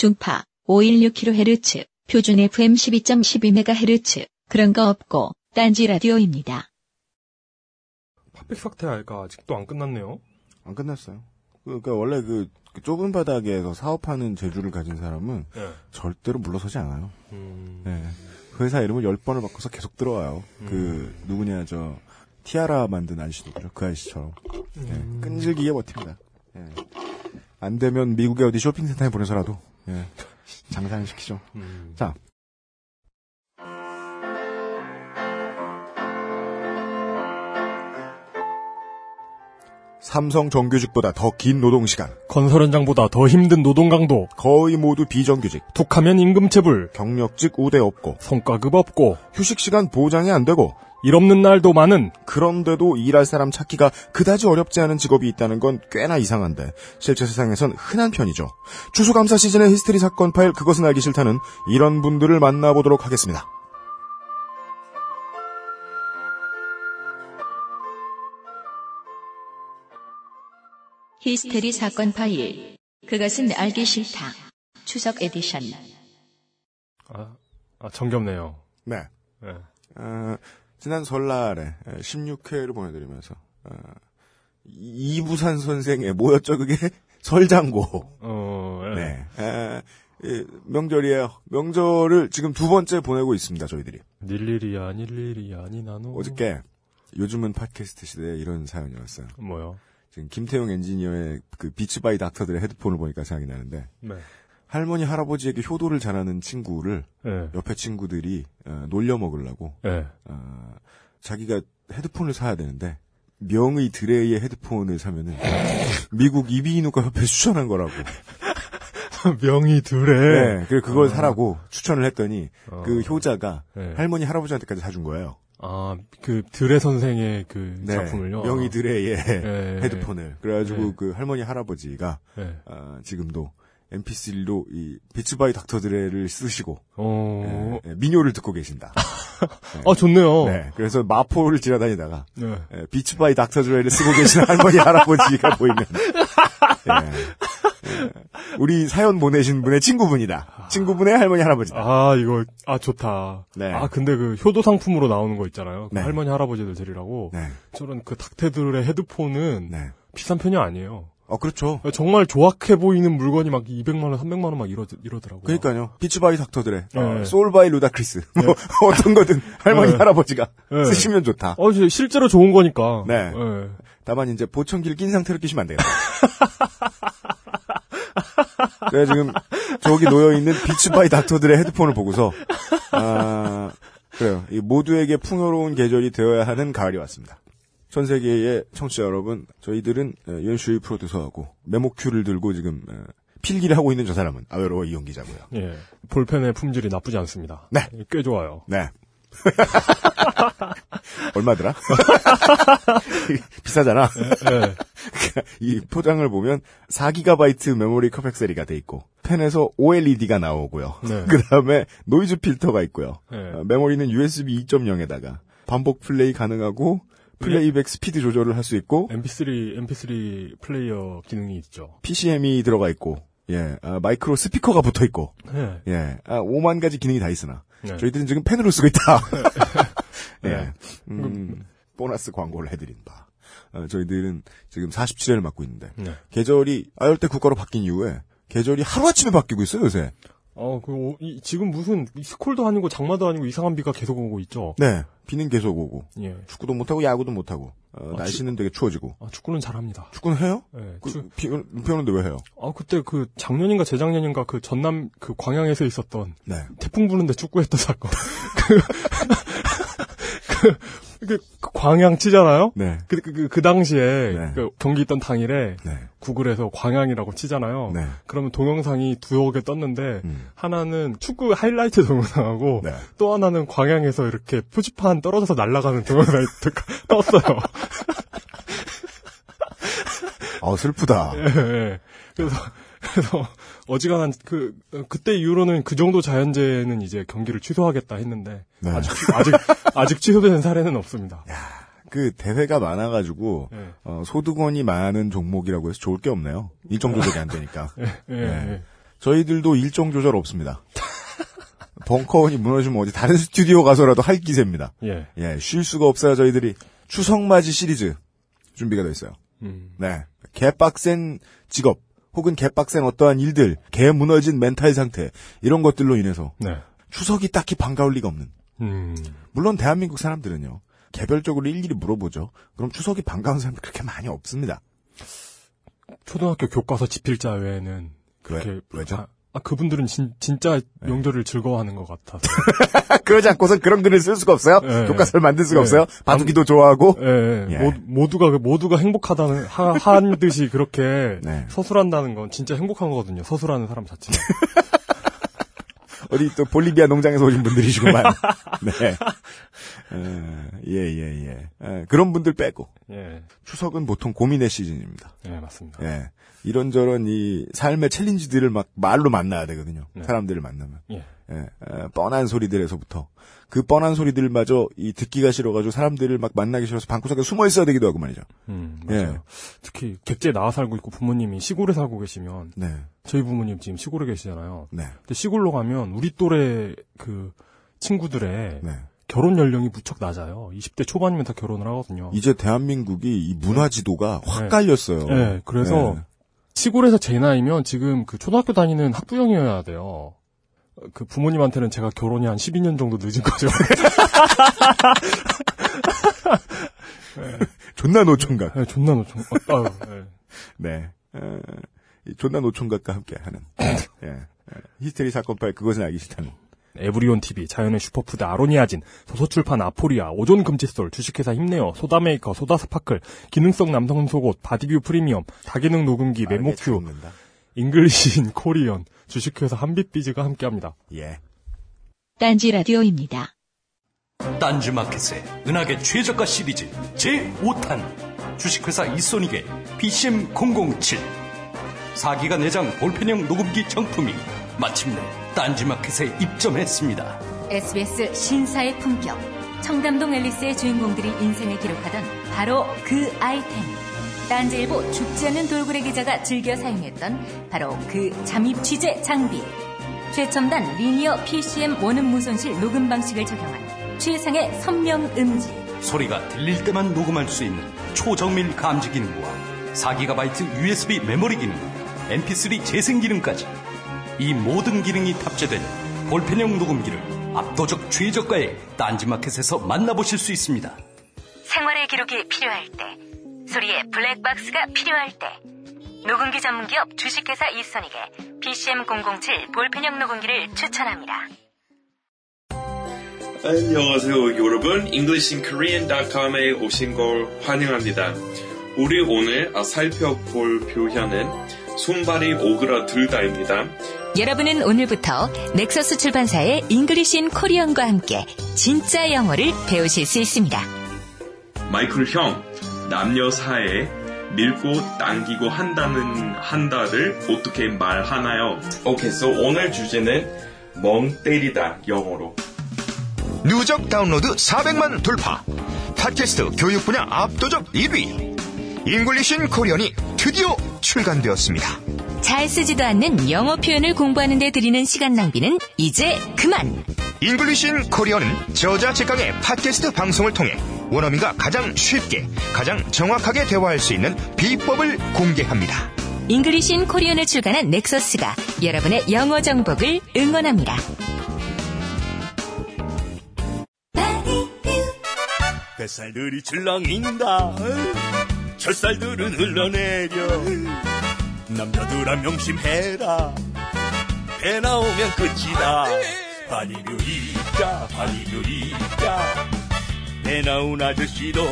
중파 516kHz, 표준 FM 12.12MHz, 그런 거 없고, 딴지 라디오입니다. 팥빙 사태가 아직도 안 끝났네요. 안 끝났어요. 그러니까 원래 그, 그 좁은 바닥에서 사업하는 재주를 가진 사람은 네. 절대로 물러서지 않아요. 음, 네. 그 회사 이름을 열 번을 바꿔서 계속 들어와요. 그 누구냐 저 티아라 만든 아저씨도 그 아저씨처럼 네. 끈질기게 버팁니다. 예. 안 되면 미국의 어디 쇼핑센터에 보내서라도 예. 장사를 시키죠. 음. 자. 삼성 정규직보다 더 긴 노동시간, 건설 현장보다 더 힘든 노동 강도, 거의 모두 비정규직, 툭하면 임금 체불, 경력직 우대 없고, 성과급 없고, 휴식시간 보장이 안 되고, 일 없는 날도 많은. 그런데도 일할 사람 찾기가 그다지 어렵지 않은 직업이 있다는 건 꽤나 이상한데 실제 세상에선 흔한 편이죠. 추수감사 시즌의 히스테리 사건 파일 그것은 알기 싫다는 이런 분들을 만나보도록 하겠습니다. 히스테리 사건 파일. 그것은 알기 싫다. 추석 에디션. 아, 아 정겹네요. 네. 네. 어, 지난 설날에 16회를 보내드리면서 어, 이부산 선생의 뭐였죠 그게 설장고. 어, 예. 네. 에, 예, 명절이에요. 명절을 지금 두 번째 보내고 있습니다. 저희들이. 일일이 아니 일일이 아니 나노. 어저께 요즘은 팟캐스트 시대에 이런 사연이 왔어요. 뭐요? 지금 김태용 엔지니어의 그 비츠바이 닥터들의 헤드폰을 보니까 생각이 나는데 네. 할머니 할아버지에게 효도를 잘하는 친구를 예. 옆에 친구들이 어, 놀려 먹으려고 예. 어, 자기가 헤드폰을 사야 되는데 명의 드레이의 헤드폰을 사면은 미국 이비인후과 협회 추천한 거라고. 명이 둘에. 네, 그걸 사라고 추천을 했더니 어. 그 효자가 네. 할머니 할아버지한테까지 사준 거예요. 아, 그 드레 선생의 그 네, 작품을요. 명의 드레이의 예. 헤드폰을. 그래가지고 네. 그 할머니 할아버지가 예. 어, 지금도 MP3로 이 비츠바이 닥터드레를 쓰시고 어. 예, 예, 민요를 듣고 계신다. 아, 좋네요. 네, 그래서 마포를 지나다니다가 네. 예, 비츠바이 닥터드레를 쓰고 계신 할머니 할아버지가 보이면 예, 예, 우리 사연 보내신 분의 친구분이다. 친구분의 할머니 할아버지다. 아, 이거, 아, 좋다. 네. 아, 근데 그 효도 상품으로 나오는 거 있잖아요. 그 네. 할머니, 할아버지들 드리라고. 네, 저런 그 Dr. Dre 헤드폰은 네. 비싼 편이 아니에요. 어 그렇죠. 정말 조악해 보이는 물건이 막 200만원, 300만원 막 이러, 이러더라고요. 그러니까요. Beats by Dr. Dre, 네. 어, Soul by Ludacris, 뭐 어떤 거든 할머니 네. 할아버지가 네. 쓰시면 좋다. 어, 실제로 좋은 거니까. 네. 예. 다만 이제 보청기를 낀 상태로 끼시면 안 돼요. 제가 지금 저기 놓여 있는 비츠바이 닥터들의 헤드폰을 보고서 아 그래요. 이 모두에게 풍요로운 계절이 되어야 하는 가을이 왔습니다. 전 세계의 청취자 여러분, 저희들은 어, 연슈이 프로듀서하고 메모큐를 들고 지금 어, 필기를 하고 있는 저 사람은 아웨로 이용 기자고요. 예. 볼펜의 품질이 나쁘지 않습니다. 네. 꽤 좋아요. 네. 얼마더라? 비싸잖아. 예. 이 포장을 보면 4GB 메모리 capacity가 돼 있고 펜에서 OLED가 나오고요. 네. 그 다음에 노이즈 필터가 있고요. 예. 어, 메모리는 USB 2.0에다가 반복 플레이 가능하고 playback speed 조절을 할 수 있고 MP3, MP3 플레이어 기능이 있죠. PCM이 들어가 있고 예 아, 마이크로 스피커가 붙어 있고 예. 예 아, 5만 가지 기능이 다 있으나 네. 저희들은 지금 펜으로 쓰고 있다. 예. 네. 음, 보너스 광고를 해드린 바. 어, 저희들은 지금 47회를 맡고 있는데 네. 계절이 아열대 국가로 바뀐 이후에 계절이 하루아침에 바뀌고 있어요 요새. 어, 그, 오- 이- 지금 무슨, 스콜도 아니고 장마도 아니고 이상한 비가 계속 오고 있죠. 네, 비는 계속 오고 예. 축구도 못하고 야구도 못하고 어, 아, 날씨는 되게 추워지고 아, 축구는 잘합니다. 축구는 해요? 예. 그, 추- 비, 비 오는데 왜 해요? 아, 그때 그 작년인가 재작년인가 그 전남 그 광양에서 있었던 네. 태풍 부는데 축구했던 사건. 그, 그, 그, 그 광양 치잖아요? 네. 그, 그, 그, 그 당시에 네. 그 경기 있던 당일에 네. 구글에서 광양이라고 치잖아요. 네. 그러면 동영상이 두어 개 떴는데 음. 하나는 축구 하이라이트 동영상하고 네. 또 하나는 광양에서 이렇게 표지판 떨어져서 날아가는 동영상이 떴어요. 아 슬프다. 예, 예. 그래서 그래서 어지간한 그 어, 그때 이후로는 그 정도 자연재해는 이제 경기를 취소하겠다 했는데 네. 아직 아직 아직 취소된 사례는 없습니다. 그 대회가 많아가지고 예. 어, 소득원이 많은 종목이라고 해서 좋을 게 없네요. 일정 조절이 안 되니까. 예, 예, 네. 예. 저희들도 일정 조절 없습니다. 벙커원이 무너지면 어디 다른 스튜디오 가서라도 할 기세입니다. 예. 예, 쉴 수가 없어요, 저희들이. 추석 맞이 시리즈 준비가 돼 있어요. 음. 네. 개빡센 직업, 혹은 개빡센 어떠한 일들, 개 무너진 멘탈 상태, 이런 것들로 인해서 네. 추석이 딱히 반가울 리가 없는. 음. 물론 대한민국 사람들은요, 개별적으로 일일이 물어보죠. 그럼 추석이 반가운 사람들 그렇게 많이 없습니다. 초등학교 교과서 집필자 외에는 그렇게 왜? 왜죠? 아, 아, 그분들은 진, 진짜 명절을 즐거워하는 것 같아서. 그러지 않고선 그런 글을 쓸 수가 없어요? 네. 교과서를 만들 수가 네. 없어요? 바둑이도 좋아하고? 예, 예. 예. 모, 모두가 모두가 행복하다는 하, 한 듯이 그렇게 네. 서술한다는 건 진짜 행복한 거거든요. 서술하는 사람 자체가. 어디 또 볼리비아 농장에서 오신 분들이시구만. 네. 어, 예, 예, 예. 예, 그런 분들 빼고. 예, 추석은 보통 고민의 시즌입니다. 예, 맞습니다. 예. 이런저런 이 삶의 챌린지들을 막 말로 만나야 되거든요. 네. 사람들을 만나면. 예, 예, 에, 뻔한 소리들에서부터 그 뻔한 소리들마저 이 듣기가 싫어가지고 사람들을 막 만나기 싫어서 방구석에 숨어 있어야 되기도 하고 말이죠. 음, 예. 맞아요. 특히 객지에 나와 살고 있고 부모님이 시골에 살고 계시면 네, 저희 부모님 지금 시골에 계시잖아요. 네, 근데 시골로 가면 우리 또래 그 친구들의 네. 결혼 연령이 무척 낮아요. 20대 초반이면 다 결혼을 하거든요. 이제 대한민국이 이 문화 지도가 확 네. 깔렸어요. 네, 그래서 네. 시골에서 제 나이면 지금 그 초등학교 다니는 학부형이어야 돼요. 어, 그 부모님한테는 제가 결혼이 한 12년 정도 늦은 거죠. 존나 노총각. 네, 존나 노총. 어, 아유, 네. 네, 에, 이 존나 노총각과 함께 하는 예, 예. 히스테리 사건 파일 그것은 알기 싫다는. 에브리온 TV, 자연의 슈퍼푸드 아로니아진, 도서출판 아포리아, 오존 금칫솔, 주식회사 힘내어, 소다메이커, 소다스파클, 기능성 남성 속옷, 바디뷰 프리미엄, 다기능 녹음기, 알게 메모큐. English in Korean, 주식회사 한빛비즈가 함께합니다. 예. 딴지 라디오입니다. 딴지 마켓의 은하계 최저가 시리즈 제5탄 주식회사 이소닉의 PCM007 4기가 내장 볼펜형 녹음기 정품이 마침내 딴지 마켓에 입점했습니다. SBS 신사의 품격. 청담동 앨리스의 주인공들이 인생을 기록하던 바로 그 아이템. 딴지일보 죽지 않는 돌고래 기자가 즐겨 사용했던 바로 그 잠입 취재 장비. 최첨단 리니어 PCM 원음 무손실 녹음 방식을 적용한 최상의 선명 음질. 소리가 들릴 때만 녹음할 수 있는 초정밀 감지 기능과 4GB USB 메모리 기능, MP3 재생 기능까지 이 모든 기능이 탑재된 볼펜형 녹음기를 압도적 최저가에 딴지마켓에서 만나보실 수 있습니다. 생활의 기록이 필요할 때, 소리의 블랙박스가 필요할 때, 녹음기 전문기업 주식회사 이소닉의 PCM007 볼펜형 녹음기를 추천합니다. 안녕하세요 여러분 EnglishinKorean.com에 오신 걸 환영합니다. 우리 오늘 아, 살펴볼 표현은 손발이 오그라들다입니다. 여러분은 오늘부터 넥서스 출판사의 잉글리신 코리언과 함께 진짜 영어를 배우실 수 있습니다. 마이클 형 남녀 사이에 밀고 당기고 한다는 한다를 어떻게 말하나요? 오케이, so 오늘 주제는 멍 때리다 영어로. 누적 다운로드 400만 돌파. 팟캐스트 교육 분야 압도적 1위. English in Korean이 드디어 출간되었습니다. 잘 쓰지도 않는 영어 표현을 공부하는 데 들이는 시간 낭비는 이제 그만! English in Korean은 저자 직강의 팟캐스트 방송을 통해 원어민과 가장 쉽게, 가장 정확하게 대화할 수 있는 비법을 공개합니다. English in Korean을 출간한 넥서스가 여러분의 영어 정복을 응원합니다. 뱃살들이 출렁인다. 젖살들은 흘러내려. 남자들아 명심해라. 배 나오면 끝이다. 바디뷰 입자 바디뷰 입자 배 나온 아저씨도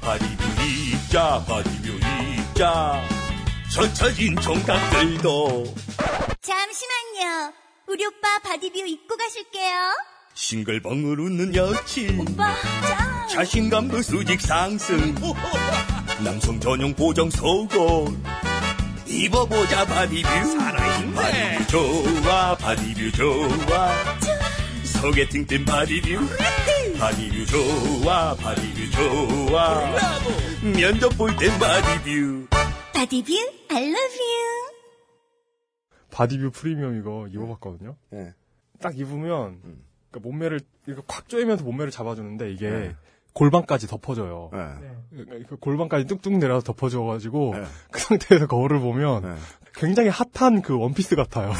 바디뷰 입자 바디뷰 입자 젖혀진 총각들도. 잠시만요. 우리 오빠 바디뷰 입고 가실게요. 싱글벙글 웃는 여친. 오빠, 짱! 자신감도 수직 상승. 남성 전용 보정 속옷. 입어보자 바디뷰. 살아있네. 바디뷰 좋아 바디뷰 좋아. 소개팅 땐 바디뷰 바디뷰 좋아 바디뷰 좋아 면접 볼 땐 바디뷰 바디뷰, I love you. 바디뷰 프리미엄 이거 입어봤거든요. 예. 딱 입으면 음. 그러니까 몸매를 이거 콱 조이면서 몸매를 잡아주는데 이게 네. 골반까지 덮어줘요. 예. 그 골반까지 뚝뚝 내려서 덮어줘가지고 네. 그 상태에서 거울을 보면 네. 굉장히 핫한 그 원피스 같아요.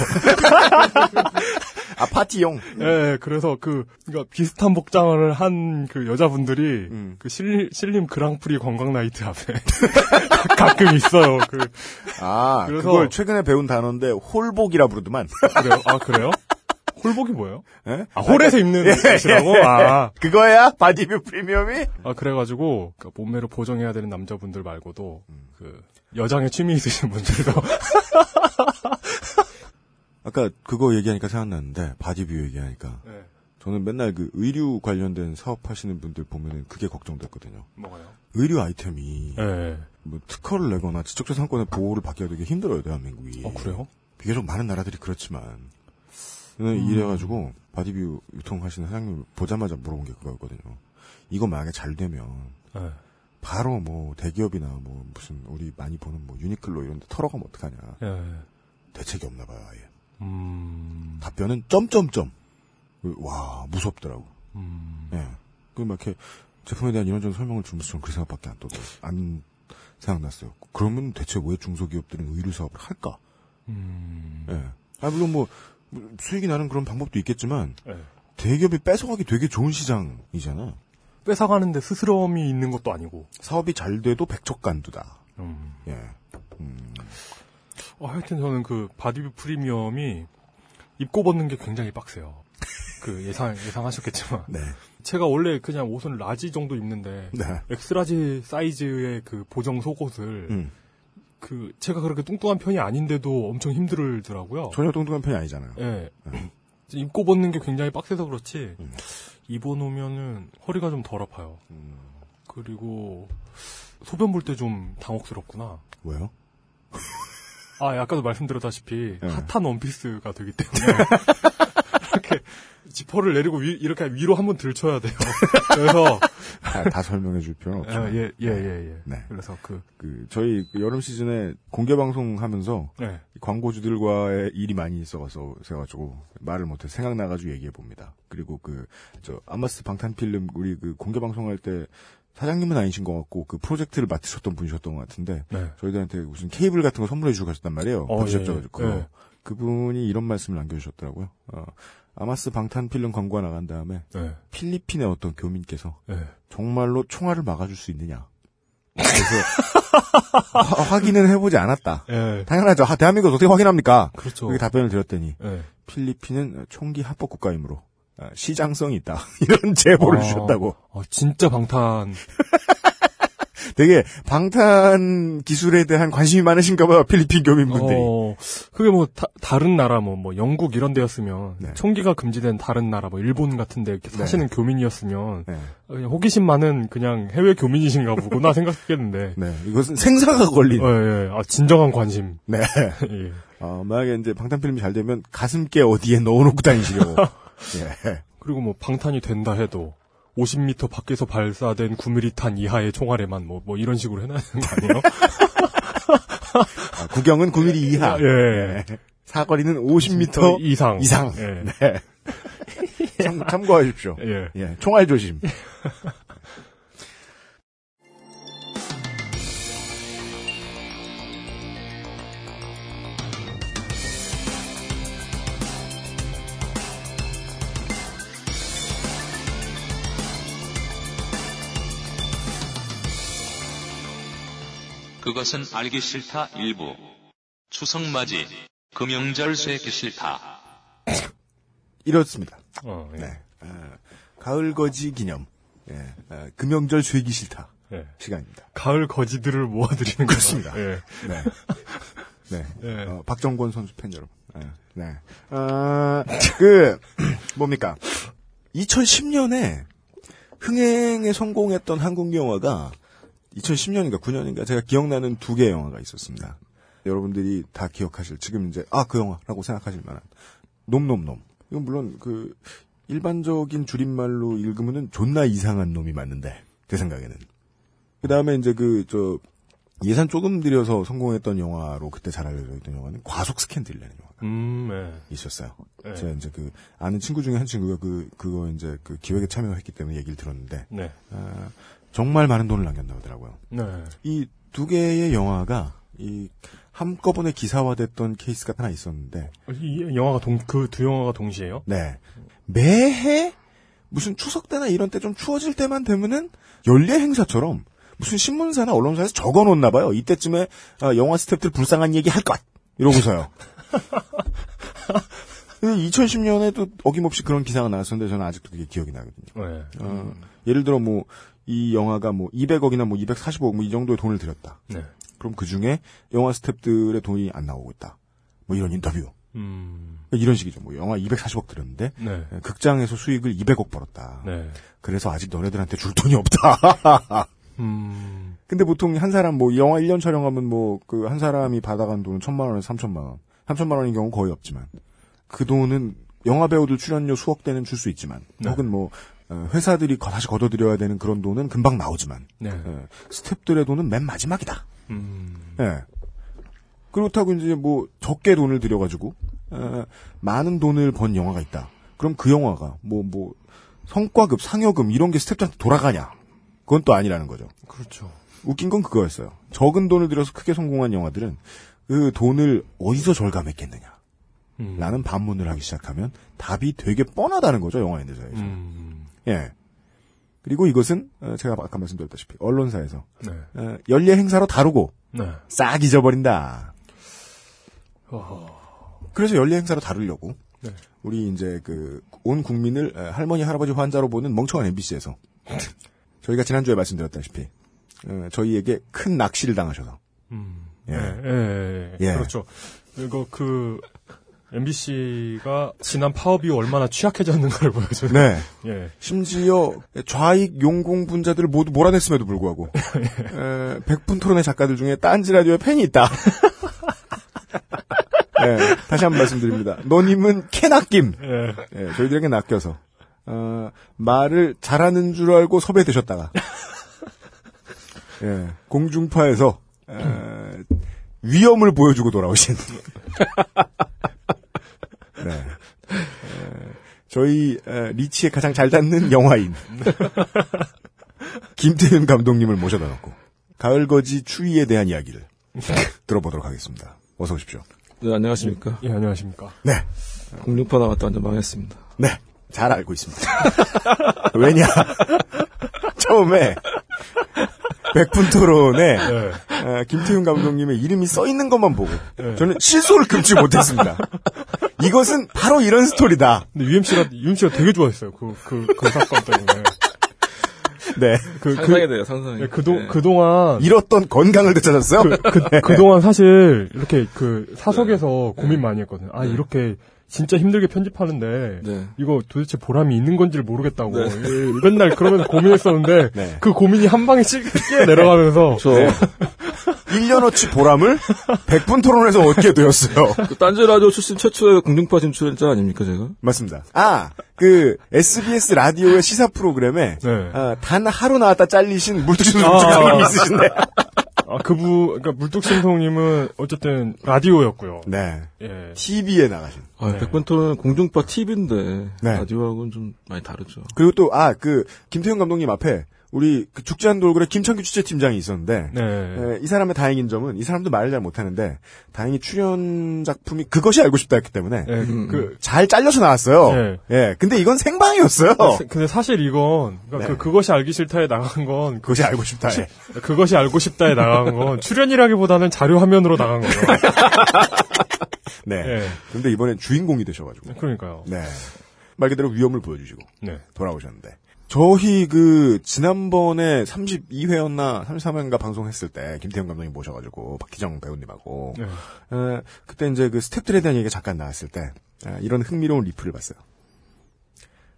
아 파티용. 예, 그래서 그, 그니까 비슷한 복장을 한 그 여자분들이 음. 그 실, 신림 그랑프리 관광 나이트 앞에 가끔 있어요. 그, 아 그래서- 그걸 최근에 배운 단어인데 홀복이라 부르더만. 그래요? 아, 그래요? 홀복이 뭐예요? 예? 아, 홀에서 입는 예, 옷이라고? 예. 아, 그거야 바디뷰 프리미엄이? 아, 그래가지고, 그 몸매를 보정해야 되는 남자분들 말고도, 음. 그, 여장에 취미 있으신 분들도, 아까 그거 얘기하니까 생각났는데 바디뷰 얘기하니까 네, 저는 맨날 그 의류 관련된 사업 하시는 분들 보면은 그게 걱정됐거든요. 뭐가요? 의류 아이템이 예. 뭐 특허를 내거나 지적재산권의 보호를 받기가 되게 힘들어요 대한민국이. 어, 그래요? 비교적 많은 나라들이 그렇지만 음. 이래가지고 바디뷰 유통하시는 사장님 보자마자 물어본 게 그거였거든요. 이거 만약에 잘 되면 예. 바로 뭐 대기업이나 뭐 무슨 우리 많이 보는 뭐 유니클로 이런 데 털어가면 어떡하냐. 예. 대책이 없나 봐요 아예. 음, 답변은 점점점. 와 무섭더라고. 음, 예. 그막 이렇게 제품에 대한 이런저런 설명을 주면서 저는 그 생각밖에 안 떠. 안 생각났어요. 그러면 대체 왜 중소기업들은 의류 사업을 할까? 음, 예. 아 물론 뭐 수익이 나는 그런 방법도 있겠지만 예. 대기업이 뺏어가기 되게 좋은 시장이잖아. 뺏어가는데 스스럼이 있는 것도 아니고, 사업이 잘 돼도 백척간두다. 음. 예. 음, 어, 하여튼 저는 그 바디뷰 프리미엄이 입고 벗는 게 굉장히 빡세요. 그 예상, 예상하셨겠지만. 네. 제가 원래 그냥 옷은 large 정도 입는데, 네. X-large 사이즈의 그 보정 속옷을, 음. 그, 제가 그렇게 뚱뚱한 편이 아닌데도 엄청 힘들더라고요. 전혀 뚱뚱한 편이 아니잖아요. 예. 입고 벗는 게 굉장히 빡세서 그렇지, 음. 입어놓으면은 허리가 좀 덜 아파요. 음, 그리고, 소변 볼 때 좀 당혹스럽구나. 왜요? 아, 아까도 말씀드렸다시피 네. 핫한 원피스가 되기 때문에 이렇게 지퍼를 내리고 위, 이렇게 위로 한번 들쳐야 돼요. 그래서 다, 다 설명해 줄 필요는 없죠. 아, 예, 예, 예, 예. 네. 그래서 그 그 저희 그 여름 시즌에 공개 방송 하면서 네. 광고주들과의 일이 많이 있어서 세가지고 말을 못해 생각나가지고 얘기해 봅니다. 그리고 그 저 아마스 방탄 필름 우리 그 공개 방송할 때 사장님은 아니신 것 같고 그 프로젝트를 맡으셨던 분이셨던 것 같은데 네. 저희들한테 무슨 케이블 같은 거 선물해 주고 가셨단 말이에요. 어, 받으셨죠? 예, 그거. 예. 그분이 이런 말씀을 남겨주셨더라고요. 어, 아마스 방탄필름 광고가 나간 다음에 네. 필리핀의 어떤 교민께서 네. 정말로 총알을 막아줄 수 있느냐. 그래서 화- 확인은 해보지 않았다. 예. 당연하죠. 하, 대한민국 어떻게 확인합니까? 그렇죠. 그렇게 답변을 드렸더니 예. 필리핀은 총기 합법 국가이므로 아, 시장성이 있다. 이런 제보를 아, 주셨다고. 어, 진짜 방탄. 되게 방탄 기술에 대한 관심이 많으신가 봐요. 필리핀 교민분들이. 어, 그게 뭐 다, 른 나라 뭐, 뭐 영국 이런 데였으면 네. 총기가 금지된 다른 나라 뭐 일본 같은 데 이렇게 사시는 교민이었으면 네. 그냥 호기심 많은 그냥 해외 교민이신가 보구나 생각했겠는데. 네. 이것은 생사가 걸린. 어, 예. 아, 진정한 관심. 네. 예. 어, 만약에 이제 방탄 필름이 잘 되면 가슴께 어디에 넣어놓고 다니시려고. 예. 그리고 뭐 방탄이 된다 해도 50m 밖에서 발사된 9mm탄 이하의 총알에만 뭐, 뭐 이런 식으로 해놔야 되는 거 아니에요? 아, 구경은 9mm 이하. 예. 네. 사거리는 50m 이상. 이상. 예. 네. 참, 참고하십시오. 예. 예, 총알 조심. 그것은 알기 싫다 일부. 추석맞이. 금영절 쇠기 싫다. 이렇습니다. 어, 예. 네. 아, 가을 거지 기념. 예, 아, 금영절 쇠기 싫다. 예. 시간입니다. 가을 거지들을 모아드리는. 거죠. 예. 네. 네. 예. 어, 박정권 선수 팬 여러분. 예, 네. 아, 그, 뭡니까. 2010년에 흥행에 성공했던 한국 영화가 2010년인가 9년인가 제가 기억나는 두 개의 영화가 있었습니다. 여러분들이 다 기억하실, 지금 이제, 아, 그 영화라고 생각하실 만한. 놈놈놈. 이건 물론 그, 일반적인 줄임말로 읽으면은 존나 이상한 놈이 맞는데, 제 생각에는. 그 다음에 이제 그, 저, 예산 조금 들여서 성공했던 영화로 그때 잘 알려져 있던 영화는 과속 스캔들이라는 영화가 음, 네. 있었어요. 네. 제가 이제 그 아는 친구 중에 한 친구가 그 그거 이제 그 기획에 참여했기 때문에 얘기를 들었는데 네. 아, 정말 많은 돈을 남겼나 보더라고요. 네. 이 두 개의 영화가 이 한꺼번에 기사화됐던 케이스가 하나 있었는데 이 영화가 동, 그두 영화가 동시에요? 네. 매해 무슨 추석 때나 이런 때 좀 추워질 때만 되면은 연례 행사처럼 무슨 신문사나 언론사에서 적어 놓나 봐요. 이때쯤에 아, 영화 스탭들 불쌍한 얘기 할 것. 이러고서요. 2010년에도 어김없이 그런 기사가 나왔었는데 저는 아직도 그게 기억이 나거든요. 네. 어, 예를 들어 뭐 이 영화가 뭐 200억이나 뭐 245억 뭐 이 정도의 돈을 들였다. 네. 그럼 그 중에 영화 스탭들의 돈이 안 나오고 있다. 뭐 이런 인터뷰. 음. 이런 식이죠. 뭐 영화 240억 들였는데 네. 극장에서 수익을 200억 벌었다. 네. 그래서 아직 너네들한테 줄 돈이 없다. 음. 근데 보통 한 사람 뭐 영화 1년 촬영하면 뭐 그 한 사람이 받아간 돈은 천만 원에서 삼천만 원. 삼천만 원인 경우 거의 없지만 그 돈은 영화 배우들 출연료 수억 대는 줄 수 있지만 네. 혹은 뭐 어, 회사들이 거- 다시 걷어들여야 되는 그런 돈은 금방 나오지만 네. 예, 스탭들의 돈은 맨 마지막이다. 음. 예. 그렇다고 이제 뭐 적게 돈을 들여가지고 어, 많은 돈을 번 영화가 있다. 그럼 그 영화가 뭐뭐 성과급, 상여금 이런 게 스탭들한테 돌아가냐? 그건 또 아니라는 거죠. 그렇죠. 웃긴 건 그거였어요. 적은 돈을 들여서 크게 성공한 영화들은 그 돈을 어디서 절감했겠느냐? 음. 라는 반문을 하기 시작하면 답이 되게 뻔하다는 거죠, 영화인들사에서. 음. 예. 그리고 이것은 어, 제가 아까 말씀드렸다시피 언론사에서 네. 어, 연례 행사로 다루고 네. 싹 잊어버린다. 어허. 그래서 연례 행사로 다루려고 네. 우리 이제 그 온 국민을 에, 할머니 할아버지 환자로 보는 멍청한 MBC에서 저희가 지난주에 말씀드렸다시피 어, 저희에게 큰 낚시를 당하셔서 음. 예. 예. 예, 예, 예. 예. 그렇죠. 이거 그 MBC가 지난 파업이 얼마나 취약해졌는가를 보여줘요. 네 예. 심지어 좌익 용공 분자들을 모두 몰아냈음에도 불구하고 에, 백분 토론의 작가들 중에 딴지 라디오에 팬이 있다. 네, 다시 한 번 말씀드립니다. 너님은 캐 낚임. 예. 예, 저희들에게 낚여서 어, 말을 잘하는 줄 알고 섭외되셨다가 예, 공중파에서 어, 위험을 보여주고 돌아오신 네. 에, 저희 에, 리치에 가장 잘 닿는 영화인 김태현 감독님을 모셔다 놓고 가을거지 추위에 대한 이야기를 들어보도록 하겠습니다. 어서 오십시오. 네, 안녕하십니까. 예, 안녕하십니까. 네, 공룡파 나왔다 완전 망했습니다. 네, 잘 알고 있습니다. 왜냐? 처음에 백분 토론에 예. 어, 김태훈 감독님의 이름이 써 있는 것만 보고 네. 저는 실소를 금치 못했습니다. 이것은 바로 이런 스토리다. 근데 UMC가, UMC가 되게 좋아했어요. 그, 그, 그 사건 때문에. 네, 그, 상상이 그, 돼요, 상상이. 예, 그동, 네. 그동안. 잃었던 건강을 되찾았어요. 그, 그, 그동안 사실, 이렇게 그, 사석에서 고민 많이 했거든요. 아, 이렇게, 진짜 힘들게 편집하는데, 네. 이거 도대체 보람이 있는 건지를 모르겠다고. 네. 예, 맨날 그러면서 고민했었는데, 네. 그 고민이 한 방에 찌- 뛰어 내려가면서, 저, 1년어치 보람을 백분 토론에서 얻게 되었어요. 그 딴지 라디오 출신 최초의 공룡파 진출자 아닙니까, 제가? 맞습니다. 아, 그 SBS 라디오의 시사 프로그램에 네. 아, 단 하루 나왔다 잘리신 물두신 아. 물두신님 있으신데. 아, 그부, 그니까 물뚝심송님은 어쨌든 라디오였고요. 네. 예. TV에 나가신. 아, 네. 백번토는 공중파 TV인데, 네. 라디오하고는 좀 많이 다르죠. 그리고 또, 아, 그, 김태형 감독님 앞에 우리 그 죽지 않은 돌고래 김창규 취재팀장이 있었는데, 네. 에, 이 사람의 다행인 점은 이 사람도 말을 잘 못하는데 다행히 출연 작품이 그것이 알고 싶다였기 때문에 예, 그, 잘 잘려서 나왔어요. 네. 예, 근데 이건 생방이었어요. 사- 근데 사실 이건, 그러니까 네. 그, 그것이 알기 싫다에 나간 건, 그것이 알고 싶다. 예. 그것이 알고 싶다에 나간 건 출연이라기보다는 자료 화면으로 나간 거죠. 네. 예. 근데 이번엔 주인공이 되셔가지고. 그러니까요. 네. 말 그대로 위험을 보여주시고 네. 돌아오셨는데. 저희 그 지난번에 32회였나 33회인가 방송했을 때 김태형 감독님 모셔가지고 박희정 배우님하고 네. 에, 그때 이제 그 스탭들에 대한 얘기가 잠깐 나왔을 때 에, 이런 흥미로운 리플을 봤어요.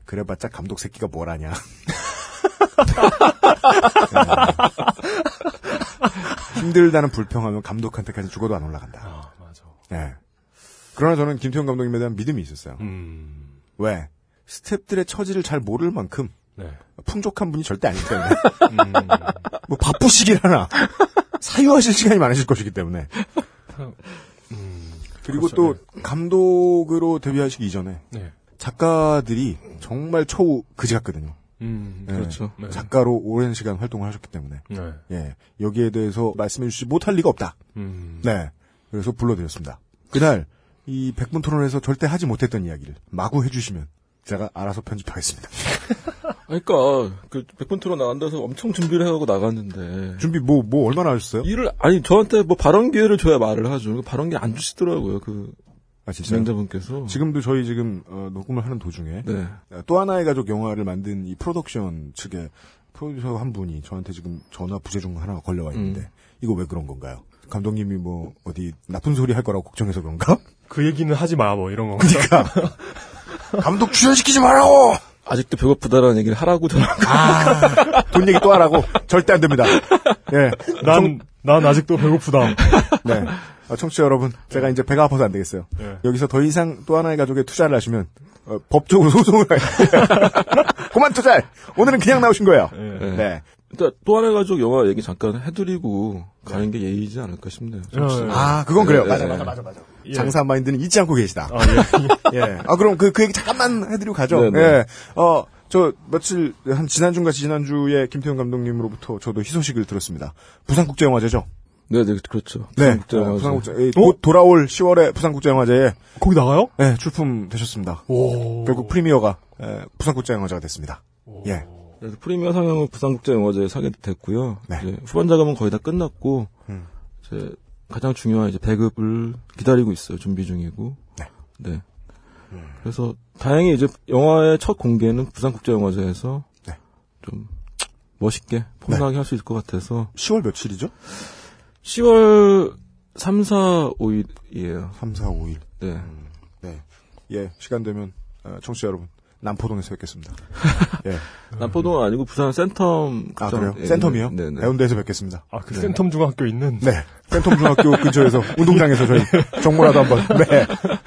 그래봤자 감독 새끼가 뭘 하냐. 네. 힘들다는 불평하면 감독한테까지 죽어도 안 올라간다. 아, 맞아. 네. 그러나 저는 김태형 감독님에 대한 믿음이 있었어요. 음. 왜? 스탭들의 처지를 잘 모를 만큼 네. 풍족한 분이 절대 아니기 때문에. 음. 뭐 바쁘시긴 하나. 사유하실 시간이 많으실 것이기 때문에. 그리고 그렇죠. 또 감독으로 데뷔하시기 이전에 네. 작가들이 정말 초우 그지 같거든요. 음, 예, 그렇죠. 네. 작가로 오랜 시간 활동을 하셨기 때문에 네. 예, 여기에 대해서 말씀해 주지 못할 리가 없다. 음. 네, 그래서 불러드렸습니다. 그날 이 백분 토론에서 절대 하지 못했던 이야기를 마구 해주시면 제가 알아서 편집하겠습니다. 그러니까 그 백분 토론 나간다서 엄청 준비를 해가고 나갔는데 준비 뭐뭐 얼마나 하셨어요? 일을 아니 저한테 뭐 발언 기회를 줘야 말을 하죠. 발언 기회 안 주시더라고요. 그 아? 진행자분께서. 지금도 저희 지금 어, 녹음을 하는 도중에 네. 어, 또 하나의 가족 영화를 만든 이 프로덕션 측의 프로듀서 한 분이 저한테 지금 전화 부재 중 하나가 걸려와 있는데 음. 이거 왜 그런 건가요? 감독님이 뭐 어디 나쁜 소리 할 거라고 걱정해서 그런가? 그 얘기는 하지 마, 뭐 이런 거. 그러니까 감독 출연시키지 말라고. 아직도 배고프다라는 얘기를 하라고 저는 아, 돈 얘기 또 하라고 절대 안 됩니다. 예, 난, 난 아직도 배고프다. 네. 어, 청취자 여러분, 제가 이제 배가 아파서 안 되겠어요. 네. 여기서 더 이상 또 하나의 가족에 투자를 하시면 어, 법적으로 소송을 할 그만 투자. 오늘은 그냥 나오신 거예요. 네. 네. 일단 또 하나 가족 영화 얘기 잠깐 해드리고 가는 게 예의지 않을까 싶네요. 아, 그건 그래요. 네, 맞아, 네. 맞아, 맞아, 맞아. 예. 장사 마인드는 잊지 않고 계시다. 아, 예. 예. 아, 그럼 그, 그 얘기 잠깐만 해드리고 가죠. 네, 네. 예. 어, 저, 며칠, 한 지난주인가 지난주에 김태훈 감독님으로부터 저도 희소식을 들었습니다. 부산국제영화제죠? 네, 네, 그렇죠. 네. 부산국제영화제. 어, 부산국제, 예, 곧 돌아올 10월에 부산국제영화제에 거기 나가요? 네, 출품되셨습니다. 오. 결국 프리미어가 에, 부산국제영화제가 됐습니다. 예. 프리미어 상영은 부산국제영화제에 사게 됐고요. 네. 이제 후반 작업은 거의 다 끝났고 음. 이제 가장 중요한 이제 배급을 기다리고 있어요. 준비 중이고. 네. 네. 그래서 다행히 이제 영화의 첫 공개는 부산국제영화제에서 네. 좀 멋있게 포근하게 할 수 있을 것 같아서 10월 며칠이죠? 10월 3, 4, 5일이에요. 3, 4, 5일. 네. 네. 예, 시간 되면, 어, 청취자 여러분, 남포동에서 뵙겠습니다. 예. 남포동은 아니고 부산 센텀 아, 그래요? 예, 센텀이요? 네, 네. 해운대에서 뵙겠습니다. 아, 그 네. 센텀 중학교 있는. 네. 센텀 중학교 근처에서, 운동장에서 저희, 정모라도 한번, 네.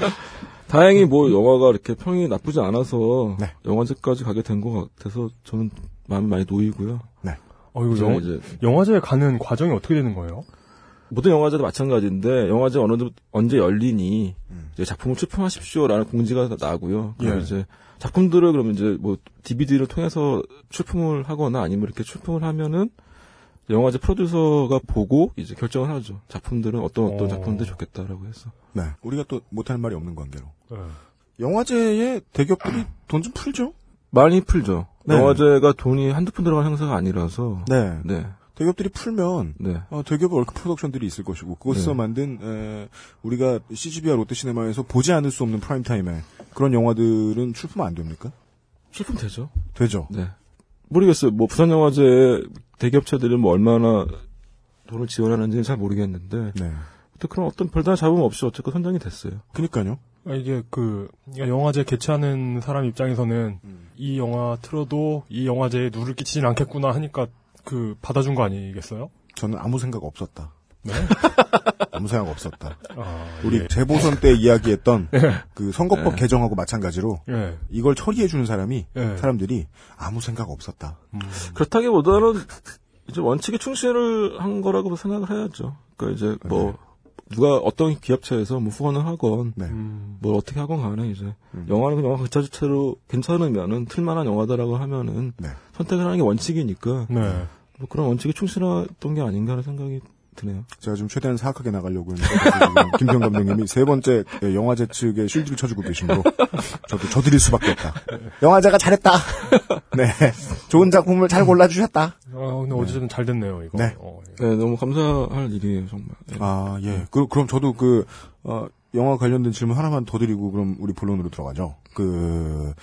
다행히 뭐 영화가 이렇게 평이 나쁘지 않아서 네. 영화제까지 가게 된 것 같아서 저는 마음이 많이 놓이고요. 어, 이거 영화, 이제 영화제에 가는 과정이 어떻게 되는 거예요? 모든 영화제도 마찬가지인데 영화제 어느 정- 언제 열리니 음. 이제 작품을 출품하십시오라는 공지가 나고요. 그럼 예. 이제 작품들을 그러면 이제 뭐 DVD를 통해서 출품을 하거나 아니면 이렇게 출품을 하면은 영화제 프로듀서가 보고 이제 결정을 하죠. 작품들은 어떤 어떤 어. 작품들 좋겠다라고 해서. 네. 우리가 또 못할 말이 없는 관계로. 네. 영화제에 대기업들이 돈 좀 풀죠? 많이 풀죠. 네. 영화제가 돈이 한두 푼 들어간 행사가 아니라서. 네. 네. 대기업들이 풀면, 네. 어, 대기업 월크 프로덕션들이 있을 것이고, 그것에서 네. 만든, 에, 우리가 CGV와 롯데시네마에서 보지 않을 수 없는 프라임 타임에 그런 영화들은 출품 안 됩니까? 출품 되죠. 되죠. 네. 모르겠어요. 뭐 부산 영화제 대기업체들은 뭐 얼마나 돈을 지원하는지는 잘 모르겠는데. 네. 또 그런 어떤 별다른 잡음 없이 어쨌든 선정이 됐어요. 그니까요. 아, 이게 그 영화제 개최하는 사람 입장에서는 음. 이 영화 틀어도 이 영화제에 누를 끼치진 않겠구나 하니까 그 받아준 거 아니겠어요? 저는 아무 생각 없었다. 네. 아무 생각 없었다. 아, 우리 예. 재보선 때 이야기했던 그 선거법 네. 개정하고 마찬가지로 예. 이걸 처리해 주는 사람이 예. 사람들이 아무 생각 없었다. 음. 그렇다기보다는 이제 원칙에 충실을 한 거라고 생각을 해야죠. 그러니까 이제 뭐 누가 어떤 기업체에서 뭐 후원을 하건 네. 음. 뭘 어떻게 하건 간에 이제 음. 영화는 그 영화 그 자체로 괜찮으면은 틀만한 영화다라고 하면은 네. 선택을 하는 게 원칙이니까 네. 뭐 그런 원칙에 충실했던 게 아닌가 하는 생각이 드네요. 제가 좀 최대한 사악하게 나가려고 했는데 지금 김평 감독님이 세 번째 영화제 측에 실드를 쳐주고 계시므로 저도 저드릴 수밖에 없다. 영화제가 잘했다. 네, 좋은 작품을 잘 골라주셨다. 아, 근데 어쨌든 잘 됐네요, 이거. 네. 어, 예. 네, 너무 감사할 일이에요, 정말. 네. 아 예. 그, 그럼 저도 그 어, 영화 관련된 질문 하나만 더 드리고 그럼 우리 본론으로 들어가죠. 그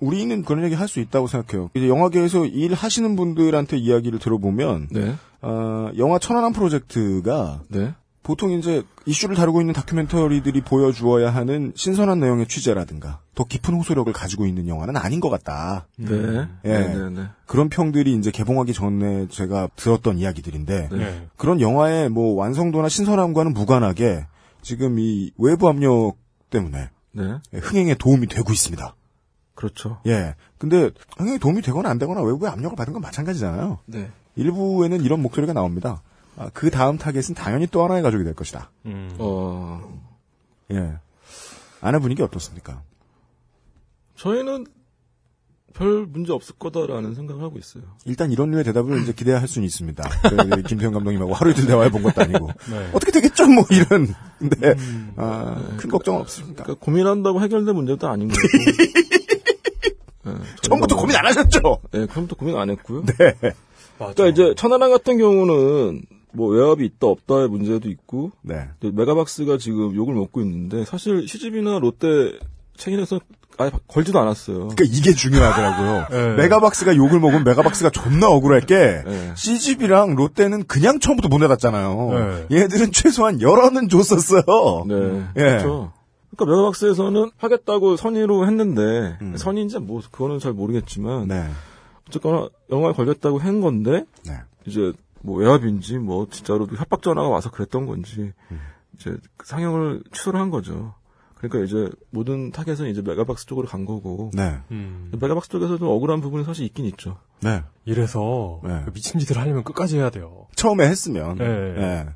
우리는 그런 얘기 할 수 있다고 생각해요. 이제 영화계에서 일하시는 분들한테 이야기를 들어보면 네, 어, 영화 천안함 프로젝트가 네, 보통 이제 이슈를 다루고 있는 다큐멘터리들이 보여주어야 하는 신선한 내용의 취재라든가 더 깊은 호소력을 가지고 있는 영화는 아닌 것 같다. 네, 예. 네, 네, 네. 그런 평들이 이제 개봉하기 전에 제가 들었던 이야기들인데 네. 그런 영화의 뭐 완성도나 신선함과는 무관하게 지금 이 외부 압력 때문에 네, 흥행에 도움이 되고 있습니다. 그렇죠. 예. 근데 흥행에 도움이 되거나 안 되거나 외부의 압력을 받은 건 마찬가지잖아요. 네, 일부에는 이런 목소리가 나옵니다. 아, 그 다음 타겟은 당연히 또 하나의 가족이 될 것이다. 음. 어, 예. 안에 분위기 어떻습니까? 저희는 별 문제 없을 거다라는 생각을 하고 있어요. 일단 이런 류의 대답을 이제 기대할 수는 있습니다. 그 김태형 감독님하고 하루 이틀 대화해 본 것도 아니고 네. 어떻게 되겠죠 뭐 이런. 근데 아, 큰 걱정은 없습니다. 그러니까 고민한다고 해결될 문제도 아닌 거고. 네, 처음부터 저희가 고민 안 하셨죠? 네, 처음부터 고민 안 했고요. 네. 맞아. 그러니까 이제 천안함 같은 경우는 뭐 외압이 있다 없다의 문제도 있고 네. 메가박스가 지금 욕을 먹고 있는데 사실 CGV나 롯데 체인에서 아예 걸지도 않았어요. 그러니까 이게 중요하더라고요. 네. 메가박스가 욕을 먹으면 메가박스가 존나 억울할 게 네. CGV랑 롯데는 그냥 처음부터 못 내놨잖아요. 네. 얘들은 최소한 열어는 줬었어요. 네. 예. 그렇죠. 그러니까 메가박스에서는 하겠다고 선의로 했는데 음. 선의인지 뭐 그거는 잘 모르겠지만 네. 어쨌거나 영화에 걸렸다고 한 건데 네. 이제 뭐 외압인지 뭐 진짜로도 협박 전화가 와서 그랬던 건지 음. 이제 그 상영을 취소를 한 거죠. 그러니까 이제 모든 타겟은 이제 메가박스 쪽으로 간 거고 네. 음. 메가박스 쪽에서 좀 억울한 부분이 사실 있긴 있죠. 네. 이래서 네. 그 미친 짓을 하려면 끝까지 해야 돼요. 처음에 했으면. 네. 네.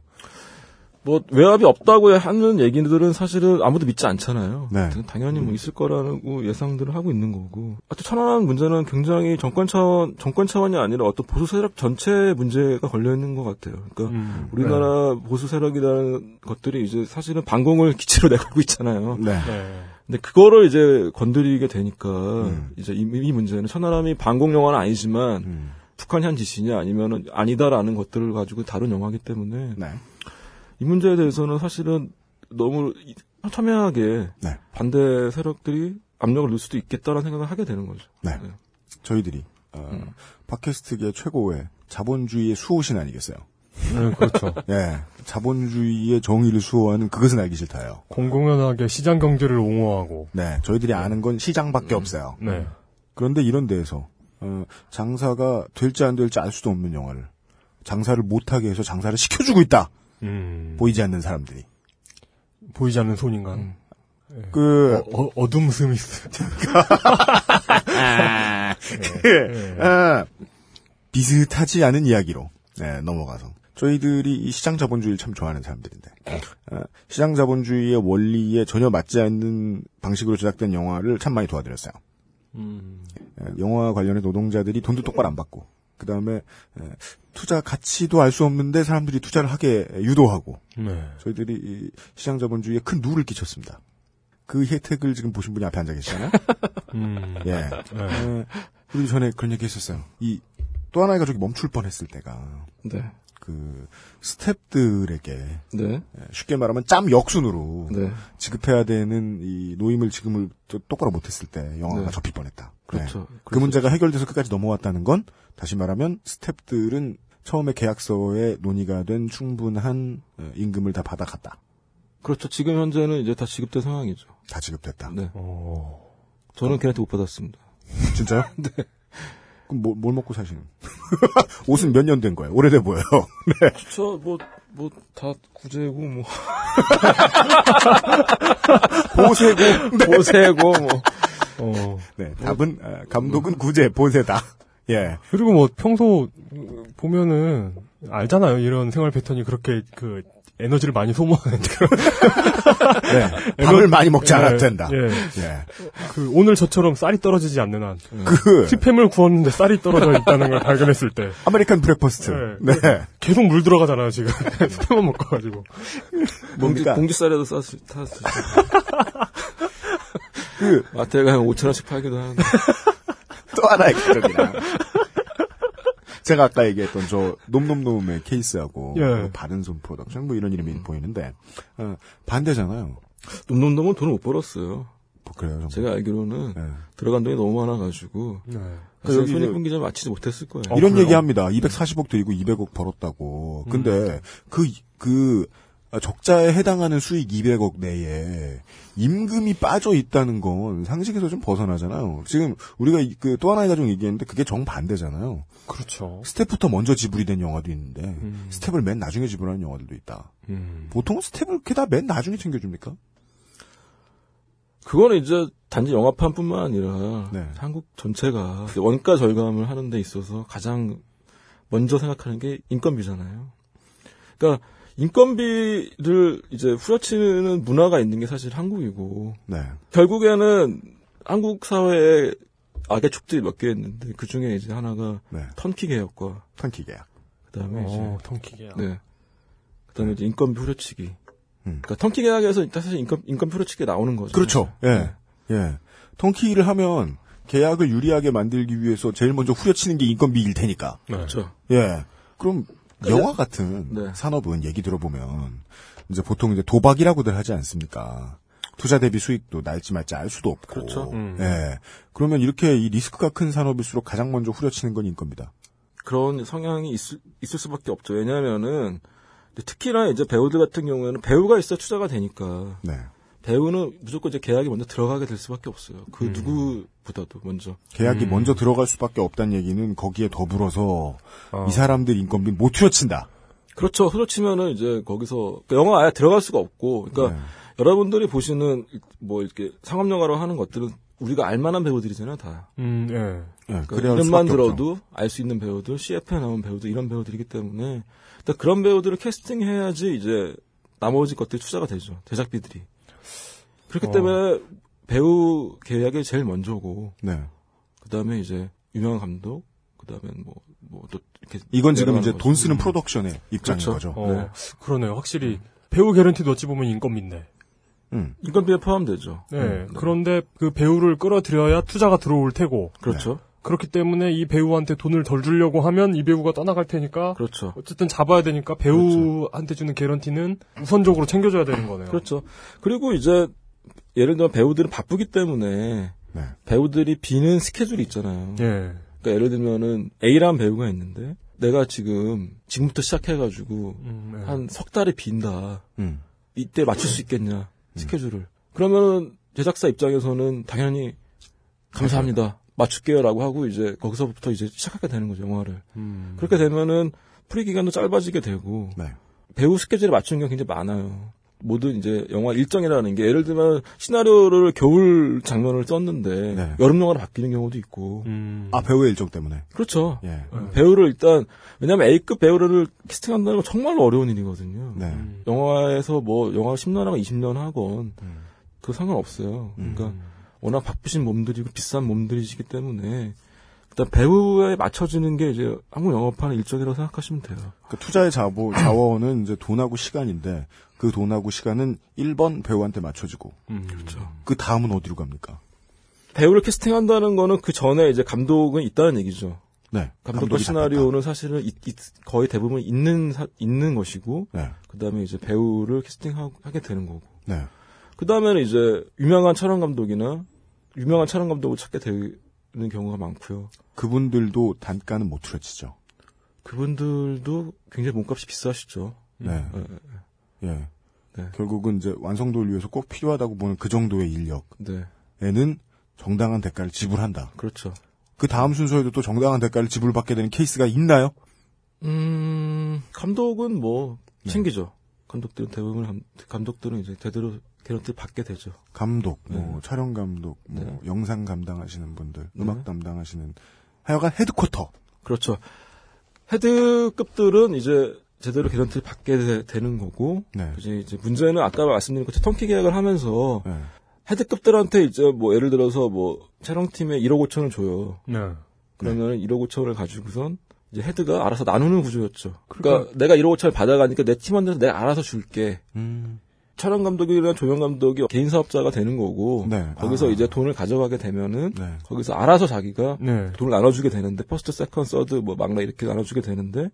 뭐 외압이 없다고 하는 얘기들은 사실은 아무도 믿지 않잖아요. 네. 당연히 뭐 있을 거라고 예상들을 하고 있는 거고. 하여튼 천안함 문제는 굉장히 정권 차원 정권 차원이 아니라 어떤 보수 세력 전체 문제가 걸려 있는 것 같아요. 그러니까 음. 우리나라 보수 세력이라는 것들이 이제 사실은 반공을 기치로 내걸고 있잖아요. 네. 네. 근데 그거를 이제 건드리게 되니까 음. 이제 이, 이 문제는 천안함이 반공 영화는 아니지만 음. 북한 현 지시냐 아니면은 아니다라는 것들을 가지고 다룬 영화이기 때문에 네. 이 문제에 대해서는 사실은 너무 이- 첨예하게 네. 반대 세력들이 압력을 넣을 수도 있겠다라는 생각을 하게 되는 거죠. 네. 저희들이 어, 팟캐스트계 최고의 자본주의의 수호신 아니겠어요? 네, 그렇죠. 예. 자본주의의 정의를 수호하는 그것은 알기 싫다요. 공공연하게 시장 경제를 옹호하고. 네. 저희들이 아는 건 시장밖에 없어요. 네. 그런데 이런 데에서 어, 장사가 될지 안 될지 알 수도 없는 영화를 장사를 못하게 해서 장사를 시켜주고 있다. 음. 보이지 않는 사람들이. 보이지 않는 손인간. 그 어, 어 둠 스미스. 그, 아, 비슷하지 않은 이야기로 네, 넘어가서 저희들이 이 시장 자본주의를 참 좋아하는 사람들인데 아, 시장 자본주의의 원리에 전혀 맞지 않는 방식으로 제작된 영화를 참 많이 도와드렸어요. 음. 에, 영화 관련해 노동자들이 돈도 똑바로 안 받고 그 다음에 투자 가치도 알 수 없는데 사람들이 투자를 하게 유도하고 네. 저희들이 이 시장 자본주의에 큰 누를 끼쳤습니다. 그 혜택을 지금 보신 분이 앞에 앉아 계시잖아요. 음. 예. 네. 에, 우리 전에 그런 얘기 했었어요. 이 또 하나의 가족이 멈출 뻔했을 때가 네. 그 스탭들에게 네. 에, 쉽게 말하면 짬 역순으로 네. 지급해야 되는 이 노임을 지금을 또 똑바로 못했을 때 영화가 네. 접힐 뻔했다. 그렇죠. 네. 그 문제가 해결돼서 끝까지 넘어왔다는 건 다시 말하면 스탭들은 처음에 계약서에 논의가 된 충분한 어, 임금을 다 받아갔다. 그렇죠. 지금 현재는 이제 다 지급된 상황이죠. 다 지급됐다. 네. 어. 저는 걔한테 못 받았습니다. 진짜요? 네. 그럼 뭐, 뭘 먹고 사시는? 옷은 몇 년 된 거예요? 오래돼 보여요. 네. 저, 뭐, 뭐, 다 구제고, 뭐. 보세고. 네. 보세고, 뭐. 어. 네, 답은 아, 감독은 구제 보세다. 예. 그리고 뭐 평소 보면은 알잖아요. 이런 생활 패턴이 그렇게 그 에너지를 많이 소모하는 그런 네. 밥을 많이 먹지 않아도 예, 된다. 예. 예. 그 오늘 저처럼 쌀이 떨어지지 않는 한 그 스팸을 구웠는데 쌀이 떨어져 있다는 걸 발견했을 때 American breakfast. 네. 네. 계속 물 들어가잖아요 지금 스팸만 먹어가지고 봉지, 뭡니까? 봉지쌀에도 쌌을, 탔을 그 마트에 가면 5천 원씩 팔기도 하는데. 또 하나의 가족이랑. 제가 아까 얘기했던 저 놈놈놈의 케이스하고 예. 뭐 바른 손 프로덕션 뭐 이런 이름이 보이는데 어, 반대잖아요. 놈놈놈은 돈을 못 벌었어요. 뭐 그래요. 정말. 제가 알기로는 네. 들어간 돈이 너무 많아가지고. 네. 그래서 여기 손익분기점 마치지 못했을 거예요. 어, 이런 그래요? 얘기합니다. 240억 들이고 200억 벌었다고. 근데 그그 적자에 해당하는 수익 200억 내에 임금이 빠져 있다는 건 상식에서 좀 벗어나잖아요. 지금 우리가 그 또 하나의 가족 얘기했는데 그게 정반대잖아요. 그렇죠. 스텝부터 먼저 지불이 된 영화도 있는데 음. 스텝을 맨 나중에 지불하는 영화들도 있다. 음. 보통은 스텝을 게다 맨 나중에 챙겨줍니까? 그거는 이제 단지 영화판뿐만 아니라 네. 한국 전체가 원가 절감을 하는 데 있어서 가장 먼저 생각하는 게 인건비잖아요. 그러니까 인건비를 이제 후려치는 문화가 있는 게 사실 한국이고 네. 결국에는 한국 사회에 악의 축들이 몇 개 있는데 그 중에 이제 하나가 네. 턴키 개혁과 턴키 계약. 그다음에 이제 어, 턴키 계약. 네. 그다음에 이제 인건비 후려치기. 음. 그러니까 턴키 계약에서 일단 사실 인건 인건비 후려치기 나오는 거죠. 그렇죠. 사실. 예. 예. 턴키를 하면 계약을 유리하게 만들기 위해서 제일 먼저 후려치는 게 인건비일 테니까. 그렇죠. 예. 그럼 영화 같은 네. 산업은 얘기 들어보면 이제 보통 이제 도박이라고들 하지 않습니까? 투자 대비 수익도 날지 말지 알 수도 없고. 그렇죠. 음. 예. 그러면 이렇게 이 리스크가 큰 산업일수록 가장 먼저 후려치는 건 인건비다. 그런 성향이 있을, 있을 수밖에 없죠. 왜냐하면은 특히나 이제 배우들 같은 경우에는 배우가 있어 투자가 되니까 네. 배우는 무조건 이제 계약이 먼저 들어가게 될 수밖에 없어요. 그 음. 누구보다도 먼저. 계약이 음. 먼저 들어갈 수밖에 없다는 얘기는 거기에 더불어서 어. 이 사람들 인건비 못 후려친다. 그렇죠. 후려치면은 이제 거기서 그러니까 영화 아예 들어갈 수가 없고, 그러니까 네. 여러분들이 보시는 뭐 이렇게 상업 영화로 하는 것들은 우리가 알만한 배우들이잖아요, 다. 음, 예. 그러니까 그래야 할 이름만 들어도 알 수 있는 배우들, CF에 나온 배우들 이런 배우들이기 때문에 일단 그런 배우들을 캐스팅해야지 이제 나머지 것들이 투자가 되죠. 제작비들이. 그렇기 어. 때문에 배우 계약이 제일 먼저고, 네. 그 다음에 이제 유명한 감독, 그 다음에 뭐 뭐 또 이렇게 이건 지금 이제 돈. 쓰는 음. 프로덕션의 입장인 그렇죠. 거죠. 어, 네. 그러네요. 확실히 배우 개런티도 어찌 보면 인건비인데. 음. 인건비에 포함되죠. 네. 음, 그런데 그 배우를 끌어들여야 투자가 들어올 테고. 그렇죠. 그렇기 때문에 이 배우한테 돈을 덜 주려고 하면 이 배우가 떠나갈 테니까. 그렇죠. 어쨌든 잡아야 되니까 배우한테 주는 개런티는 우선적으로 챙겨줘야 되는 거네요. 그렇죠. 그리고 이제 예를 들어 배우들은 바쁘기 때문에 네. 배우들이 비는 스케줄이 있잖아요. 예. 그러니까 예를 들면은 A라는 배우가 있는데 내가 지금 지금부터 시작해가지고 음, 네. 한석 달이 빈다. 음. 이때 맞출 수 있겠냐 스케줄을. 그러면 제작사 입장에서는 당연히 감사합니다. 맞출게요라고 하고 이제 거기서부터 이제 시작하게 되는 거죠 영화를. 음. 그렇게 되면은 pre 기간도 짧아지게 되고 네. 배우 스케줄에 맞추는 게 굉장히 많아요. 모든 이제 영화 일정이라는 게 예를 들면 시나리오를 겨울 장면을 썼는데 네. 여름 영화로 바뀌는 경우도 있고 음. 아 배우의 일정 때문에. 그렇죠. 예. 배우를 일단 왜냐하면 A급 배우를 캐스팅한다는 건 정말로 어려운 일이거든요. 네. 영화에서 뭐 영화 10년 하건 20년 하건 그 상관없어요. 음. 그러니까 워낙 바쁘신 몸들이고 비싼 몸들이시기 때문에 일단 배우에 맞춰지는 게 이제 한국 영화판의 일정이라고 생각하시면 돼요. 그 투자의 자보, 자원은 이제 돈하고 시간인데 그 돈하고 시간은 1번 배우한테 맞춰지고 음. 그렇죠. 그 다음은 어디로 갑니까? 배우를 캐스팅한다는 거는 그 전에 이제 감독은 있다는 얘기죠. 네. 감독과 시나리오는 사실은 이- 이- 거의 대부분 있는 사- 있는 것이고 네. 그다음에 이제 배우를 캐스팅하게 되는 거고 네. 그다음에는 이제 유명한 촬영 감독이나 유명한 촬영 감독을 찾게 되는 경우가 많고요. 그분들도 단가는 못 후려치죠. 그분들도 굉장히 몸값이 비싸시죠. 네. 예, 예. 예. 네. 결국은 이제 완성도를 위해서 꼭 필요하다고 보는 그 정도의 인력에는 네. 정당한 대가를 지불한다. 그렇죠. 그 다음 순서에도 또 정당한 대가를 지불받게 되는 케이스가 있나요? 음, 감독은 뭐 네. 챙기죠. 감독들은 대부분 감, 감독들은 이제 제대로 개런티 받게 되죠. 감독, 뭐 네. 촬영 감독, 뭐 네. 영상 담당하시는 분들, 네. 음악 담당하시는 하여간 헤드쿼터. 그렇죠. 헤드급들은 이제 제대로 개런티를 받게 되, 는 거고 네. 이제 이제 문제는 아까 말씀드린 것처럼 턴키 계약을 하면서 네. 헤드급들한테 이제 뭐 예를 들어서 뭐 촬영팀에 1억 5천을 줘요. 네. 그러면 1억 5천을 가지고선 이제 헤드가 알아서 나누는 구조였죠. 그러니까 내가 1억 5천을 받아가니까 내 팀원들은 내가 알아서 줄게. 음. 촬영 감독이나 조명 감독이 개인 사업자가 되는 거고 네. 거기서 아. 이제 돈을 가져가게 되면은 네. 거기서 알아서 자기가 네. 돈을 나눠주게 되는데 first, second, third, 뭐 막내 이렇게 나눠주게 되는데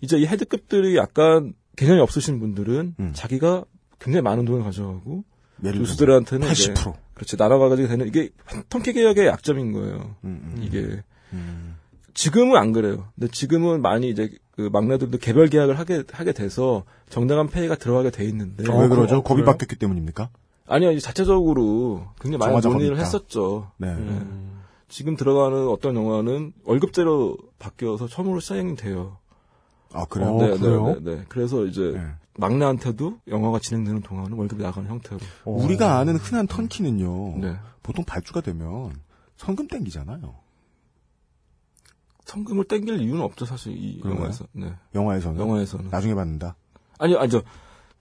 이제 이 헤드급들이 약간 개념이 없으신 분들은 음. 자기가 굉장히 많은 돈을 가져가고 조수들한테는 들어서 이제 80%. 그렇지 나눠가지고 되는 이게 턴키 계약의 약점인 거예요. 음, 음. 이게 음. 지금은 안 그래요. 근데 지금은 많이 이제 그 막내들도 개별 계약을 하게 하게 돼서 정당한 페이가 들어가게 돼 있는데 왜 그러죠? 어, 겁이 그래요? 바뀌었기 때문입니까? 아니요 이제 자체적으로 굉장히 많은 논의를? 했었죠. 네. 예. 지금 들어가는 어떤 영화는 월급제로 바뀌어서 처음으로 시행이 돼요. 아, 그래요? 어, 네, 그래요? 네, 네, 네. 그래서 이제 네. 막내한테도 영화가 진행되는 동안은 월급이 나가는 형태로. 어. 우리가 아는 흔한 턴키는요. 네. 보통 발주가 되면 선금 땡기잖아요. 성금을 땡길 이유는 없죠, 사실 이 그런가요? 영화에서. 네. 영화에서는. 영화에서는. 나중에 받는다. 아니, 아니, 저,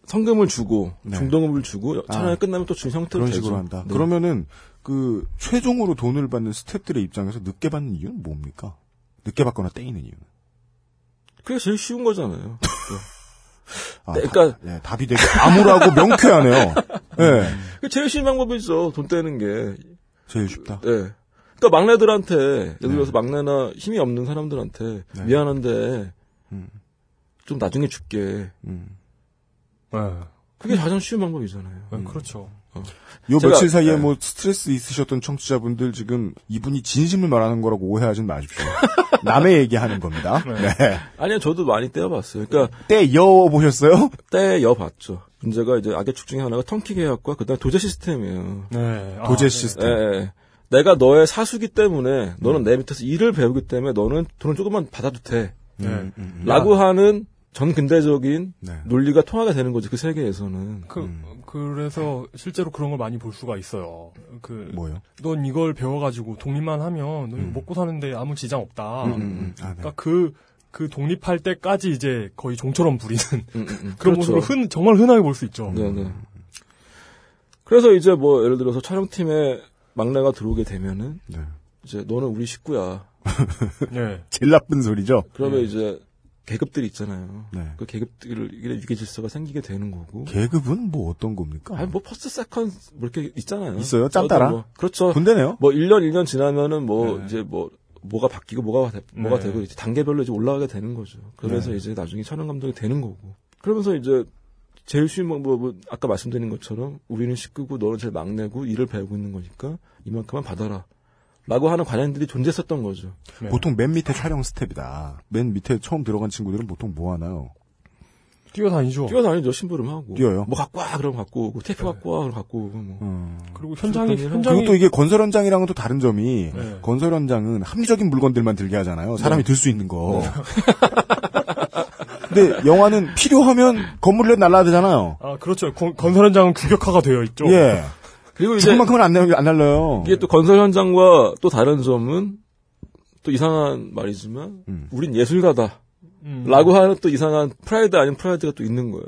성금을 주고, 네. 중동금을 주고, 촬영이 아. 끝나면 또준 형태로 그런 되죠. 식으로 한다. 네. 그러면은 그 최종으로 돈을 받는 스탭들의 입장에서 늦게 받는 이유는 뭡니까? 늦게 받거나 떼이는 이유는. 그게 제일 쉬운 거잖아요. 아, 네, 그러니까- 다- 예, 답이 되게 암울하고 명쾌하네요. 예. 제일 쉬운 방법이죠. 돈 떼는 게. 제일 쉽다. 예. 그러니까 막내들한테, 예를 들어서 막내나 힘이 없는 사람들한테, 네. 미안한데, 음. 좀 나중에 줄게. 음. 네. 그게 가장 쉬운 방법이잖아요. 네, 그렇죠. 요 제가- 며칠 사이에 네. 뭐 스트레스 있으셨던 청취자분들 지금 이분이 진심을 말하는 거라고 오해하진 마십시오. 남의 얘기하는 겁니다. 네. 아니요, 저도 많이 떼어봤어요. 그러니까, 떼여 보셨어요? 떼여 봤죠. 문제가 이제 악의 축 중에 하나가 턴키 계약과 그다음 도제 시스템이에요. 네. 아, 도제 네. 시스템. 예, 예. 내가 너의 사수기 때문에 너는 내 밑에서 일을 배우기 때문에 너는 돈을 조금만 받아도 돼. 네. 음, 음, 음. 라고 하는 전 근대적인 네. 논리가 통하게 되는 거지 그 세계에서는. 그, 그래서 실제로 그런 걸 많이 볼 수가 있어요. 그, 뭐요? 넌 이걸 배워가지고 독립만 하면 너 음. 먹고 사는데 아무 지장 없다. 음, 음, 음. 아, 네. 그러니까 그, 그 독립할 때까지 이제 거의 종처럼 부리는 음, 음, 음. 그런 그렇죠. 모습을 흔, 정말 흔하게 볼 수 있죠. 네, 네. 그래서 이제 뭐 예를 들어서 촬영팀에 막내가 들어오게 되면은 네. 이제 너는 우리 식구야. 네. 제일 나쁜 소리죠. 그러면 이제 계급들이 있잖아요. 네. 그 계급들 이게 위계 질서가 생기게 되는 거고. 계급은 뭐 어떤 겁니까? 아니 뭐 first second 뭐 이렇게 있잖아요. 있어요? 짬따라? 뭐, 그렇죠. 군대네요. 뭐 1년 1년 지나면은 뭐 네. 이제 뭐 뭐가 바뀌고 뭐가 되, 뭐가 네. 되고 이제 단계별로 이제 올라가게 되는 거죠. 그래서 네. 이제 나중에 촬영 감독이 되는 거고. 그러면서 이제 제일 쉬운 방법은 아까 말씀드린 것처럼 우리는 식구고 너는 제일 막내고 일을 배우고 있는 거니까 이만큼만 받아라. 라고 하는 관행들이 존재했었던 거죠. 네. 보통 맨 밑에 촬영 스텝이다. 맨 밑에 처음 들어간 친구들은 보통 뭐 하나요? 뛰어다니죠. 뛰어다니죠, 심부름하고. 뛰어요? 뭐 갖고 와, 그러면 갖고 오고, 테이프 갖고 와, 그러면 갖고 오고, 뭐. 음. 그리고 현장이, 현장이. 그리고 또 이게 건설 현장이랑은 또 다른 점이 네. 건설 현장은 합리적인 물건들만 들게 하잖아요. 사람이 들 수 있는 거. 근데 영화는 필요하면 건물에 날라야 아, 그렇죠. 건, 건설 현장은 규격화가 되어 있죠. 예. 그리고 이제 조금만큼은 안, 날- 안 날려요. 이게 또 건설 현장과 또 다른 점은 또 이상한 말이지만 음. 우린 예술가다. 음. 라고 하는 또 이상한 프라이드 아닌 프라이드가 또 있는 거예요.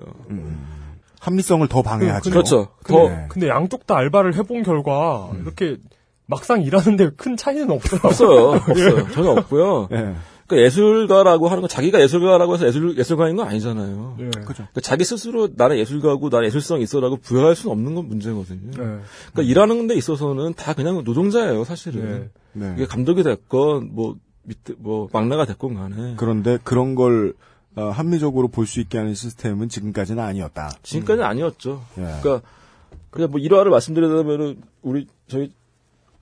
합리성을 더 방해하죠. 그렇죠. 근데, 더 근데 양쪽 다 알바를 해본 결과 이렇게 막상 일하는데 큰 차이는 없어요. 없어요. 없어요. 전혀 없고요. 예. 그러니까 예술가라고 하는 건 자기가 예술가라고 해서 예술 예술가인 건 아니잖아요. 예. 그죠. 그러니까 자기 스스로 나는 예술가고 나는 예술성 있어라고 부여할 수는 없는 건 문제거든요. 네. 그러니까 일하는 데 있어서는 다 그냥 노동자예요, 사실은. 네. 네. 이게 감독이 됐건 뭐 밑에 뭐 막내가 됐건 간에 그런데 그런 걸 어, 합리적으로 볼 수 있게 하는 시스템은 지금까지는 아니었다. 지금까지는 아니었죠. 예. 그러니까 그냥 뭐 일화를 말씀드리자면은 우리 저희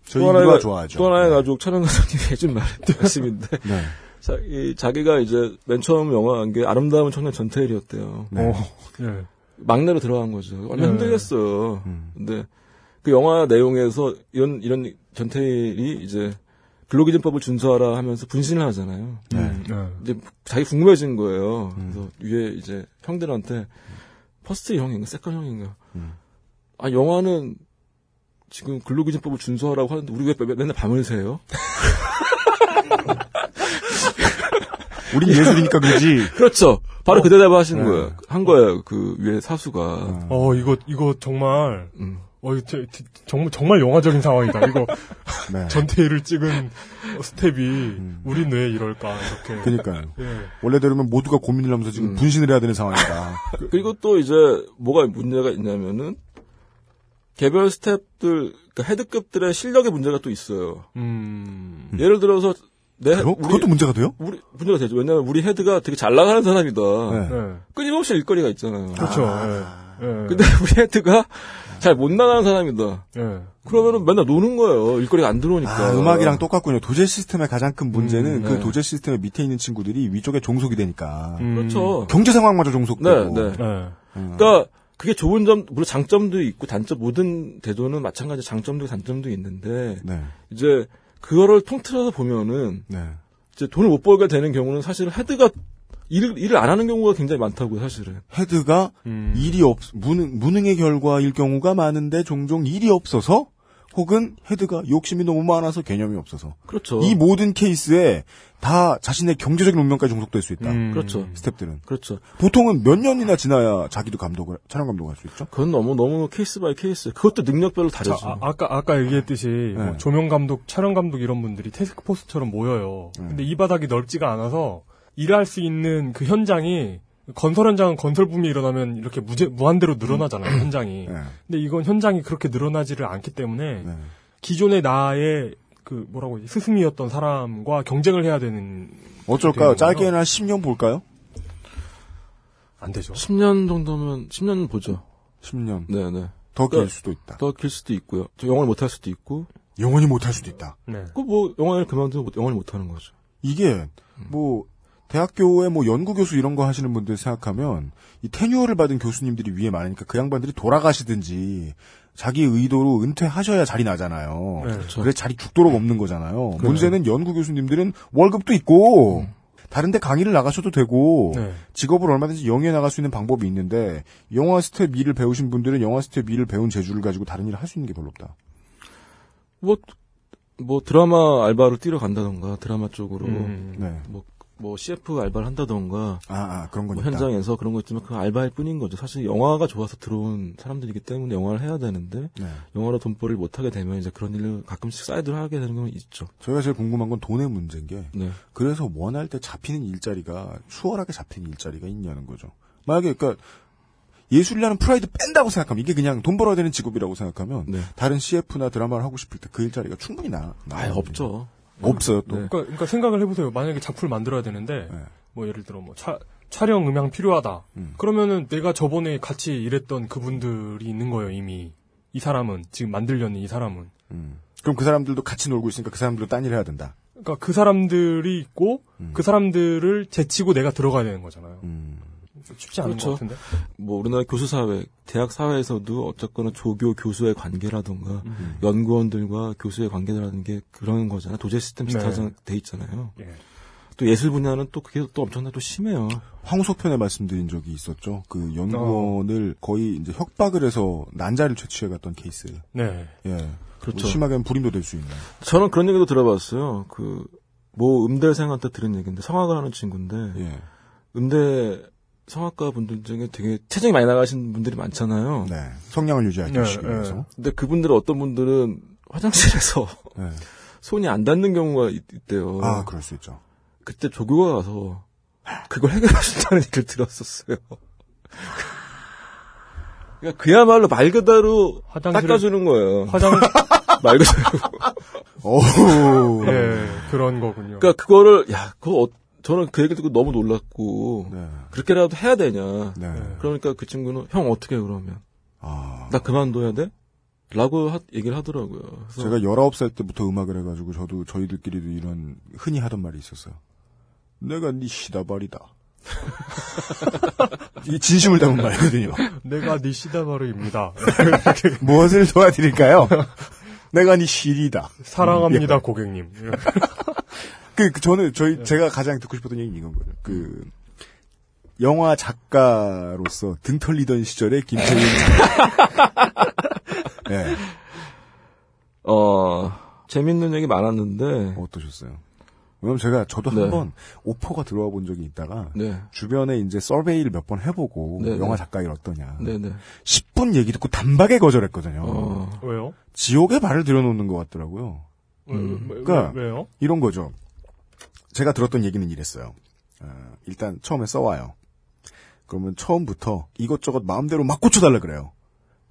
저희 또 하나의 좋아하죠. 또 하나의 네. 가족 촬영 감독님이 해준 말, 말씀인데 네. 자, 이, 자기가 이제 맨 처음 영화 한 게 아름다운 청년 전태일이었대요. 네. 어, 예. 막내로 들어간 거죠. 얼마나 네. 힘들겠어요. 음. 근데 그 영화 내용에서 이런 이런 전태일이 이제 근로기준법을 준수하라 하면서 분신을 하잖아요. 네. 네. 이제 자기 궁금해진 거예요. 음. 그래서 위에 이제 형들한테 first 형인가 second 형인가. 음. 아 영화는 지금 근로기준법을 준수하라고 하는데 우리 왜 매- 맨날 밤을 새요? 우린 예술이니까 그러지. 그렇죠. 바로 그 대답을 하신 네. 거예요. 한 거예요. 그 위에 사수가. 어, 이거, 이거 정말, 음. 어, 저- 저- 정말, 정말 영화적인 상황이다. 이거, 네. 전태일을 찍은 스텝이, 우린 왜 이럴까, 이렇게. 그러니까요. 예. 원래대로면 모두가 고민을 하면서 지금 음. 분신을 해야 되는 상황이다. 그리고 또 이제 뭐가 문제가 있냐면은 개별 스탭들 그러니까 헤드급들의 실력의 문제가 또 있어요. 음. 예를 들어서 내 그럼 우리 그것도 문제가 돼요? 우리 문제가 되죠. 왜냐하면 우리 헤드가 되게 잘 나가는 사람이다. 네. 네. 끊임없이 일거리가 있잖아요. 그렇죠. 예. 예. 근데 우리 헤드가 잘 못 나가는 사람이다. 예. 그러면은 맨날 노는 거예요. 일거리가 안 들어오니까. 아, 음악이랑 똑같군요. 도제 시스템의 가장 큰 문제는 음, 그 네. 도제 시스템의 밑에 있는 친구들이 위쪽에 종속이 되니까 음. 그렇죠. 경제 상황마저 종속되고. 네, 네. 네. 음. 그러니까 그게 좋은 점, 물론 장점도 있고 단점 모든 대조는 마찬가지 장점도 단점도 있는데 네. 이제 그거를 통틀어서 보면은 네. 이제 돈을 못 벌게 되는 경우는 사실 헤드가 일을 일을 안 하는 경우가 굉장히 많다고요, 사실은. 헤드가 음. 일이 없 무능 무능의 결과일 경우가 많은데 종종 일이 없어서 혹은 헤드가 욕심이 너무 많아서 개념이 없어서. 그렇죠. 이 모든 케이스에 다 자신의 경제적인 운명까지 종속될 수 있다. 음. 그렇죠. 스탭들은. 그렇죠. 보통은 몇 년이나 지나야 자기도 감독을 촬영 감독을 할수 있죠. 그건 너무 너무 case by case. 그것도 능력별로 자, 다르죠. 아, 아까 아까 얘기했듯이 뭐 네. 조명 감독, 촬영 감독 이런 분들이 태스크포스처럼 모여요. 네. 근데 이 바닥이 넓지가 않아서 일할 수 있는 그 현장이 건설 현장은 건설 붐이 일어나면 이렇게 무제, 무한대로 늘어나잖아요 현장이. 네. 근데 이건 현장이 그렇게 늘어나지를 않기 때문에 네. 기존의 나의 그 뭐라고 하지 스승이었던 사람과 경쟁을 해야 되는 어쩔까요? 짧게는 한 10년 볼까요? 안 되죠. 10년 정도면 10년 보죠. 10년. 네, 네. 더길 그러니까 수도 있다. 더 길 수도 있고요. 저 영어를 못할 수도 있고. 영원히 못할 수도 있다. 네. 그 뭐 영어를 그만두면 영어를 못 하는 거죠. 이게 뭐 대학교에 뭐 연구 교수 이런 거 하시는 분들 생각하면 이 tenure를 받은 교수님들이 위에 많으니까 그 양반들이 돌아가시든지 자기 의도로 은퇴하셔야 자리 나잖아요. 네. 그렇죠. 그래 자리 죽도록 없는 거잖아요. 그렇죠. 문제는 연구 교수님들은 월급도 있고 다른데 강의를 나가셔도 되고 네. 직업을 얼마든지 영위해 나갈 수 있는 방법이 있는데 영화 스텝 일을 배우신 분들은 영화 스텝 일을 배운 재주를 가지고 다른 일을 할 수 있는 게 별로 없다. 뭐, 뭐 드라마 알바로 뛰러 간다던가 드라마 쪽으로 음. 네. 뭐, 뭐 CF 알바를 한다던가 아, 아 그런 건 뭐. 현장에서 그런 거 있지만 그 알바일 뿐인 거죠. 사실 영화가 좋아서 들어온 사람들이기 때문에 영화를 해야 되는데 네. 영화로 돈벌이를 못 하게 되면 이제 그런 일을 가끔씩 사이드로 하게 되는 건 있죠. 저희가 제일 궁금한 건 돈의 문제인 게 네. 그래서 원할 때 잡히는 일자리가 수월하게 잡히는 일자리가 있냐는 거죠. 만약에 그러니까 예술이라는 프라이드 뺀다고 생각하면 이게 그냥 돈 벌어야 되는 직업이라고 생각하면 네. 다른 CF나 드라마를 하고 싶을 때 그 일자리가 충분히 나. 아예 나오거든요. 없죠. 없어요 또. 네. 그러니까, 그러니까 생각을 해보세요. 만약에 작품을 만들어야 되는데 네. 뭐 예를 들어 뭐 차, 촬영 음향 필요하다. 음. 그러면은 내가 저번에 같이 일했던 그분들이 있는 거예요 이미. 이 사람은 지금 만들려는 이 사람은. 음. 그럼 그 사람들도 같이 놀고 있으니까 그 사람들도 딴 일을 해야 된다. 그러니까 그 사람들이 있고 음. 그 사람들을 제치고 내가 들어가야 되는 거잖아요. 음. 쉽지 않은 그렇죠. 것 같은데. 뭐 우리나라 교수 사회, 대학 사회에서도 어쨌거나 조교 교수의 관계라던가 음. 연구원들과 교수의 관계라는 게 그런 거잖아요. 도제 시스템 네. 비슷하게 돼 있잖아요. 예. 또 예술 분야는 또 그게 또 엄청나게 또 심해요. 황소편에 말씀드린 적이 있었죠. 그 연구원을 거의 이제 협박을 해서 난자를 채취해 갔던 케이스. 네. 예. 그렇죠. 뭐 심하게는 불임도 될 수 있는. 저는 그런 얘기도 들어봤어요. 그, 모 음대생한테 들은 얘기인데, 성악을 하는 친구인데, 예. 음대 성악가 분들 중에 되게 체중이 많이 나가신 분들이 많잖아요. 네. 성량을 유지하기 네, 위해서. 근데 그분들은 어떤 분들은 화장실에서 네. 손이 안 닿는 경우가 있, 있대요. 아, 그럴 수 있죠. 그때 조교가 가서 그걸 해결해 준다는 얘기를 들었었어요. 그러니까 그야말로 말 그대로 화장실을- 닦아주는 거예요. 화장 말 그대로. 오. 예 그런 거군요. 그러니까 그거를 야 그거 어- 저는 그 얘기를 듣고 너무 놀랐고 네. 그렇게라도 해야 되냐. 네. 그러니까 그 친구는 형 어떻게 해, 그러면 아. 나 그만둬야 돼? 라고 하- 얘기를 하더라고요. 그래서 제가 19살 때부터 음악을 해가지고 저도 저희들끼리도 이런 흔히 하던 말이 있었어요. 내가 네 시다발이다. 이게 진심을 담은 말이거든요. 내가 네 시다바르입니다. 무엇을 도와드릴까요? 내가 네 시리다. 사랑합니다 고객님. 그, 그 저는 저희 제가 가장 듣고 싶었던 얘기는 이건 거예요. 그 영화 작가로서 등 털리던 시절의 김태훈 작가. 예. 어 재밌는 얘기 많았는데 어떠셨어요? 왜냐면 제가 저도 네. 한번 오퍼가 들어와 본 적이 있다가 네. 주변에 이제 서베이를 몇 번 해보고 네, 영화 네. 작가 일 어떠냐. 네네. 10분 얘기 듣고 단박에 거절했거든요. 어. 왜요? 지옥에 발을 들여놓는 것 같더라고요. 음. 왜, 왜, 그러니까 왜요? 이런 거죠. 제가 들었던 얘기는 이랬어요. 어, 일단 처음에 써와요. 그러면 처음부터 이것저것 마음대로 막 고쳐달라 그래요.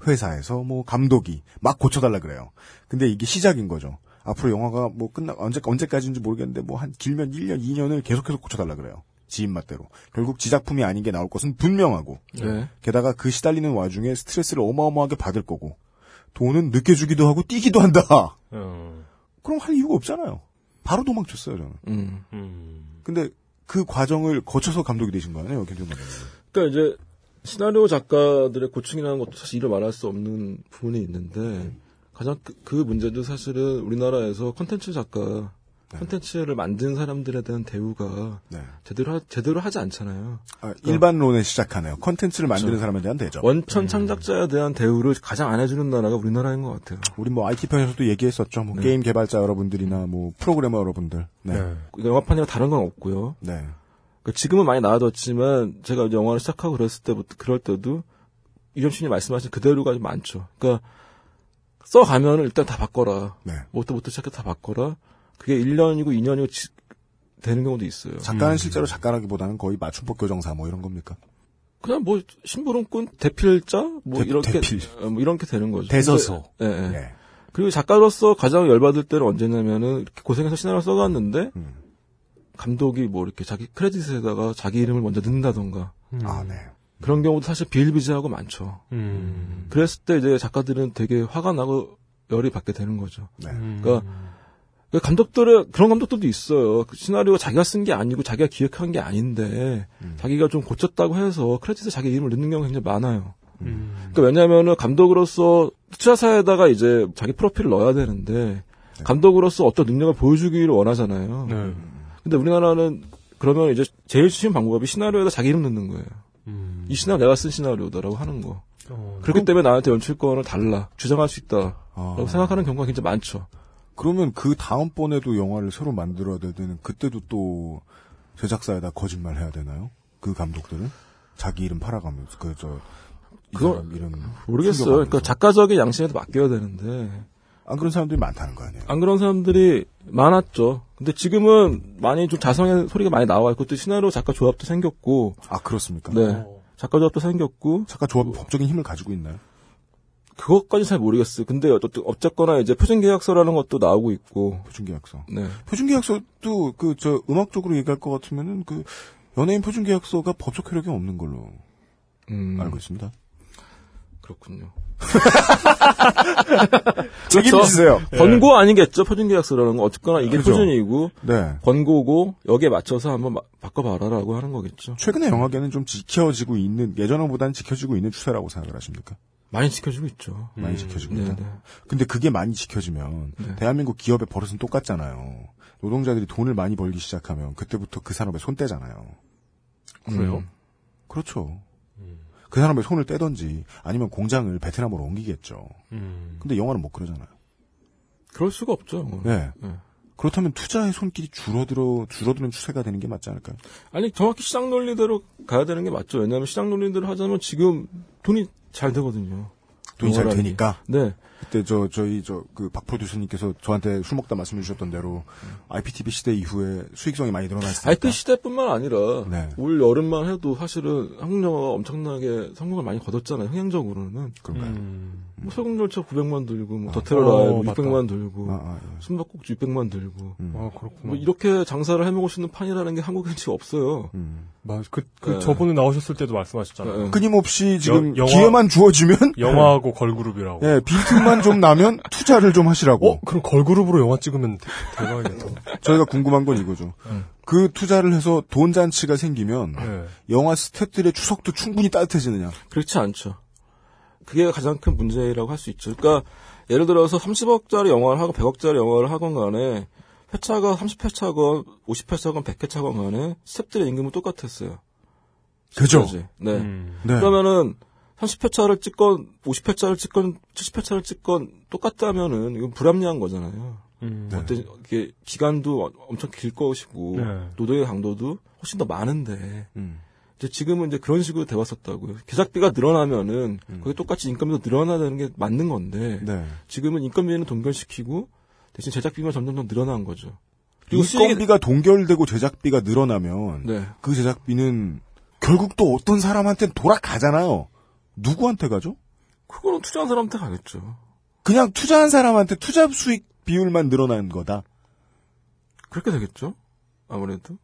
회사에서 뭐 감독이 막 고쳐달라 그래요. 근데 이게 시작인 거죠. 앞으로 영화가 뭐 끝나 언제 언제까지인지 모르겠는데 뭐 한 길면 1년, 2년을 계속해서 고쳐달라 그래요. 지인 맛대로. 결국 지작품이 아닌 게 나올 것은 분명하고. 네. 게다가 그 시달리는 와중에 스트레스를 어마어마하게 받을 거고. 돈은 늦게 주기도 하고 뛰기도 한다. 어, 그럼 할 이유가 없잖아요. 바로 도망쳤어요, 저는. 음. 음. 근데 그 과정을 거쳐서 감독이 되신 거 아니에요, 김태훈 감독님? 그러니까 이제 시나리오 작가들의 고충이라는 것도 사실 이루 말할 수 없는 부분이 있는데 가장 그, 그 문제도 사실은 우리나라에서 컨텐츠 작가 콘텐츠를 만든 사람들에 대한 대우가 네. 제대로 하, 제대로 하지 않잖아요. 아, 일반론에 시작하네요. 컨텐츠를 만드는 그렇죠. 사람에 대한 대접. 원천 창작자에 대한 대우를 가장 안 해주는 나라가 우리나라인 것 같아요. 우리 뭐 IT 편에서도 얘기했었죠. 뭐 게임 개발자 여러분들이나 뭐 프로그래머 여러분들. 네. 영화판이랑 다른 건 없고요. 네. 그 지금은 많이 나아졌지만 제가 영화를 시작하고 그랬을 때부터 그럴 때도 이점신이 말씀하신 그대로가 좀 많죠. 그러니까 써가면 일단 다 바꿔라. 네. 뭐부터 시작해 다 바꿔라. 그게 1년이고 2년이고 지- 되는 경우도 있어요. 작가는 실제로 작가라기보다는 거의 맞춤법 교정사 뭐 이런 겁니까? 그냥 뭐 심부름꾼 대필자 뭐 대- 이렇게 대필. 어, 뭐 이렇게 되는 거죠. 대서서. 예, 예. 네. 그리고 작가로서 가장 열받을 때는 언제냐면은 이렇게 고생해서 시나리오 써갔는데 음. 감독이 뭐 이렇게 자기 크레딧에다가 자기 이름을 먼저 넣는다던가 아, 네. 그런 경우도 사실 비일비재하고 많죠. 음. 그랬을 때 이제 작가들은 되게 화가 나고 열이 받게 되는 거죠. 네. 그러니까 그 감독들은 그런 감독들도 있어요. 그 시나리오가 자기가 쓴 게 아니고 자기가 기획한 게 아닌데 음. 자기가 좀 고쳤다고 해서 크레딧에 자기 이름을 넣는 경우가 굉장히 많아요. 음. 그러니까 왜냐하면은 감독으로서 투자사에다가 이제 자기 프로필을 넣어야 되는데 감독으로서 어떤 능력을 보여주기를 원하잖아요. 네. 근데 우리나라는 그러면 이제 제일 쉬운 방법이 시나리오에다 자기 이름 넣는 거예요. 음. 이 시나리오 내가 쓴 시나리오다라고 하는 거. 어, 그렇기 때문에 나한테 연출권을 달라 주장할 수 있다라고 아. 생각하는 경우가 굉장히 많죠. 그러면 그 다음번에도 영화를 새로 만들어야 되는 그때도 또 제작사에다 거짓말 해야 되나요? 그 감독들은 자기 이름 팔아가면서 그저 그거 이름 모르겠어요. 그러니까 작가적인 양심에도 맡겨야 되는데 안 그런 사람들이 많다는 거 아니에요? 안 그런 사람들이 많았죠. 근데 지금은 많이 좀 자성의 소리가 많이 나와 있고 또 시나리오 작가 조합도 생겼고 아 그렇습니까? 네. 작가 조합도 생겼고 작가 조합 법적인 힘을 가지고 있나요? 그것까지 잘 모르겠어요. 근데 어쨌든 어쨌거나 이제 표준계약서라는 것도 나오고 있고 표준계약서. 네. 표준계약서도 그 저 음악적으로 얘기할 것 같으면은 그 연예인 표준계약서가 법적 효력이 없는 걸로 음, 알고 있습니다. 그렇군요. 책임지세요. 권고 아니겠죠 표준계약서라는 건 어쨌거나 이게 그죠. 표준이고 네. 권고고 여기에 맞춰서 한번 마- 바꿔봐라라고 하는 거겠죠. 최근에 영화계는 좀 지켜지고 있는 예전보다는 지켜지고 있는 추세라고 생각을 하십니까? 많이 지켜주고 있죠. 많이 지켜지고 네, 있다. 네. 근데 그게 많이 지켜지면 네. 대한민국 기업의 버릇은 똑같잖아요. 노동자들이 돈을 많이 벌기 시작하면 그때부터 그 산업에 손 떼잖아요. 그래요? 음. 그렇죠. 그 산업에 손을 떼던지 아니면 공장을 베트남으로 옮기겠죠. 음. 근데 영화는 못 그러잖아요. 그럴 수가 없죠. 네. 네. 그렇다면 투자의 손길이 줄어들어 줄어드는 추세가 되는 게 맞지 않을까요? 아니 정확히 시장 논리대로 가야 되는 게 맞죠. 왜냐하면 시장 논리대로 하자면 지금 돈이 잘 되거든요. 돈이 잘 되니까. 게. 네. 그때 저 저희 저 그 박 프로듀서님께서 저한테 술 먹다 말씀해 주셨던 대로 IPTV 시대 이후에 수익성이 많이 늘어났으니까. 아이 그 시대뿐만 아니라 네. 올 여름만 해도 사실은 한국 영화가 엄청나게 성공을 많이 거뒀잖아요. 흥행적으로는. 그런가요? 음. 뭐 소금열차 900만 들고 뭐 아. 더테러 어, 라이브 맞다. 600만 들고 아, 아, 예. 숨바꼭질 600만 들고 음. 아, 그렇구나. 뭐 이렇게 장사를 해먹을 수 있는 판이라는 게 한국엔 지금 없어요. 음. 맞, 그, 그 네. 저번에 나오셨을 때도 말씀하셨잖아요. 네. 끊임없이 지금 영화- 기회만 주어지면 영화하고 걸그룹이라고. 예, 빈틈 만 좀 나면 투자를 좀 하시라고. 어? 그럼 걸그룹으로 영화 찍으면 대, 대박이겠다. 저희가 궁금한 건 이거죠. 그 투자를 해서 돈 잔치가 생기면 네. 영화 스탭들의 추석도 충분히 따뜻해지느냐? 그렇지 않죠. 그게 가장 큰 문제라고 할 수 있죠. 그러니까 예를 들어서 30억짜리 영화를 하고 100억짜리 영화를 하건 간에 회차가 30회차건 50회차건 100회차건 간에 스탭들의 임금은 똑같았어요. 그죠? 네. 음. 네. 그러면은 30회차를 찍건 50회차를 찍건 70회차를 찍건 똑같다면은 이건 불합리한 거잖아요. 음. 어떤 이게 기간도 엄청 길 것이고 네. 노동의 강도도 훨씬 더 많은데 음. 이제 지금은 이제 그런 식으로 돼 왔었다고요. 제작비가 늘어나면은 그게 똑같이 인건비도 늘어나야 되는 게 맞는 건데 네. 지금은 인건비는 동결시키고 대신 제작비만 점점 더 늘어난 거죠. 그리고 인건비가 동결되고 제작비가 늘어나면 네. 그 제작비는 결국 또 어떤 사람한테 돌아가잖아요. 누구한테 가죠? 그거는 투자한 사람한테 가겠죠. 그냥 투자한 사람한테 투자 수익 비율만 늘어나는 거다. 그렇게 되겠죠. 아무래도.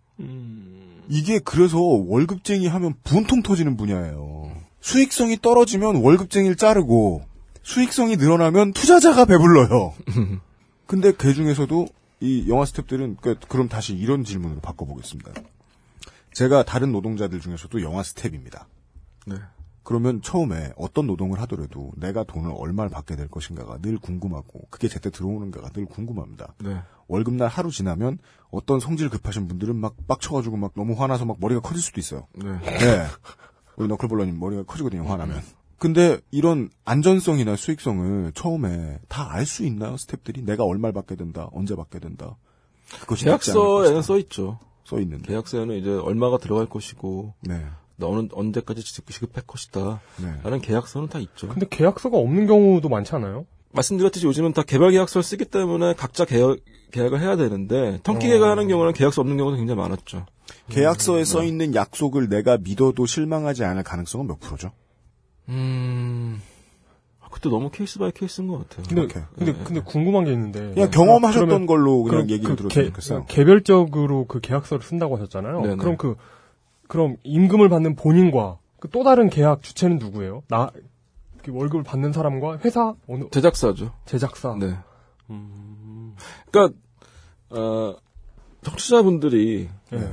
이게 그래서 월급쟁이 하면 분통 터지는 분야예요. 수익성이 떨어지면 월급쟁이를 자르고 수익성이 늘어나면 투자자가 배불러요. 근데 그 중에서도 이 영화 스탭들은 그- 그럼 다시 이런 질문으로 바꿔보겠습니다. 제가 다른 노동자들 중에서도 영화 스탭입니다. 네. 그러면 처음에 어떤 노동을 하더라도 내가 돈을 얼마를 받게 될 것인가가 늘 궁금하고 그게 제때 들어오는가가 늘 궁금합니다. 네. 월급날 하루 지나면 어떤 성질 급하신 분들은 막 빡쳐가지고 막 너무 화나서 막 머리가 커질 수도 있어요. 네. 네. 우리 너클볼러님 머리가 커지거든요, 화나면. 근데 이런 안전성이나 수익성을 처음에 다 알 수 있나요, 스탭들이? 내가 얼마를 받게 된다, 언제 받게 된다. 그것이 계약서에는. 써 있죠. 써 있는데. 계약서에는 이제 얼마가 들어갈 것이고 네. 너는 언제까지 지급- 지급할 것이다. 네. 라는 계약서는 다 있죠. 근데 계약서가 없는 경우도 많지 않아요? 말씀드렸듯이 요즘은 다 개발 계약서를 쓰기 때문에 각자 계약, 계약을 해야 되는데 턴키 계약하는 경우는 계약서 없는 경우도 굉장히 많았죠. 계약서에 써 있는 약속을 내가 믿어도 실망하지 않을 가능성은 몇 프로죠? 음. 아, 그때 너무 case by case인 것 같아요. 근데 오케이. 근데 근데 궁금한 게 있는데 그냥 경험하셨던 그러면 걸로 그냥 얘기를 그 들었으면 개- 좋겠어요. 개별적으로 그 계약서를 쓴다고 하셨잖아요. 네네. 그럼 그 그럼 임금을 받는 본인과 그 또 다른 계약 주체는 누구예요? 나그 월급을 받는 사람과 회사 어느 제작사죠. 제작사. 네. 그러니까 어, 청취자분들이 예.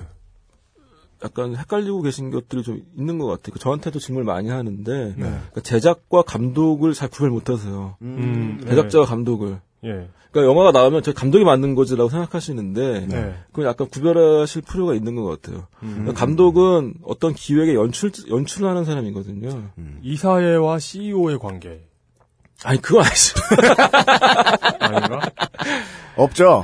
약간 헷갈리고 계신 것들이 좀 있는 것 같아요. 그 저한테도 질문을 많이 하는데 네. 그러니까 제작과 감독을 잘 구별 못하세요. 음, 제작자와 감독을. 예. 그러니까 영화가 나오면 저 감독이 만든 거지라고 생각하시는데 네. 그건 약간 구별하실 필요가 있는 것 같아요. 그러니까 감독은 어떤 기획에 연출 연출을 하는 사람이거든요. 이사회와 CEO의 관계. 아니 그건 아니죠. 아닌가? 없죠.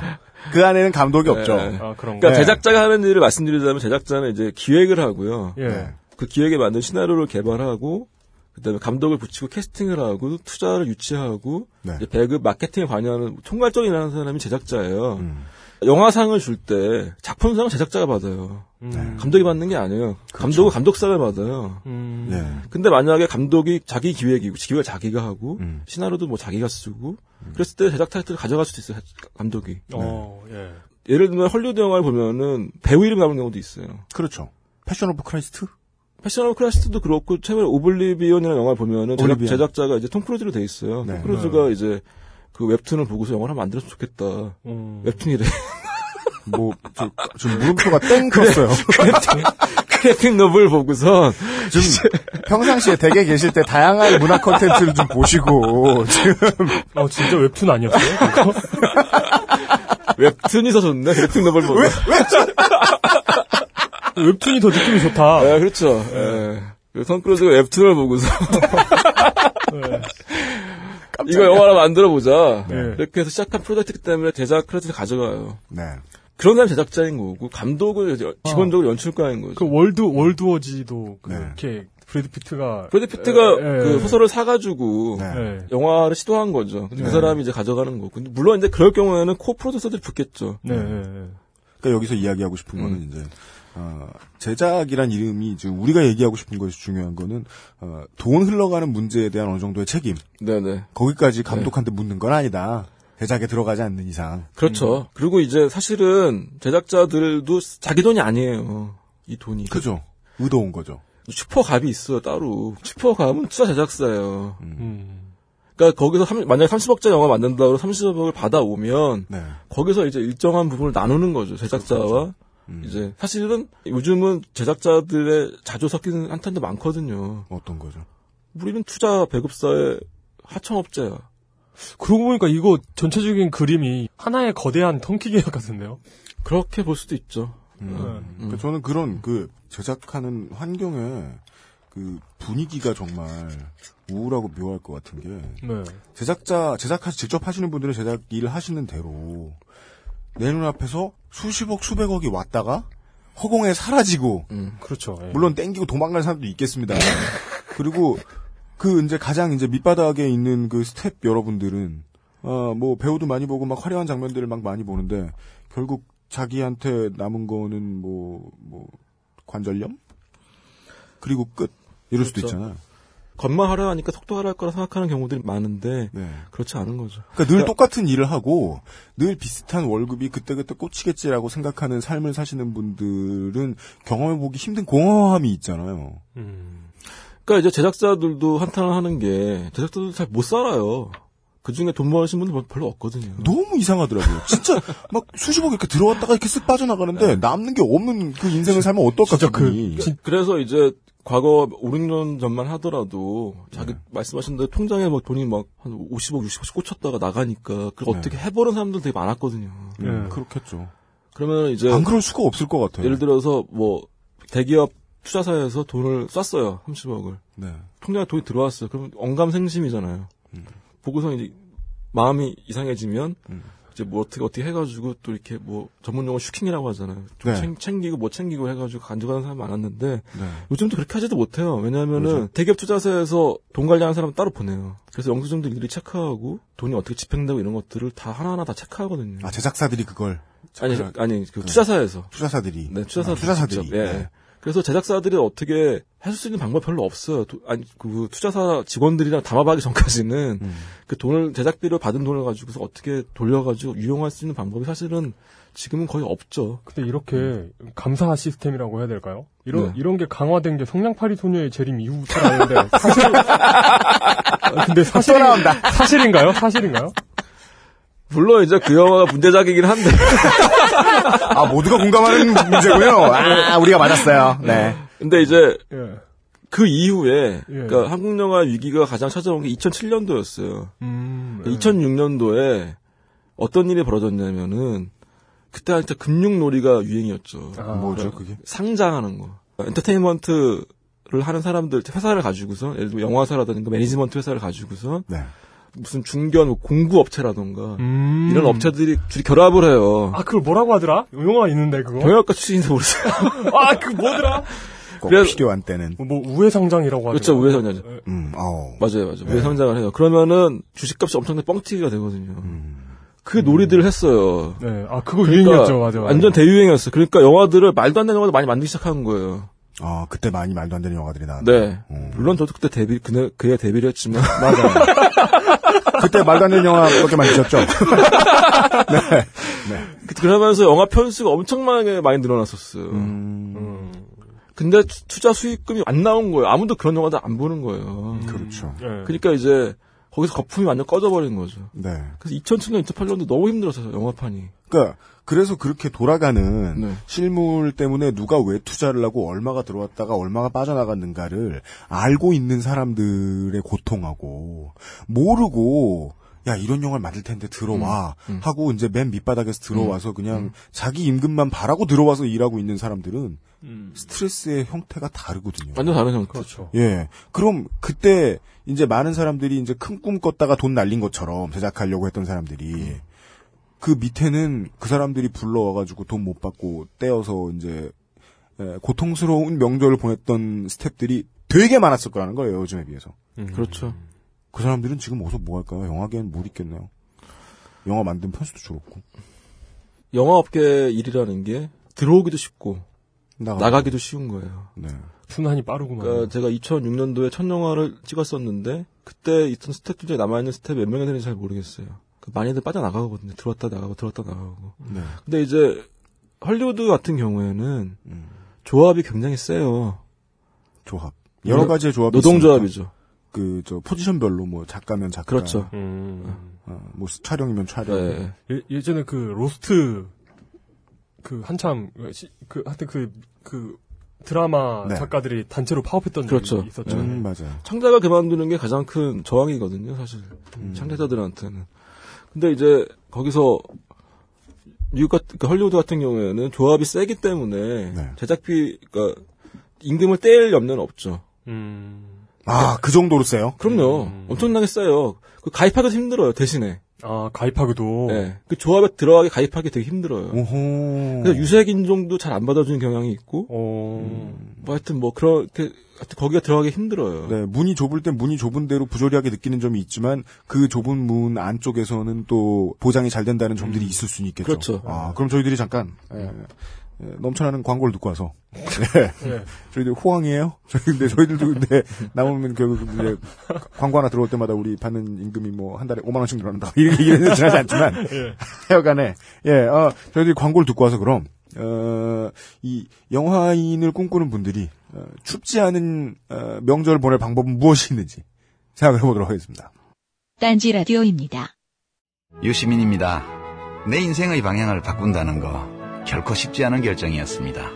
그 안에는 감독이 없죠. 네. 아, 그런가? 그러니까 네. 제작자가 하는 일을 말씀드리자면 제작자는 이제 기획을 하고요. 예. 네. 그 기획에 맞는 시나리오를 개발하고 그다음에 감독을 붙이고 캐스팅을 하고 투자를 유치하고 네. 이제 배급 마케팅에 관여하는 총괄적인 일하는 사람이 제작자예요. 음. 영화상을 줄 때 작품상은 제작자가 받아요. 음. 감독이 받는 게 아니에요. 감독은 감독상을 받아요. 음. 네. 근데 만약에 감독이 자기 기획이고 기획을 자기가 하고 음. 시나리오도 뭐 자기가 쓰고 그랬을 때 제작 타이틀을 가져갈 수도 있어요. 감독이. 어, 예. 예를 들면 헐리우드 영화를 보면은 배우 이름 나오는 경우도 있어요. 그렇죠. 패션 오브 크라이스트? 패션 오브 크라이스트도 그렇고 최근에 오블리비언이라는 영화를 보면은 제작, 오블리비언. 제작 자가 이제 톰 크루즈로 돼 있어요. 네. 톰 크루즈가 이제 그 웹툰을 보고서 영화를 하나 만들었으면 좋겠다. 음. 웹툰이래. 뭐, 저, 지금 물음표가 땡 컸어요. graphic novel 보고서 지금 평상시에 댁에 계실 때 다양한 문화 컨텐츠를 좀 보시고, 지금. 어, 진짜 웹툰 아니었어요? 웹툰이 더 좋네. graphic novel 보고. 웹툰 이 더 느낌이 좋다. 네, 그렇죠. 예. 그톰 크루즈가 웹툰을 보고서 네. 이거 영화를 만들어 보자. 네. 이렇게 해서 시작한 프로젝트이기 때문에 제작 credit을 가져가요. 네. 그런 사람이 제작자인 거고 감독은 이제 기본적으로 연출가인 거죠. 그 월드 월드워지도 네. 그렇게 브래드 피트가 브래드 피트가 예, 그 예. 소설을 사가지고 네. 예. 영화를 시도한 거죠. 근데 그 사람이 이제 가져가는 거고. 근데 물론 이제 그럴 경우에는 co-producer들이 붙겠죠. 네, 네, 네. 그러니까 여기서 이야기하고 싶은 거는 이제, 어, 제작이란 이름이 지금 우리가 얘기하고 싶은 것이 중요한 거는, 어, 돈 흘러가는 문제에 대한 어느 정도의 책임. 네네. 거기까지 감독한테 묻는 건 아니다. 제작에 들어가지 않는 이상. 그렇죠. 그리고 이제 사실은 제작자들도 자기 돈이 아니에요. 이 돈이. 그죠. 의도온 거죠. 슈퍼갑이 있어요, 따로. 슈퍼갑은 투자 제작사예요. 음. 그러니까 거기서 삼- 만약에 30억짜리 영화 만든다고 30억을 받아오면 네. 거기서 이제 일정한 부분을 나누는 거죠. 제작자와 음. 이제 사실은 요즘은 제작자들의 자주 섞이는 한탄도 많거든요. 어떤 거죠? 우리는 투자 배급사의 하청업체야. 그러고 보니까 이거 전체적인 그림이 하나의 거대한 턴키 계약 같은데요. 그렇게 볼 수도 있죠. 음. 그러니까 저는 그런 그 제작하는 환경에 그 분위기가 정말 우울하고 묘할 것 같은 게 네. 제작자 제작하시 직접 하시는 분들은 제작 일을 하시는 대로 내 눈앞에서 수십억 수백억이 왔다가 허공에 사라지고 그렇죠. 예. 물론 땡기고 도망가는 사람도 있겠습니다. 그리고 그 이제 가장 이제 밑바닥에 있는 그 스텝 여러분들은 어뭐 배우도 많이 보고 막 화려한 장면들을 막 많이 보는데 결국 자기한테 남은 거는 뭐뭐 관절염 그리고 끝 이럴 수도 그렇죠. 있잖아요. 겉만 화려하니까 속도 화려할 거라 생각하는 경우들이 많은데 네. 그렇지 않은 거죠. 그러니까 늘 똑같은 일을 하고 늘 비슷한 월급이 그때그때 꽂히겠지라고 생각하는 삶을 사시는 분들은 경험해보기 힘든 공허함이 있잖아요. 음. 그러니까 이제 제작자들도 한탄을 하는 게 제작자들도 잘 못 살아요. 그 중에 돈 버신 분들 별로 없거든요. 너무 이상하더라고요. 진짜 막 수십억 이렇게 들어왔다가 이렇게 쓱 빠져나가는데 남는 게 없는 그 인생을 살면 어떨까 진짜 그- 기분이. 그래서 이제 과거 5, 6년 전만 하더라도 자기 말씀하신 대로 통장에 막 돈이 막 한 50억, 60억씩 꽂혔다가 나가니까 그걸 네. 어떻게 해보는 사람들 되게 많았거든요. 음, 그렇겠죠. 그러면 이제 안 그럴 수가 없을 것 같아요. 예를 들어서 뭐 대기업 투자사에서 돈을 쐈어요. 30억을. 네. 통장에 돈이 들어왔어요. 그럼 언감생심이잖아요. 음. 보고서 이제 마음이 이상해지면 이제 뭐 어떻게 어떻게 해가지고 또 이렇게 뭐 전문 용어 슈킹이라고 하잖아요. 좀 네. 챙, 챙기고 뭐 챙기고 해가지고 가져가는 사람 많았는데 네. 요즘도 그렇게 하지도 못해요. 왜냐하면은 그렇죠. 대기업 투자사에서 돈 관리하는 사람 따로 보내요. 그래서 영수증도 일일이 체크하고 돈이 어떻게 집행되고 이런 것들을 다 하나하나 다 체크하거든요. 아 제작사들이 그걸 아니 아니 그그 투자사에서 투자사들이 네 투자사 아, 투자사들이 직접, 예. 네. 그래서 제작사들이 어떻게 할수 있는 방법 이 별로 없어요. 도- 아니 그 투자사 직원들이랑 담합하기 전까지는 음. 그 돈을 제작비를 받은 돈을 가지고서 어떻게 돌려가지고 유용할 수 있는 방법이 사실은 지금은 거의 없죠. 근데 이렇게 감사 시스템이라고 해야 될까요? 이런 네. 이런 게 강화된 게 성냥팔이 소녀의 재림 이후부터라는데 사실 아, 근데 사실 사실인가요? 사실인가요? 물론 이제 그 영화가 문제작이긴 한데 아 모두가 공감하는 문제고요. 아 우리가 맞았어요. 네. 근데 이제 예. 그 이후에 예. 그러니까 한국 영화 위기가 가장 찾아온 게 2007년도였어요. 음. 예. 2006년도에 어떤 일이 벌어졌냐면은 그때 한때 금융놀이가 유행이었죠. 아, 뭐죠 그게? 상장하는 거. 엔터테인먼트를 하는 사람들 회사를 가지고서 예를 들어 영화사라든가 매니지먼트 회사를 가지고서 네. 무슨 중견 뭐 공구 업체라든가 음. 이런 업체들이 둘이 결합을 해요. 아 그걸 뭐라고 하더라? 영화 있는데 그거. 경영학과 출신인지 모르세요. 아 그 뭐더라? 꼭 그래서- 필요한 때는. 뭐 우회상장이라고 하죠. 그렇죠 우회상장이죠. 음. 어. 맞아요, 맞아요. 네. 우회상장을 해요. 그러면은 주식값이 엄청나게 뻥튀기가 되거든요. 음. 그 놀이들을 했어요. 네. 아 그거 그러니까 유행이었죠, 맞아. 맞아. 완전 대유행이었어요. 그러니까 영화들을 말도 안 되는 영화들 많이 만들기 시작한 거예요. 아 그때 많이 말도 안 되는 영화들이 나왔네. 네. 음. 물론 저도 그때 데뷔, 그네, 그에 데뷔를 했지만. 맞아요. 그때 말도 안 되는 영화 몇개 만드셨죠? 네. 그- 그러면서 영화 편수가 엄청나게 많이 늘어났었어요. 음. 근데 투- 투자 수익금이 안 나온 거예요. 아무도 그런 영화들 안 보는 거예요. 그렇죠. 예. 그러니까 이제 거기서 거품이 완전 꺼져버린 거죠. 네. 그래서 2007년, 2008년도 너무 힘들었어요, 영화판이. 그러니까 그래서 그렇게 돌아가는 네. 실물 때문에 누가 왜 투자를 하고 얼마가 들어왔다가 얼마가 빠져나갔는가를 알고 있는 사람들의 고통하고 모르고 야 이런 영화를 만들 텐데 들어와 음, 음. 하고 이제 맨 밑바닥에서 들어와서 그냥 자기 임금만 바라고 들어와서 일하고 있는 사람들은 음. 스트레스의 형태가 다르거든요. 완전 다른 형태. 그렇죠. 예. 그럼 그때 이제 많은 사람들이 이제 큰 꿈 꿨다가 돈 날린 것처럼 제작하려고 했던 사람들이 그 밑에는 그 사람들이 불러와가지고 돈 못 받고 떼어서 이제 예, 고통스러운 명절을 보냈던 스탭들이 되게 많았을 거라는 거예요 요즘에 비해서. 그렇죠. 그 사람들은 지금 어디서 뭐 할까요? 영화계는 못 있겠네요. 영화 만든 편수도 줄었고 영화 업계 일이라는 게 들어오기도 쉽고 나가 나가기도 쉬운 거예요. 네. 순환이 빠르구만. 그러니까 제가 2006년도에 첫 영화를 찍었었는데 그때 있던 스태프 중에 남아있는 스태프 몇 명이 되는지 잘 모르겠어요. 그 많이들 빠져나가거든요. 들어왔다 나가고 들어왔다 나가고. 네. 근데 이제 헐리우드 같은 경우에는 음. 조합이 굉장히 세요. 조합. 여러 가지의 조합이 노동조합이죠. 그 저 포지션별로 뭐 작가면 작가, 그렇죠. 음. 어, 뭐 촬영이면 촬영. 네. 예, 예전에 그 로스트 그 한참 시- 그 하여튼 그그 드라마 네. 작가들이 단체로 파업했던 그렇죠. 적이 있었죠. 음, 맞아요. 창작을 그만두는 게 가장 큰 저항이거든요, 사실. 음. 창작자들한테는. 근데 이제 거기서 미국 같은 그 헐리우드 같은 경우에는 조합이 세기 때문에 네. 제작비 그러니까 임금을 떼일 염려는 없죠. 음. 아, 그 정도로 세요? 그럼요. 음. 엄청나게 세요. 그 가입하기도 힘들어요, 대신에. 아 가입하기도. 네. 그 조합에 들어가기 가입하기 되게 힘들어요. 오호. 그래서 유색 인종도 잘 안 받아주는 경향이 있고, 어. 뭐 하여튼 뭐 그렇게 하여튼 거기가 들어가기 힘들어요. 네, 문이 좁을 땐 문이 좁은 대로 부조리하게 느끼는 점이 있지만 그 좁은 문 안쪽에서는 또 보장이 잘 된다는 점들이 있을 수는 있겠죠. 그렇죠. 아, 그럼 저희들이 잠깐 예, 예, 넘쳐나는 광고를 듣고 와서 예, 네. 저희들 호황이에요. 저희 근데 저희들도 근데 남으면 결국 이제 광고 하나 들어올 때마다 우리 받는 임금이 뭐 한 달에 5만 원씩 늘어난다. 이런 얘기는 지나지 않지만 하여간에 예, 어, 저희들이 광고를 듣고 와서 그럼 어, 이 영화인을 꿈꾸는 분들이 어, 춥지 않은 어, 명절 보낼 방법은 무엇이 있는지 생각을 해보도록 하겠습니다. 딴지 라디오입니다. 유시민입니다. 내 인생의 방향을 바꾼다는 거 결코 쉽지 않은 결정이었습니다.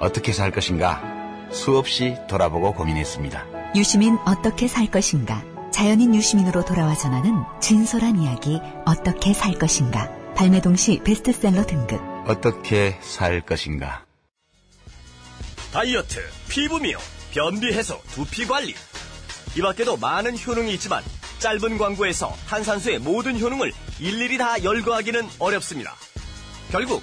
어떻게 살 것인가 수없이 돌아보고 고민했습니다. 유시민 어떻게 살 것인가? 자연인 유시민으로 돌아와 전하는 진솔한 이야기 어떻게 살 것인가? 발매 동시 베스트셀러 등급. 어떻게 살 것인가? 다이어트, 피부 미용, 변비 해소, 두피 관리. 이 밖에도 많은 효능이 있지만 짧은 광고에서 탄산수의 모든 효능을 일일이 다 열거하기는 어렵습니다. 결국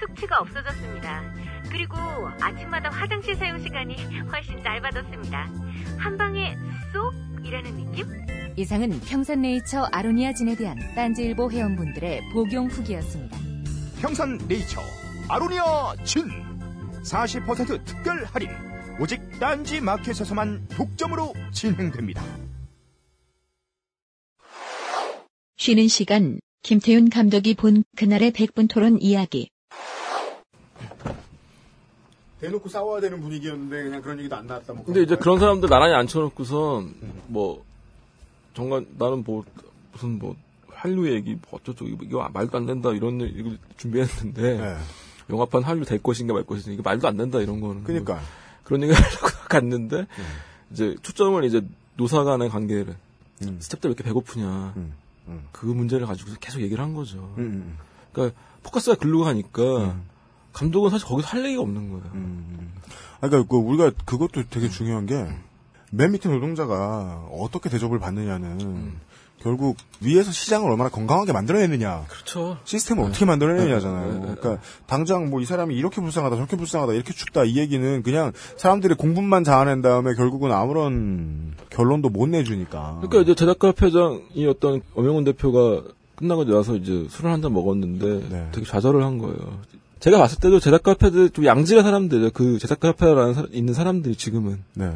숙취가 없어졌습니다. 그리고 아침마다 화장실 사용 시간이 훨씬 짧아졌습니다. 한 방에 쏙 이라는 느낌? 이상은 평산네이처 아로니아 진에 대한 딴지일보 회원분들의 복용 후기였습니다. 평산 네이처 아로니아 진 40% 특별 할인 오직 딴지 마켓에서만 독점으로 진행됩니다. 쉬는 시간 김태윤 감독이 본 그날의 백분 토론 이야기. 대놓고 싸워야 되는 분위기였는데 그냥 그런 얘기도 안 나왔다. 뭐 근데 이제 그런 사람들 나란히 앉혀놓고선 뭐 정말 나는 뭐 무슨 뭐 한류 얘기 뭐 어쩌고 이거 말도 안 된다 이런 얘기를 준비했는데 네. 영화판 한류 될 것인가 말 것인가 이거 말도 안 된다 이런 거는 그러니까. 뭐 그런 얘기 하려고 갔는데 이제 초점을 이제 노사 간의 관계를 스텝들 왜 이렇게 배고프냐 그 문제를 가지고 계속 얘기를 한 거죠. 음, 그러니까 포커스가 글로 가니까 감독은 사실 거기서 할 얘기가 없는 거예요. 아, 그러니까 그 우리가 그것도 되게 중요한 게 맨 밑에 노동자가 어떻게 대접을 받느냐는 결국 위에서 시장을 얼마나 건강하게 만들어내느냐. 그렇죠. 시스템을 네. 어떻게 만들어내느냐잖아요. 네, 네, 네. 그러니까 당장 뭐 이 사람이 이렇게 불쌍하다 저렇게 불쌍하다 이렇게 춥다 이 얘기는 그냥 사람들이 공분만 자아낸 다음에 결국은 아무런 결론도 못 내주니까. 그러니까 이제 제작가협회장이 어떤 엄영훈 대표가 끝나고 나서 이제 술을 한 잔 먹었는데 네. 되게 좌절을 한 거예요. 제가 봤을 때도 제작가 협회들 좀 양질의 사람들이에요. 그 제작가 협회라는 사- 있는 사람들이 지금은 네.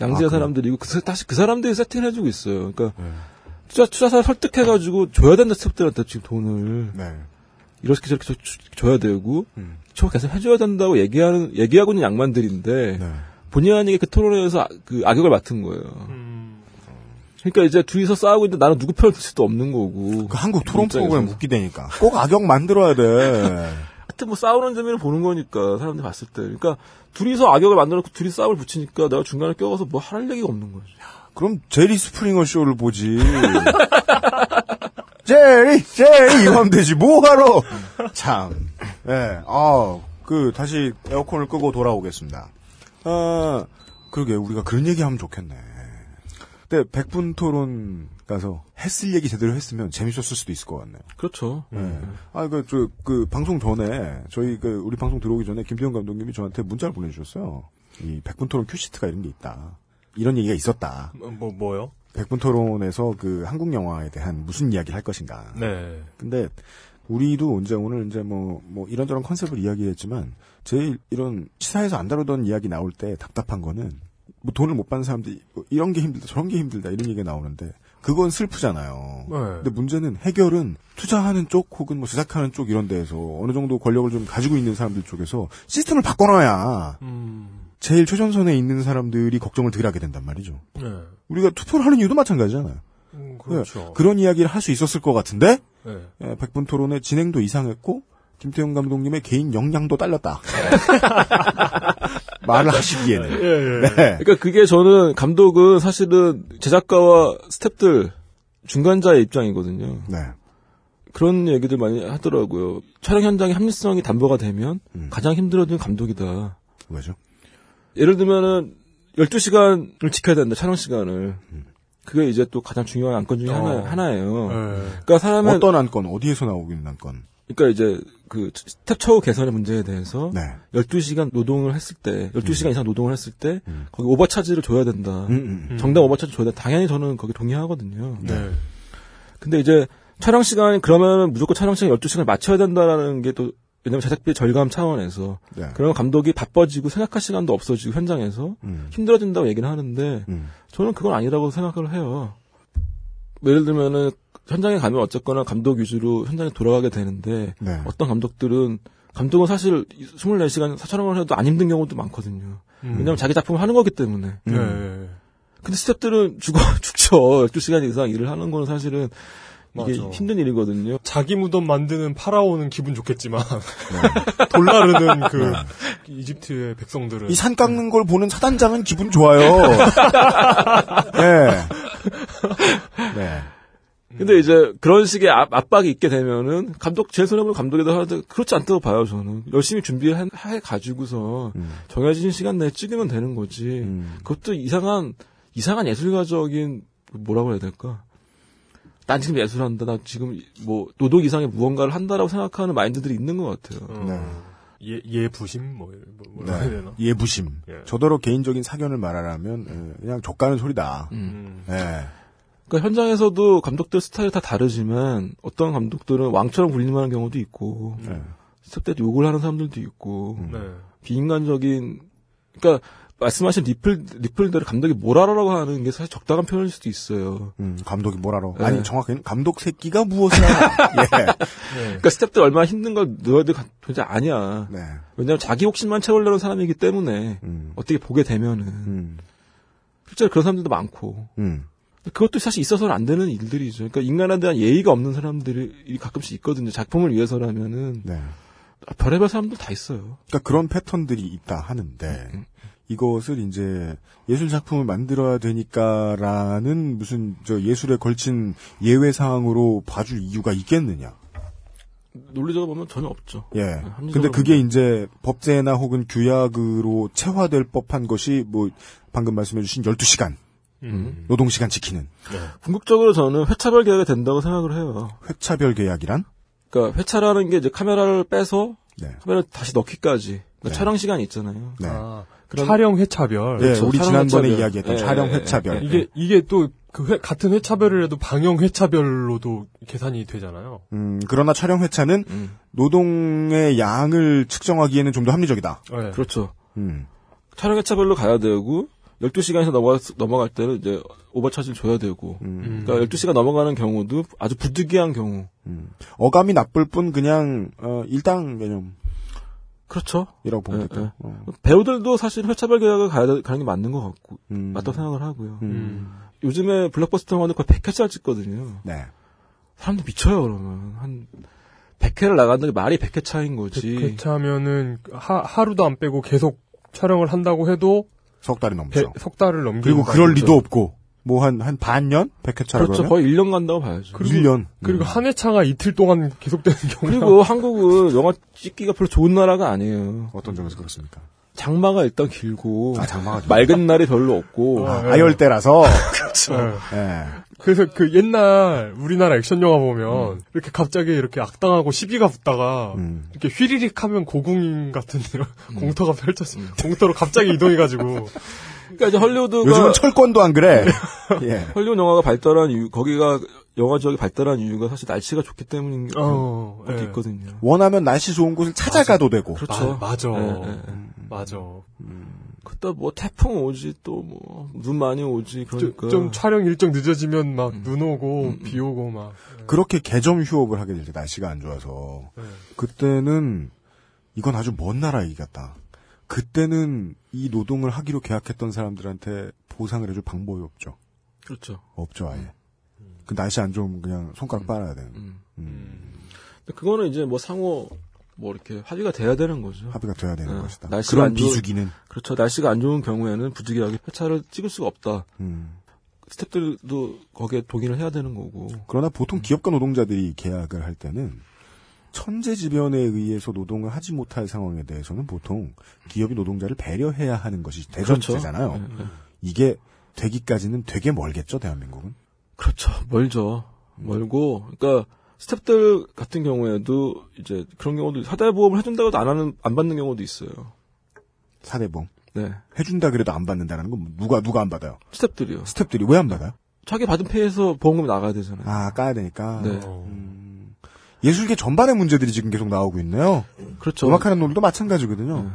양질의 아? 사람들이고 그, 사- 다시 그 사람들이 세팅을 해주고 있어요. 그러니까 투자 투자사 설득해가지고 줘야 된다 스태프들한테 지금 돈을 네. 이렇게 저렇게 줘- 줘- 줘야 되고 음. 저 계속 해줘야 된다고 얘기하는 얘기하고 있는 양반들인데 네. 본의 아니게 그 토론회에서 아- 그 악역을 맡은 거예요. 그러니까 이제 둘이서 싸우고 있는데 나는 누구 편을 들 수도 없는 거고. 그 한국 토론. 프로그램 웃기다니까. 꼭 악역 만들어야 돼. 하여튼 뭐 싸우는 재미를 보는 거니까 사람들이 봤을 때. 그러니까 둘이서 악역을 만들어놓고 둘이 싸움을 붙이니까 내가 중간에 껴가서 뭐 할 얘기가 없는 거죠. 그럼 제리 스프링어 쇼를 보지. 제리, 제리 이거 하면 되지. 뭐하러? 참. 예, 아, 그 다시 에어컨을 끄고 돌아오겠습니다. 아, 그러게 우리가 그런 얘기하면 좋겠네. 근데 백분 토론 가서 했을 얘기 제대로 했으면 재밌었을 수도 있을 것 같네요. 그렇죠. 예. 아, 그, 저, 그, 방송 전에, 저희, 그, 우리 방송 들어오기 전에 김태형 감독님이 저한테 문자를 보내주셨어요. 이 백분 토론 큐시트가 이런 게 있다. 이런 얘기가 있었다. 뭐, 뭐요? 백분 토론에서 그 한국 영화에 대한 무슨 이야기를 할 것인가. 네. 근데, 우리도 이제 오늘 이제 뭐, 뭐 이런저런 컨셉을 이야기했지만, 제일 이런 시사에서 안 다루던 이야기 나올 때 답답한 거는, 뭐 돈을 못 받는 사람들이 뭐 이런 게 힘들다, 저런 게 힘들다, 이런 얘기가 나오는데, 그건 슬프잖아요. 네. 근데 문제는 해결은 투자하는 쪽 혹은 뭐 제작하는 쪽 이런 데에서 어느 정도 권력을 좀 가지고 있는 사람들 쪽에서 시스템을 바꿔놔야 제일 최전선에 있는 사람들이 걱정을 덜 하게 된단 말이죠. 네. 우리가 투표를 하는 이유도 마찬가지잖아요. 음, 그렇죠. 그런 이야기를 할 수 있었을 것 같은데 네. 예, 백분 토론의 진행도 이상했고 김태형 감독님의 개인 역량도 딸렸다. 말을 하시기에는. 네. 그러니까 그게 저는 감독은 사실은 제작가와 스탭들 중간자의 입장이거든요. 네. 그런 얘기들 많이 하더라고요. 촬영 현장의 합리성이 담보가 되면 가장 힘들어지는 감독이다. 왜죠? 예를 들면은 12시간을 지켜야 된다, 촬영 시간을. 그게 이제 또 가장 중요한 안건 중에 어. 하나, 하나 예요. 네. 그러니까 사람은 어떤 안건, 어디에서 나오고 있는 안건? 그러니까 이제 그 스텝 처우 개선의 문제에 대해서 네. 12시간 노동을 했을 때, 12시간 이상 노동을 했을 때 거기 오버차지를 줘야 된다. 음, 음. 정당 overcharge 줘야 된다. 당연히 저는 거기 동의하거든요. 네. 근데 이제 촬영 시간이 그러면 무조건 촬영 시간 12시간 맞춰야 된다라는 게 또 왜냐면 제작비 절감 차원에서 네. 그러면 감독이 바빠지고 생각할 시간도 없어지고 현장에서 음. 힘들어진다고 얘기는 하는데 저는 그건 아니라고 생각을 해요. 예를 들면은 현장에 가면 어쨌거나 감독 위주로 현장에 돌아가게 되는데 네. 어떤 감독들은 감독은 사실 24시간 촬영을 해도 안 힘든 경우도 많거든요. 음. 왜냐면 자기 작품을 하는 거기 때문에. 네. 근데 스탭들은 죽어 죽죠. 12시간 이상 일을 하는 거는 사실은 이게 맞아. 힘든 일이거든요. 자기 무덤 만드는 파라오는 기분 좋겠지만 돌 나르는 그 네. 이집트의 백성들은 이 산 깎는 걸 보는 사단장은 기분 좋아요. 네. 네. 근데 이제 그런 식의 압, 압박이 있게 되면은 감독 제 손해보는 감독에다 하는데 그렇지 않다고 봐요 저는 열심히 준비해 해 가지고서 정해진 시간 내에 찍으면 되는 거지 그것도 이상한 이상한 예술가적인 뭐라고 해야 될까 난 지금 예술한다 나 지금 뭐 노동 이상의 무언가를 한다라고 생각하는 마인드들이 있는 것 같아요 예, 예부심 뭐, 뭐 뭐라 해야 되나? 네. 예부심. 예. 저더러 개인적인 사견을 말하라면 예, 그냥 좆까는 소리다. 음. 예. 그러니까 현장에서도 감독들 스타일이 다 다르지만 어떤 감독들은 왕처럼 군림하는 경우도 있고 스텝한테 욕을 하는 사람들도 있고 네. 비인간적인 그러니까 말씀하신 리플 리플대로 감독이 뭘 알아라고 하는 게 사실 적당한 표현일 수도 있어요. 음, 감독이 뭘 알아? 네. 아니 정확히는 감독 새끼가 무엇을 알아? 예. 그러니까 스텝들 얼마나 힘든 걸 넣어야 돼 도대체 아니야. 네. 왜냐하면 자기 욕심만 채우려는 사람이기 때문에 음. 어떻게 보게 되면은 실제로 그런 사람들도 많고 음. 그것도 사실 있어서는 안 되는 일들이죠. 그러니까 인간에 대한 예의가 없는 사람들이 가끔씩 있거든요. 작품을 위해서라면은 네. 별의별 사람들 다 있어요. 그러니까 그런 패턴들이 있다 하는데 이것을 이제 예술 작품을 만들어야 되니까라는 무슨 저 예술에 걸친 예외 사항으로 봐줄 이유가 있겠느냐? 논리적으로 보면 전혀 없죠. 예. 합리적으로 근데 그게 이제 법제나 혹은 규약으로 체화될 법한 것이 뭐 방금 말씀해주신 12시간 음. 노동 시간 지키는 궁극적으로 저는 회차별 계약이 된다고 생각을 해요. 회차별 계약이란? 그러니까 회차라는 게 이제 카메라를 빼서 네. 카메라 다시 넣기까지 그러니까 촬영 시간이 있잖아요. 네. 아, 그런- 촬영 회차별. 예, 우리 촬영 지난번에 회차별. 이야기했던 예, 촬영 예, 회차별. 예, 이게 이게 또 그 같은 회차별을 해도 방영 회차별로도 계산이 되잖아요. 음, 그러나 촬영 회차는 노동의 양을 측정하기에는 좀 더 합리적이다. 네. 그렇죠. 음. 촬영 회차별로 가야 되고 12시간에서 넘어갈, 넘어갈 때는 이제 오버차지를 줘야 되고 음. 그러니까 12시간 넘어가는 경우도 아주 부득이한 경우 어감이 나쁠 뿐 그냥 어, 일당 개념. 그렇죠. 이라고 보면 예, 되죠. 예. 어. 배우들도 사실 회차별 계약을 가야 돼- 가는 게 맞는 것 같고 음. 맞다고 생각을 하고요. 음. 요즘에 블록버스터 영화는 거의 100회짜리 찍거든요. 네. 사람들 미쳐요 그러면 한 100회를 나간다는 게 말이 100회 차인 거지. 회차면은 하, 하루도 안 빼고 계속 촬영을 한다고 해도 석 달이 넘죠. 석 달을 넘기고 그리고 그럴. 리도 없고 뭐 한 한 반년 100회차라 그렇죠. 거의 1년 간다고 봐야죠. 그리고- 1년. 그리고 한 회차가 이틀 동안 계속되는 경우 그리고 한국은 영화 찍기가 별로 좋은 나라가 아니에요. 어떤 점에서 그렇습니까? 장마가 일단 길고 아, 장마가 맑은 날이 별로 없고 아, 아열대라서. 그렇죠. 예. 그래서 그 옛날 우리나라 액션 영화 보면 음. 이렇게 갑자기 이렇게 악당하고 시비가 붙다가 이렇게 휘리릭 하면 고궁 같은 이런 음. 공터가 펼쳐서 공터로 갑자기 이동해가지고 그러니까 이제 헐리우드가 요즘은 철권도 안 그래. 예. 헐리우드 영화가 발달한 이유 거기가 영화 지역이 발달한 이유가 사실 날씨가 좋기 때문인 어, 것도 예. 있거든요. 원하면 날씨 좋은 곳을 찾아가도 되고. 그렇죠. 마- 맞아. 예, 예, 예. 맞아. 그때 뭐 태풍 오지 또 뭐 눈 많이 오지 좀, 그러니까 좀 촬영 일정 늦어지면 막 눈 오고 비 오고 막 그렇게 개점 휴업을 하게 될 때 날씨가 안 좋아서 네. 그때는 이건 아주 먼 나라 얘기 같다. 그때는 이 노동을 하기로 계약했던 사람들한테 보상을 해줄 방법이 없죠. 그렇죠. 없죠 아예. 그 날씨 안 좋으면 그냥 손가락 빨아야 되는. 음. 음. 근데 그거는 이제 뭐 상호 뭐 이렇게 합의가 돼야 되는 거죠. 합의가 돼야 되는 예. 것이다. 날씨가 그런 안 좋은- 비수기는 그렇죠. 날씨가 안 좋은 경우에는 부득이하게 회차를 찍을 수가 없다. 음. 스탭들도 거기에 동의를 해야 되는 거고. 그러나 보통 기업과 노동자들이 계약을 할 때는 천재지변에 의해서 노동을 하지 못할 상황에 대해서는 보통 기업이 노동자를 배려해야 하는 것이 대전제잖아요. 그렇죠. 네, 네. 이게 되기까지는 되게 멀겠죠, 대한민국은. 그렇죠. 멀죠. 멀고, 그러니까 스탭들 같은 경우에도 이제 그런 경우도 사대보험을 해준다고 해도 안 하는 안 받는 경우도 있어요. 사대보험. 네. 해준다 그래도 안 받는다는 건 누가 누가 안 받아요? 스탭들이요. 스탭들이 왜 안 받아요? 자기 받은 페이에서 보험금이 나가야 되잖아요. 아 까야 되니까. 네. 음, 예술계 전반의 문제들이 지금 계속 나오고 있네요. 그렇죠. 음악하는 놀도 마찬가지거든요.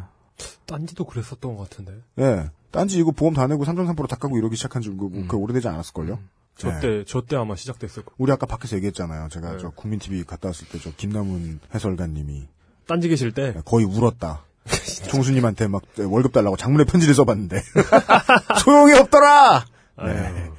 딴지도 그랬었던 것 같은데. 예. 딴지 이거 보험 다 내고 3.3%다 까고 이러기 시작한 지 그, 그 오래되지 않았을걸요? 저 네. 때, 저때 아마 시작됐을 거. 우리 아까 밖에서 얘기했잖아요. 제가 네. 저 국민TV 갔다 왔을 때 저 김남훈 해설가님이 딴지 계실 때. 거의 울었다. 총수님한테 막 월급 달라고 장문의 편지를 써봤는데 소용이 없더라. 네.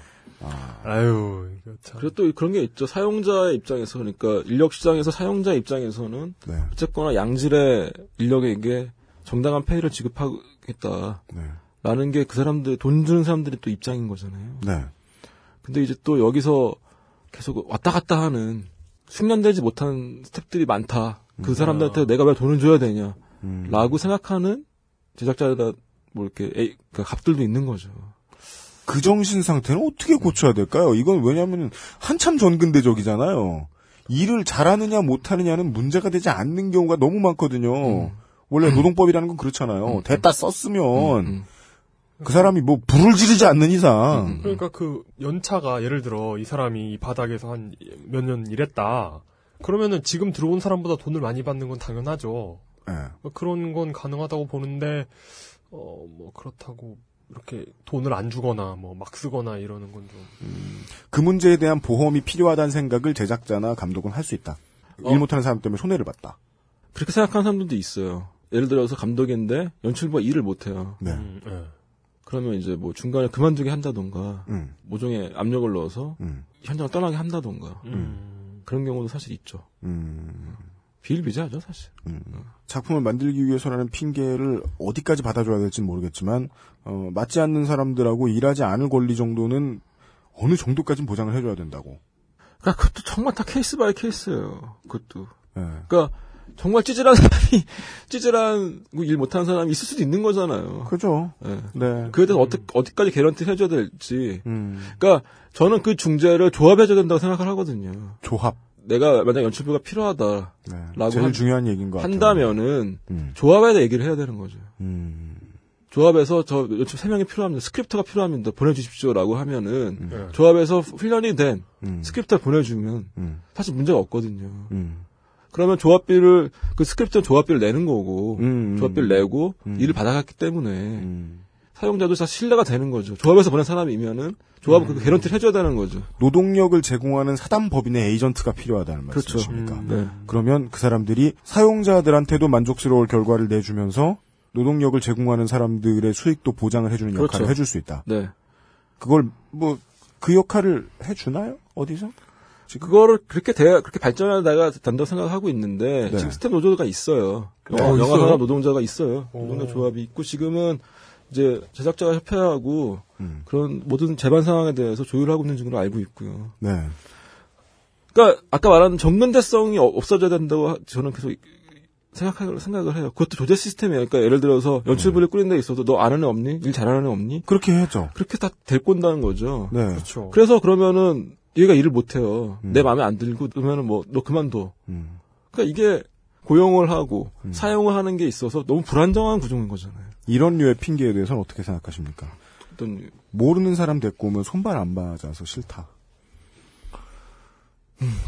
아유, 이거 참. 그리고 또 그런 게 있죠. 사용자의 입장에서 그러니까 인력 시장에서 사용자 입장에서는 네. 어쨌거나 양질의 인력에게 정당한 페이를 지급하겠다. 네. 라는 게 그 사람들 돈 주는 사람들의 또 입장인 거잖아요. 네. 근데 이제 또 여기서 계속 왔다 갔다 하는 숙련되지 못한 스탭들이 많다. 그 사람들한테 내가 왜 돈을 줘야 되냐. 음. 라고 생각하는 제작자다 뭐 이렇게 에이, 그 갑들도 있는 거죠. 그 정신 상태는 어떻게 고쳐야 될까요? 이건 왜냐하면 한참 전근대적이잖아요. 일을 잘하느냐 못하느냐는 문제가 되지 않는 경우가 너무 많거든요. 원래 노동법이라는 건 그렇잖아요. 됐다 썼으면 그 사람이 뭐 불을 지르지 않는 이상 그러니까 그 연차가 예를 들어 이 사람이 이 바닥에서 한 몇 년 일했다. 그러면은 지금 들어온 사람보다 돈을 많이 받는 건 당연하죠. 예. 그런 건 가능하다고 보는데 어 뭐 그렇다고 이렇게 돈을 안 주거나 뭐 막 쓰거나 이러는 건 좀. 그 문제에 대한 보험이 필요하다는 생각을 제작자나 감독은 할 수 있다. 어. 일 못하는 사람 때문에 손해를 봤다. 그렇게 생각하는 사람들도 있어요. 예를 들어서 감독인데 연출부가 일을 못해요. 네. 음, 예. 그러면 이제 뭐 중간에 그만두게 한다던가 음. 모종의 압력을 넣어서 음. 현장을 떠나게 한다던가 음. 그런 경우도 사실 있죠. 음. 비일비재하죠 사실. 음. 작품을 만들기 위해서라는 핑계를 어디까지 받아줘야 될지는 모르겠지만 어, 맞지 않는 사람들하고 일하지 않을 권리 정도는 어느 정도까지는 보장을 해줘야 된다고. 그러니까 그것도 정말 다 case by case예요. 그것도. 예. 그러니까 정말 찌질한 사람이 찌질한 뭐일 못하는 사람이 있을 수도 있는 거잖아요. 그죠. 네. 네. 그에 대해서 어떻게 어디까지 개런티 해줘야 될지. 음. 그러니까 저는 그 중재를 조합해줘야 된다고 생각을 하거든요. 조합. 내가 만약 연출부가 필요하다라고 네. 제일 한- 중요한 얘기인 것 같아요. 한다면은 음. 조합에다 얘기를 해야 되는 거죠. 음. 조합에서 저 연출 세 명이 필요합니다. 스크립터가 필요합니다. 보내주십시오라고 하면은 음. 조합에서 훈련이 된 음. 스크립터 보내주면 음. 사실 문제가 없거든요. 음. 그러면 조합비를 그 스크립터 조합비를 내는 거고 음, 음. 조합비를 내고 음. 일을 받아갔기 때문에 음. 사용자도 다 신뢰가 되는 거죠. 조합에서 보낸 사람이면은 조합은 음. 그 개런티를 해줘야 되는 거죠. 노동력을 제공하는 사단 법인의 에이전트가 필요하다는 그렇죠. 말씀이십니까? 음, 네. 그러면 그 사람들이 사용자들한테도 만족스러울 결과를 내주면서 노동력을 제공하는 사람들의 수익도 보장을 해주는 역할을 그렇죠. 해줄 수 있다. 네. 그걸 뭐 그 역할을 해주나요? 어디서? 그거를 그렇게 대 그렇게 발전하다가 된다고 생각하고 있는데 네. 지금 스텝 노조가 있어요. 어, 영화? 산업 노조가 있어요. 오. 노동자 조합이 있고 지금은 이제 제작가 협회하고 음. 그런 모든 제반 상황에 대해서 조율하고 있는 중으로 알고 있고요. 네. 그러니까 아까 말한 전근대성이 어- 없어져야 된다고 하- 저는 계속 생각을 생각을 해요. 그것도 조제 시스템이에요. 그러니까 예를 들어서 연출부를 꾸린 데 있어도 너 아는 애 없니? 일 잘하는 애 없니? 그렇게 해야죠. 그렇게 다 데리고 온다는 거죠. 네. 그렇죠. 그래서 그러면은 얘가 일을 못 해요. 내 마음에 안 들고 그러면은 뭐너 그만둬. 음. 그러니까 이게 고용을 하고 사용을 하는 게 있어서 너무 불안정한 구조인 거잖아요. 이런 류의 핑계에 대해서는 어떻게 생각하십니까? 어떤 모르는 사람 데리고 오면 손발 안 맞아서 싫다.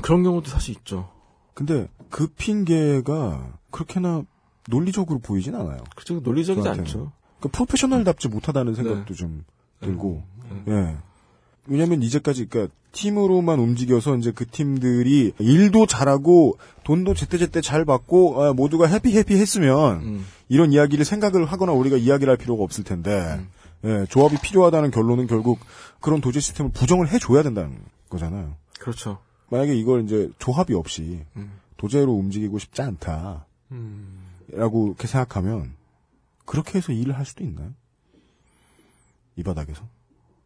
그런 경우도 사실 있죠. 근데 그 핑계가 그렇게나 논리적으로 보이진 않아요. 그렇죠. 논리적이지 저한테는. 않죠. 그 프로페셔널답지 못하다는 생각도 좀 들고. 예. 왜냐면 이제까지 그러니까 팀으로만 움직여서 이제 그 팀들이 일도 잘하고 돈도 제때제때 잘 받고 아, 모두가 해피 해피 했으면 음. 이런 이야기를 생각을 하거나 우리가 이야기를 할 필요가 없을 텐데 예, 조합이 필요하다는 결론은 결국 그런 도제 시스템을 부정을 해줘야 된다는 거잖아요. 그렇죠. 만약에 이걸 이제 조합이 없이 음. 도제로 움직이고 싶지 않다. 음. 라고 이렇게 생각하면 그렇게 해서 일을 할 수도 있나요? 이 바닥에서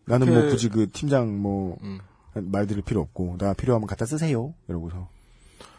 나는 뭐 그렇게- 굳이 그 팀장 뭐 음. 말 드릴 필요 없고 나 필요하면 갖다 쓰세요. 이러고서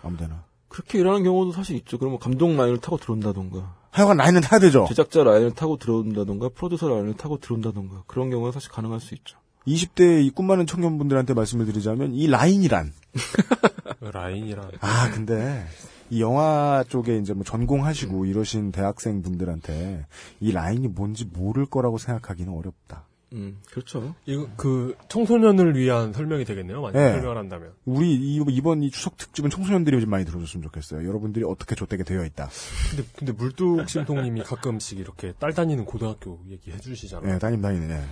아무데나. 그렇게 일하는 경우도 사실 있죠. 그러면 감독 라인을 타고 들어온다던가. 하여간 라인은 타야 되죠. 제작자 라인을 타고 들어온다던가, 프로듀서 라인을 타고 들어온다던가. 그런 경우가 사실 가능할 수 있죠. 20대 이 꿈 많은 청년분들한테 말씀을 드리자면 이 라인이란 라인이랑 아 근데 이 영화 쪽에 이제 뭐 전공하시고 이러신 대학생 분들한테 이 라인이 뭔지 모를 거라고 생각하기는 어렵다. 음, 그렇죠. 이거 그 청소년을 위한 설명이 되겠네요. 만약 네. 설명을 한다면. 우리 이- 이번 이 추석 특집은 청소년들이 좀 많이 들어줬으면 좋겠어요. 여러분들이 어떻게 좆되게 되어 있다. 근데 근데 물뚝심통님이 가끔씩 이렇게 딸 다니는 고등학교 얘기해 주시잖아요. 네, 따님 다니는 애.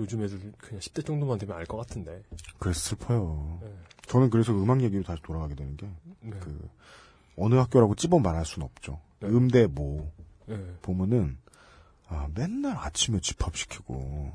요즘 애들 그냥 10대 정도만 되면 알 것 같은데. 그래서 슬퍼요. 네. 저는 그래서 음악 얘기로 다시 돌아가게 되는 게, 네. 그, 어느 학교라고 찝어 말할 수는 없죠. 음대 모. 네. 보면은, 아, 맨날 아침에 집합시키고,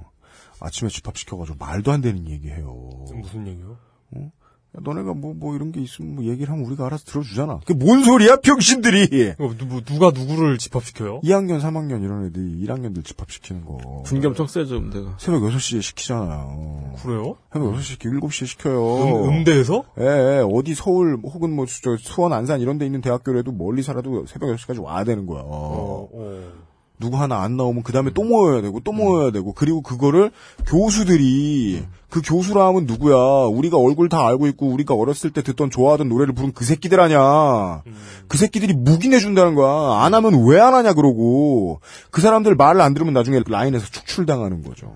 아침에 집합시켜가지고 말도 안 되는 얘기해요. 무슨 얘기요? 어? 야, 너네가 뭐, 뭐 이런 게 있으면 뭐 얘기를 하면 우리가 알아서 들어주잖아. 그게 뭔 소리야, 병신들이! 어, 누, 누가 누구를 집합시켜요? 2학년, 3학년 이런 애들이 1학년들 집합시키는 거. 분기 엄청 세죠, 음대가. 새벽 6시에 시키잖아요. 그래요? 새벽 6시 시키 7시에 시켜요. 음, 음대에서? 예, 예, 어디 서울 혹은 뭐 저, 수원 안산 이런 데 있는 대학교라도 멀리 살아도 새벽 6시까지 와야 되는 거야. 어, 어. 누구 하나 안 나오면 그 다음에 또 모여야 되고 또 모여야 되고. 그리고 그거를 교수들이 그 교수라 하면 누구야? 우리가 얼굴 다 알고 있고 우리가 어렸을 때 듣던 좋아하던 노래를 부른 그 새끼들 아냐? 그 새끼들이 묵인해 준다는 거야. 안 하면 왜 안 하냐 그러고. 그 사람들 말을 안 들으면 나중에 라인에서 축출당하는 거죠.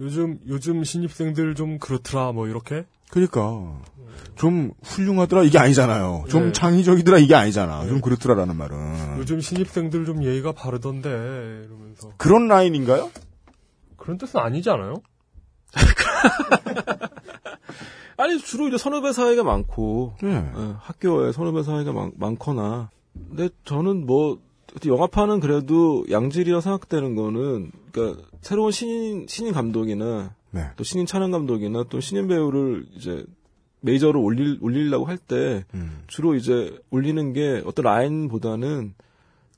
요즘 요즘 신입생들 좀 그렇더라 뭐 이렇게. 그러니까 좀 훌륭하더라 이게 아니잖아요 좀 네. 창의적이더라 이게 아니잖아 좀 그렇더라라는 말은 요즘 신입생들 좀 예의가 바르던데 이러면서 그런 라인인가요? 그런 뜻은 아니지 않아요? 아니, 주로 이제 선후배 사이가 많고, 네. 예, 학교에 선후배 사이가 많, 많거나. 근데 저는 뭐, 영화판은 그래도 양질이라 생각되는 거는, 그러니까 새로운 신인, 신인 감독이나, 네. 또 신인 촬영 감독이나 또 신인 배우를 이제 메이저로 올릴, 올리려고 할 때, 음. 주로 이제 올리는 게 어떤 라인보다는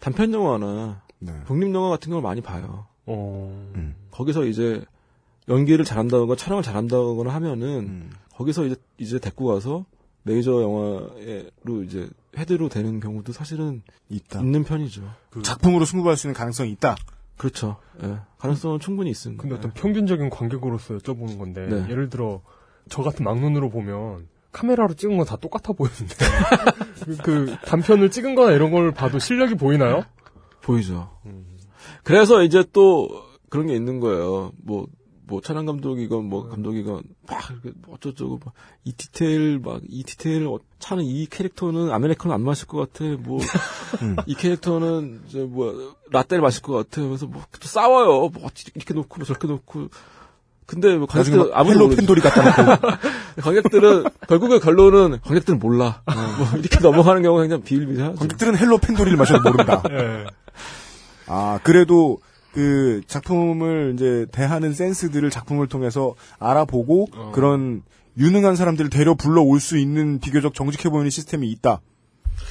단편 영화나 네. 독립 영화 같은 걸 많이 봐요. 어. 음. 거기서 이제 연기를 잘한다거나 촬영을 잘한다거나 하면은 음. 거기서 이제 이제 데리고 가서 메이저 영화로 이제 헤드로 되는 경우도 사실은 있다. 있는 편이죠. 작품으로 승부할 수 있는 가능성이 있다. 그렇죠. 예. 가능성은 충분히 있습니다. 근데 어떤 평균적인 관객으로서 여쭤보는 건데 네. 예를 들어 저 같은 막눈으로 보면 카메라로 찍은 건 다 똑같아 보이는데 그, 그 단편을 찍은 거나 이런 걸 봐도 실력이 보이나요? 보이죠. 그래서 이제 또 그런 게 있는 거예요. 뭐, 뭐, 촬영 감독이건 뭐, 감독이건 막, 뭐 어쩌저쩌고, 막, 이 디테일, 막, 이 디테일, 어, 차는 이 캐릭터는 아메리카노 안 마실 것 같아. 뭐, 이 캐릭터는, 이제 뭐, 라떼를 마실 것 같아. 그래서 뭐, 또 싸워요. 뭐, 이렇게 놓고, 뭐 저렇게 놓고. 근데 뭐, 관객들 막 아무도 헬로 모르죠. 팬돌이 갖다 놓고. 관객들은, 결국에 결론은 관객들은 몰라. 뭐, 이렇게 넘어가는 경우가 굉장히 비일비재하죠. 관객들은 헬로 팬돌이를 마셔도 모른다. 예. 아, 그래도 그 작품을 이제 대하는 센스들을 작품을 통해서 알아보고 어. 그런 유능한 사람들을 데려 불러올 수 있는 비교적 정직해 보이는 시스템이 있다.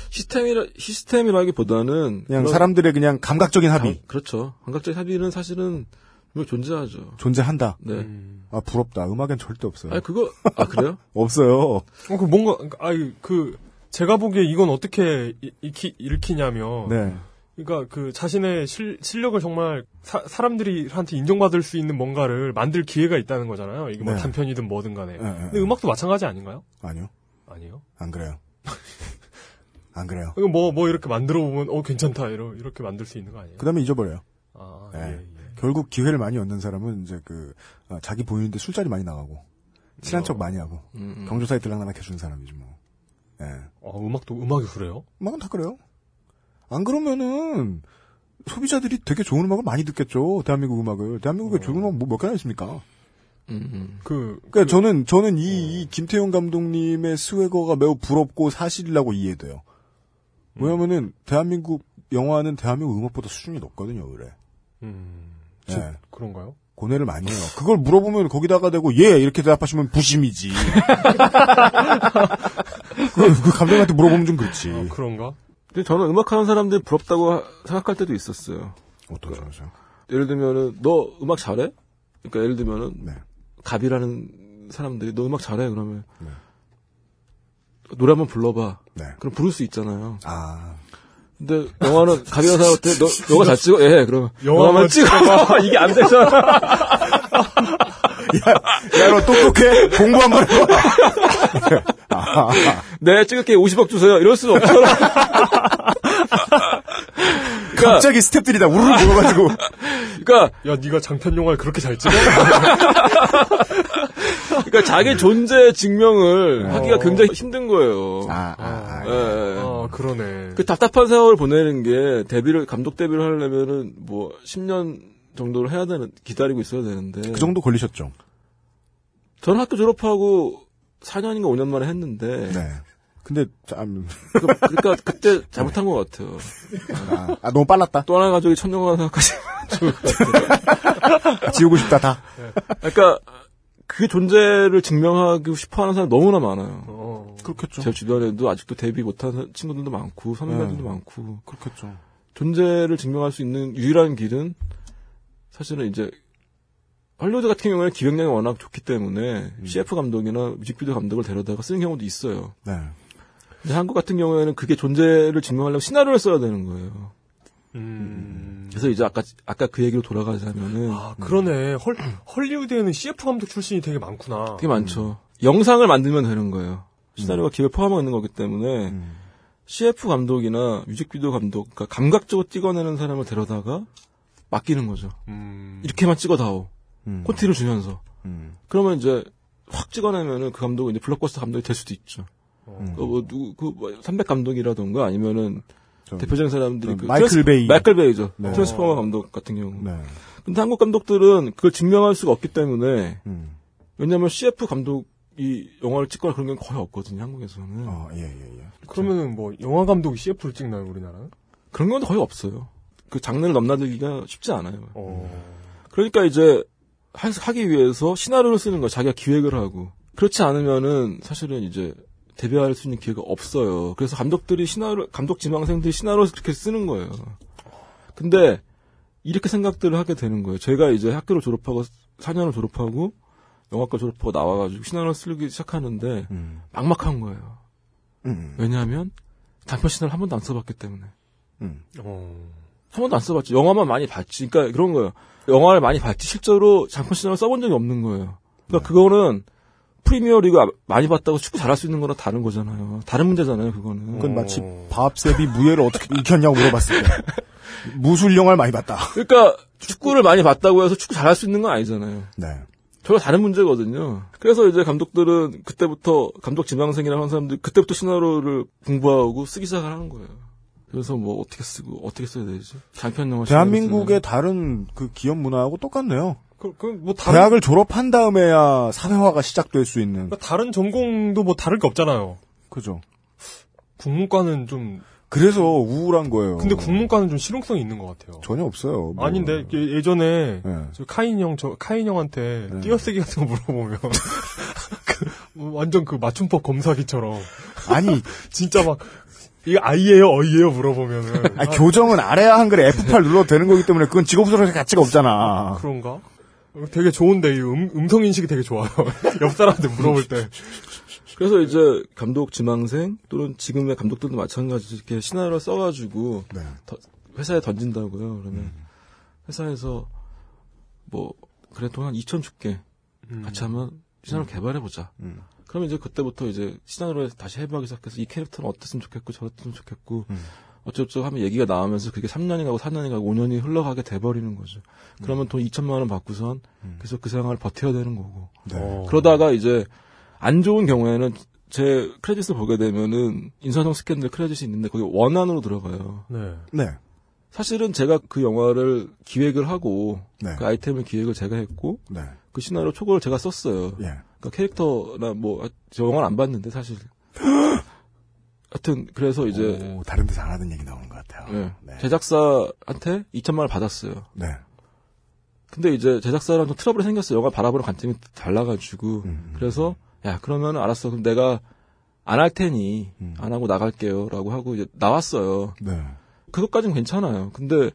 시스템이라, 시스템이라기보다는. 그냥 사람들의 그냥 감각적인 합의. 감- 그렇죠. 감각적 합의는 사실은 분명 존재하죠. 존재한다. 네. 아, 부럽다. 음악엔 절대 없어요. 아니 그거 아 그래요? 없어요. 어, 그 뭔가 아이 그 제가 보기에 이건 어떻게 이- 익히, 읽히냐면 네. 그러니까 그 자신의 실, 실력을 정말 사, 사람들이한테 인정받을 수 있는 뭔가를 만들 기회가 있다는 거잖아요. 이게 뭐 네. 단편이든 뭐든 간에. 네, 네, 근데 음악도 마찬가지 아닌가요? 아니요. 아니요. 안 그래요. 안 그래요. 이거 뭐, 뭐 이렇게 만들어 보면, 어, 괜찮다. 이러, 이렇게 만들 수 있는 거 아니에요? 그 다음에 잊어버려요. 아, 네. 예, 예. 결국 기회를 많이 얻는 사람은 이제 그 아, 자기 보이는데 술자리 많이 나가고 친한 척 많이 하고 음, 음. 경조사에 들락날락 해주는 사람이지 뭐. 예. 어, 음악도, 음악이 그래요? 음악은 다 그래요. 안 그러면은 소비자들이 되게 좋은 음악을 많이 듣겠죠. 대한민국 음악을. 대한민국에 좋은 음악 뭐몇 개나 있습니까? 그, 그러니까 저는 저는 이, 이 김태용 감독님의 스웨거가 매우 부럽고 사실이라고 이해돼요. 왜냐면은 대한민국 영화는 대한민국 음악보다 수준이 높거든요, 그래. 음, 예. 진- 그런가요? 고뇌를 많이 해요. 그걸 물어보면 거기다가 대고 예 이렇게 대답하시면 부심이지. 그, 그 감독한테 물어보면 좀 그렇지. 아, 그런가? 근데 저는 음악하는 사람들이 부럽다고 하- 생각할 때도 있었어요. 어떤 점에서? 예를 들면은 너 음악 잘해? 그러니까 예를 들면은 네. 갑이라는 사람들이 너 음악 잘해 그러면 노래 한번 불러봐. 네. 그럼 부를 수 있잖아요. 아. 근데 영화는 갑이라는 사람한테 너 너가 잘 찍어 예 그러면 영화만 찍어 이게 안 되잖아. 야, 너 똑똑해? 공부 한 번 해봐. 아, 네 찍을게 50억 주세요. 이럴 수는 없잖아. 갑자기 스탭들이 다 우르르 모여가지고. 그러니까 야, 네가 장편 영화를 그렇게 잘 찍어? 그러니까 자기 존재 증명을 어. 하기가 굉장히 힘든 거예요. 아, 아, 예, 예. 아, 그러네. 그 답답한 세월을 보내는 게 데뷔를 감독 데뷔를 하려면은 뭐 10년 정도를 해야 되는 기다리고 있어야 되는데 그 정도 걸리셨죠? 저는 학교 졸업하고 4년인가 5년 만에 했는데 네. 근데 참 그, 그러니까 그때 잘못한 것 같아요. 아, 아, 너무 빨랐다. 또 하나 가족이 것 같아요. 지우고 싶다 다. 그러니까 그 존재를 증명하고 싶어하는 사람 너무나 많아요. 그렇겠죠. 제 주변에도 아직도 데뷔 못한 친구들도 많고 선배들도 네. 많고 그렇겠죠. 존재를 증명할 수 있는 유일한 길은 사실은 이제 헐리우드 같은 경우에는 기획력이 워낙 좋기 때문에 CF 감독이나 뮤직비디오 감독을 데려다가 쓰는 경우도 있어요. 네. 한국 같은 경우에는 그게 존재를 증명하려면 시나리오를 써야 되는 거예요. 음. 그래서 이제 아까 아까 그 얘기로 돌아가자면은 아, 그러네. 헐, 헐리우드에는 CF 감독 출신이 되게 많구나. 되게 많죠. 영상을 만들면 되는 거예요. 시나리오가 기획을 포함하고 있는 거기 때문에 음. CF 감독이나 뮤직비디오 감독, 그러니까 감각적으로 찍어내는 사람을 데려다가 맡기는 거죠. 음. 이렇게만 찍어다오. 음. 코티를 주면서. 음. 그러면 이제 확 찍어내면은 그 감독은 이제 블록버스터 감독이 될 수도 있죠. 음. 그 뭐, 누구, 그, 뭐, 300 감독이라던가 아니면은 대표적인 사람들이 그 마이클 베이. 마이클 베이죠. 네. 트랜스포머 감독 같은 경우. 네. 근데 한국 감독들은 그걸 증명할 수가 없기 때문에 음. 왜냐하면 CF 감독 이 영화를 찍거나 그런 게 거의 없거든요 한국에서는. 어, 예, 예, 예. 그러면은 뭐 영화 감독이 CF를 찍나요, 우리나라는? 그런 건 거의 없어요. 그 장르를 넘나들기가 쉽지 않아요. 어. 그러니까 이제 하- 하기 위해서 시나리오를 쓰는 거 자기가 기획을 하고 그렇지 않으면은 사실은 이제 데뷔할 수 있는 기회가 없어요. 그래서 감독들이 시나리오 감독 지망생들이 시나리오를 그렇게 쓰는 거예요. 근데 이렇게 생각들을 하게 되는 거예요. 제가 이제 학교를 졸업하고 4년을 졸업하고 영화과 졸업하고 나와가지고 시나리오를 쓰기 시작하는데 막막한 거예요. 음. 왜냐하면 단편 시나리오 한 번도 안 써봤기 때문에. 음. 어. 한 번도 안 써봤지. 영화만 많이 봤지. 그러니까 그런 거예요. 영화를 많이 봤지. 실제로 장편 시나리오 써본 적이 없는 거예요. 그러니까 그거는 프리미어 리그 아- 많이 봤다고 축구 잘할 수 있는 거랑 다른 거잖아요. 다른 문제잖아요, 그거는. 그건 마치 밥셉이 무예를 어떻게 익혔냐고 물어봤을 때. 무술 영화를 많이 봤다. 그러니까 축구 를 많이 봤다고 해서 축구 잘할 수 있는 건 아니잖아요. 네. 전혀 다른 문제거든요. 그래서 이제 감독들은 그때부터 감독 지망생이라는 하는 사람들이 그때부터 시나리오를 공부하고 쓰기 시작을 하는 거예요. 그래서 뭐 어떻게 쓰고 어떻게 써야 되지? 장편 영화 대한민국의 다른 그 기업 문화하고 똑같네요. 그, 그, 뭐, 다른, 대학을 졸업한 다음에야 사회화가 시작될 수 있는. 그러니까 다른 전공도 뭐 다를 게 없잖아요. 그죠. 국문과는 좀. 그래서 우울한 거예요. 근데 국문과는 좀 실용성이 있는 것 같아요. 전혀 없어요. 뭐. 아닌데 예- 예전에 네. 저 카인 형, 저 카인 형한테 띄어쓰기 같은 거 물어보면 그 완전 그 맞춤법 검사기처럼 아니 진짜 막 이게 아이예요, 어이예요 물어보면은 아니, 교정은 아래야 한글에 F8 눌러도 되는 거기 때문에 그건 직업수록의 가치가 없잖아. 그런가? 그게 좋은데 이 음, 음성 인식이 되게 좋아요. 옆 사람한테 물어볼 때. 그래서 이제 감독 지망생 또는 지금의 감독들도 마찬가지 이렇게 시나리오를 써가지고 네. 더- 회사에 던진다고요. 그러면 음. 회사에서 뭐 그래도 한 2천 줄게 같이 한번 시나리오 개발해 보자. 음. 그러면 이제 그때부터 이제 시나리오에 다시 해보기 시작해서 이 캐릭터는 어땠으면 좋겠고 저랬으면 좋겠고 음. 어쩌고저쩌고 하면 얘기가 나오면서 그게 3년이 가고 4년이 가고 5년이 흘러가게 돼버리는 거죠. 그러면 돈 2천만 원 받고선 그래서 그 생활을 버텨야 되는 거고. 네. 그러다가 이제 안 좋은 경우에는 제 크레딧을 보게 되면은 인사동 스캔들 크레딧이 있는데 거기 원안으로 들어가요. 네. 네. 사실은 제가 그 영화를 기획을 하고 네. 그 아이템을 기획을 제가 했고 네. 그 시나리오 초고를 제가 썼어요. 예. 그러니까 캐릭터나 뭐 저 영화를 안 봤는데 사실. 하여튼 그래서 이제 오, 다른 데서 안 하던 얘기 나오는 것 같아요. 예, 네. 제작사한테 2천만 원을 받았어요. 네. 근데 이제 제작사랑 좀 트러블이 생겼어요. 영화 바라보는 관점이 달라가지고. 음. 그래서, 야, 그러면 알았어. 그럼 내가 안 할 테니, 음. 안 하고 나갈게요. 라고 하고 이제 나왔어요. 네. 그것까진 괜찮아요. 근데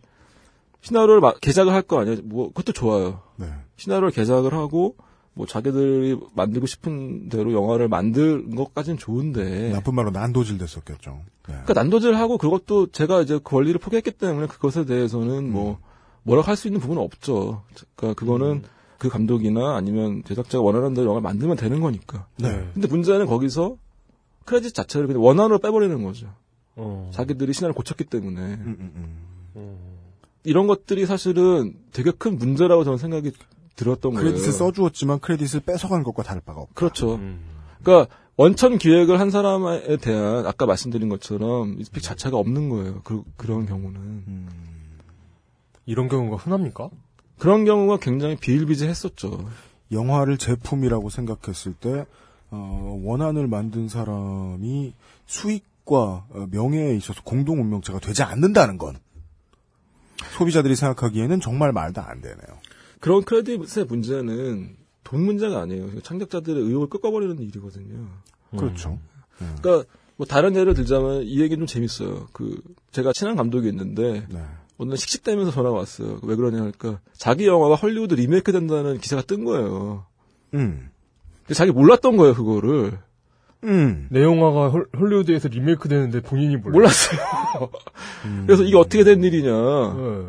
시나리오를 마- 개작을 할 거 아니에요. 뭐 그것도 좋아요. 네. 시나리오를 개작을 하고 뭐 자기들이 만들고 싶은 대로 영화를 만든 것까지는 좋은데 나쁜 말로 난도질 됐었겠죠. 네. 그러니까 난도질하고 그것도 제가 이제 그 권리를 포기했기 때문에 그것에 대해서는 뭐 뭐라고 할 수 있는 부분은 없죠. 그러니까 그거는 그 감독이나 아니면 제작자가 원하는 대로 영화를 만들면 되는 거니까. 네. 근데 문제는 거기서 크레딧 자체를 그냥 원안으로 빼버리는 거죠. 어. 자기들이 시나리오를 고쳤기 때문에. 음, 이런 것들이 사실은 되게 큰 문제라고 저는 생각이 들었던 거예요. 크레딧을 써주었지만 크레딧을 뺏어간 것과 다를 바가 없다. 그렇죠. 그러니까 원천 기획을 한 사람에 대한 아까 말씀드린 것처럼 이 스픽 자체가 없는 거예요. 그, 그런 경우는. 이런 경우가 흔합니까? 그런 경우가 굉장히 비일비재했었죠. 영화를 제품이라고 생각했을 때 어, 원안을 만든 사람이 수익과 어, 명예에 있어서 공동 운명체가 되지 않는다는 건 소비자들이 생각하기에는 정말 말도 안 되네요. 그런 크레딧의 문제는 돈 문제가 아니에요. 창작자들의 의욕을 꺾어버리는 일이거든요. 그렇죠. 그러니까 뭐 다른 예를 들자면 이 얘기는 좀 재밌어요. 그 제가 친한 감독이 있는데 네. 오늘 씩씩대면서 전화가 왔어요. 왜 그러냐 하니까 자기 영화가 헐리우드 리메이크 된다는 기사가 뜬 거예요. 음. 근데 자기 몰랐던 거예요, 그거를. 음. 내 영화가 헐, 헐리우드에서 리메이크 되는데 본인이 몰라. 몰랐어요. 그래서 이게 어떻게 된 일이냐. 네.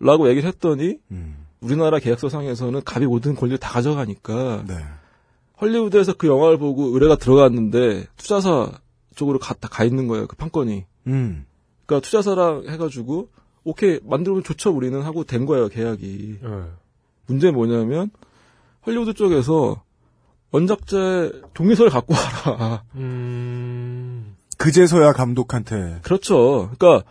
라고 얘기를 했더니 음. 우리나라 계약서상에서는 갑이 모든 권리를 다 가져가니까 네. 헐리우드에서 그 영화를 보고 의뢰가 들어갔는데 투자사 쪽으로 가, 다가 있는 거예요. 그 판권이. 음. 그러니까 투자사랑 해가지고 오케이 만들면 좋죠 우리는 하고 된 거예요 계약이. 네. 문제 뭐냐면 헐리우드 쪽에서 원작자의 동의서를 갖고 와라. 음. 그제서야 감독한테 그렇죠. 그러니까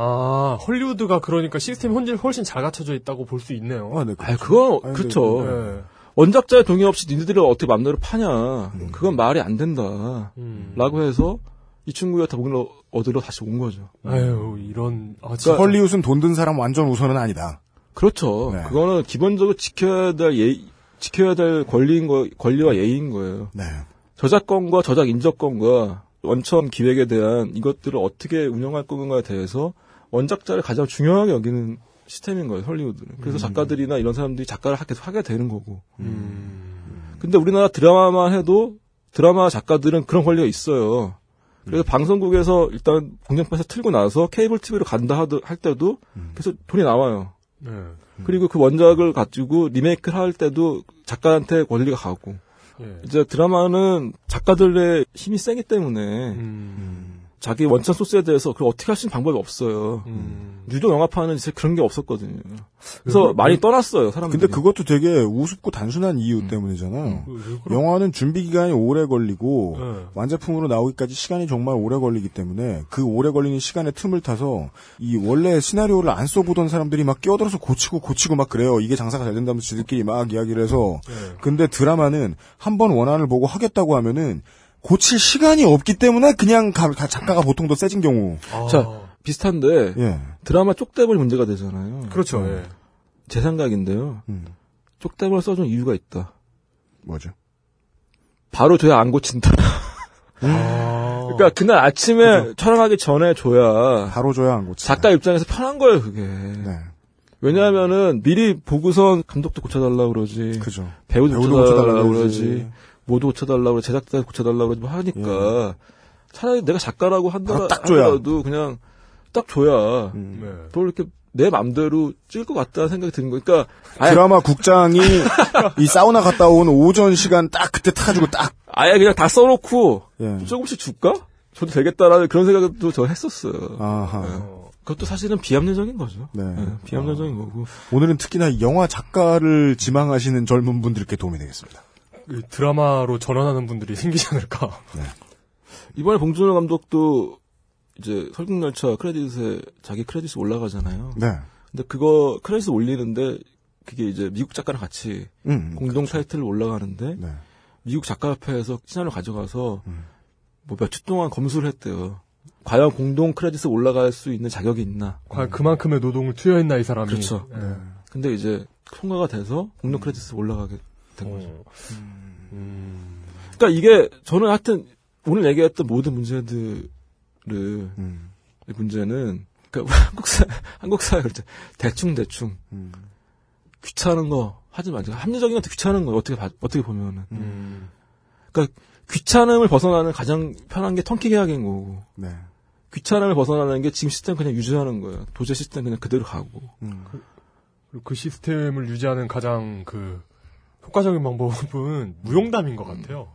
아, 헐리우드가 그러니까 시스템이 훨씬, 훨씬 잘 갖춰져 있다고 볼 수 있네요. 아, 네, 아 그건 아니, 그렇죠. 네. 원작자의 동의 없이 니네들이 어떻게 맘대로 파냐. 그건 말이 안 된다. 음. 라고 해서 이 친구가 답을 얻으러 다시 온 거죠. 아유, 이런, 아, 진짜. 그러니까 헐리우드는 돈 든 사람 완전 우선은 아니다. 그렇죠. 네. 그거는 기본적으로 지켜야 될 예, 지켜야 될 권리인 거, 권리와 예의인 거예요. 네. 저작권과 저작 인적권과 원천 기획에 대한 이것들을 어떻게 운영할 건가에 대해서 원작자를 가장 중요하게 여기는 시스템인 거예요, 헐리우드는. 그래서 음. 작가들이나 이런 사람들이 작가를 하- 계속 하게 되는 거고. 근데 우리나라 드라마만 해도 드라마 작가들은 그런 권리가 있어요. 그래서 방송국에서 일단 공영판에서 틀고 나서 케이블 TV로 간다 하드- 할 때도 계속 돈이 나와요. 네. 그리고 그 원작을 가지고 리메이크를 할 때도 작가한테 권리가 가고. 예. 이제 드라마는 작가들의 힘이 세기 때문에 음. 자기 원천 소스에 대해서 그걸 어떻게 할 수 있는 방법이 없어요. 음. 유료 영화판은 진짜 그런 게 없었거든요. 그래서 많이 떠났어요, 사람들이. 근데 그것도 되게 우습고 단순한 이유 때문이잖아요. 영화는 준비 기간이 오래 걸리고 네. 완제품으로 나오기까지 시간이 정말 오래 걸리기 때문에 그 오래 걸리는 시간의 틈을 타서 이 원래 시나리오를 안 써보던 사람들이 막 끼어들어서 고치고 고치고 막 그래요. 이게 장사가 잘 된다면서 지들끼리 막 이야기를 해서 근데 드라마는 한 번 원안을 보고 하겠다고 하면은 고칠 시간이 없기 때문에 그냥 가- 가- 작가가 보통 더 세진 경우. 자, 비슷한데 예. 드라마 쪽대벌 문제가 되잖아요. 그렇죠, 음. 예. 제 생각인데요. 쪽대벌 써준 이유가 있다. 뭐죠? 바로 줘야 안 고친다. 그러니까 그날 아침에 촬영하기 전에 줘야 바로 줘야 안 고친다. 작가 입장에서 편한 거예요, 그게. 네. 왜냐하면은 미리 보고선 감독도 고쳐달라 그러지, 그죠. 배우도 배우도 고쳐달라 고쳐달라 그러지, 그러지. 모두 고쳐달라 그러지, 제작자 고쳐달라 그러지 뭐 하니까 차라리 내가 작가라고 한다 바로 딱 줘야. 하더라도 그냥 딱 줘야 네. 또 이렇게 내 맘대로 찍을 것 같다는 생각이 드는 거니까 그러니까 드라마 국장이 이 사우나 갔다 온 오전 시간 딱 그때 타가지고 딱 아예 그냥 다 써놓고 예. 조금씩 줄까? 줘도 되겠다라는 그런 생각도 저 했었어요. 아하. 네. 그것도 사실은 비합리적인 거죠. 네. 네, 비합리적인 거고. 오늘은 특히나 영화 작가를 지망하시는 젊은 분들께 도움이 되겠습니다. 그 드라마로 전환하는 분들이 생기지 않을까. 이번에 봉준호 감독도 이제 설국열차 크레딧에 자기 크레딧이 올라가잖아요. 네. 근데 그거 크레딧 올리는데 그게 이제 미국 작가랑 같이 음, 공동 타이틀로 올라가는데 네. 미국 작가협회에서 시나리오 가져가서 뭐몇주 동안 검수를 했대요. 과연 공동 크레딧에 올라갈 수 있는 자격이 있나? 과연 그만큼의 노동을 투여했나, 이 사람이. 그렇죠. 예. 근데 이제 통과가 돼서 공동 크레딧에 올라가게 된 거죠. 음. 그러니까 이게 저는 하여튼 오늘 얘기했던 모든 문제들을 음. 이 문제는 그러니까 한국 사 한국 사회 그렇죠. 대충 대충 음. 귀찮은 거 하지 말자. 합리적인 것도 귀찮은 거 어떻게 봐- 어떻게 보면은. 음. 그러니까 귀찮음을 벗어나는 가장 편한 게 턴키 계약인 거고. 네. 귀찮음을 벗어나는 게 지금 시스템 그냥 유지하는 거예요. 도제 시스템 그냥 그대로 가고. 그리고 그 시스템을 유지하는 가장 그 효과적인 방법은 무용담인 것 같아요.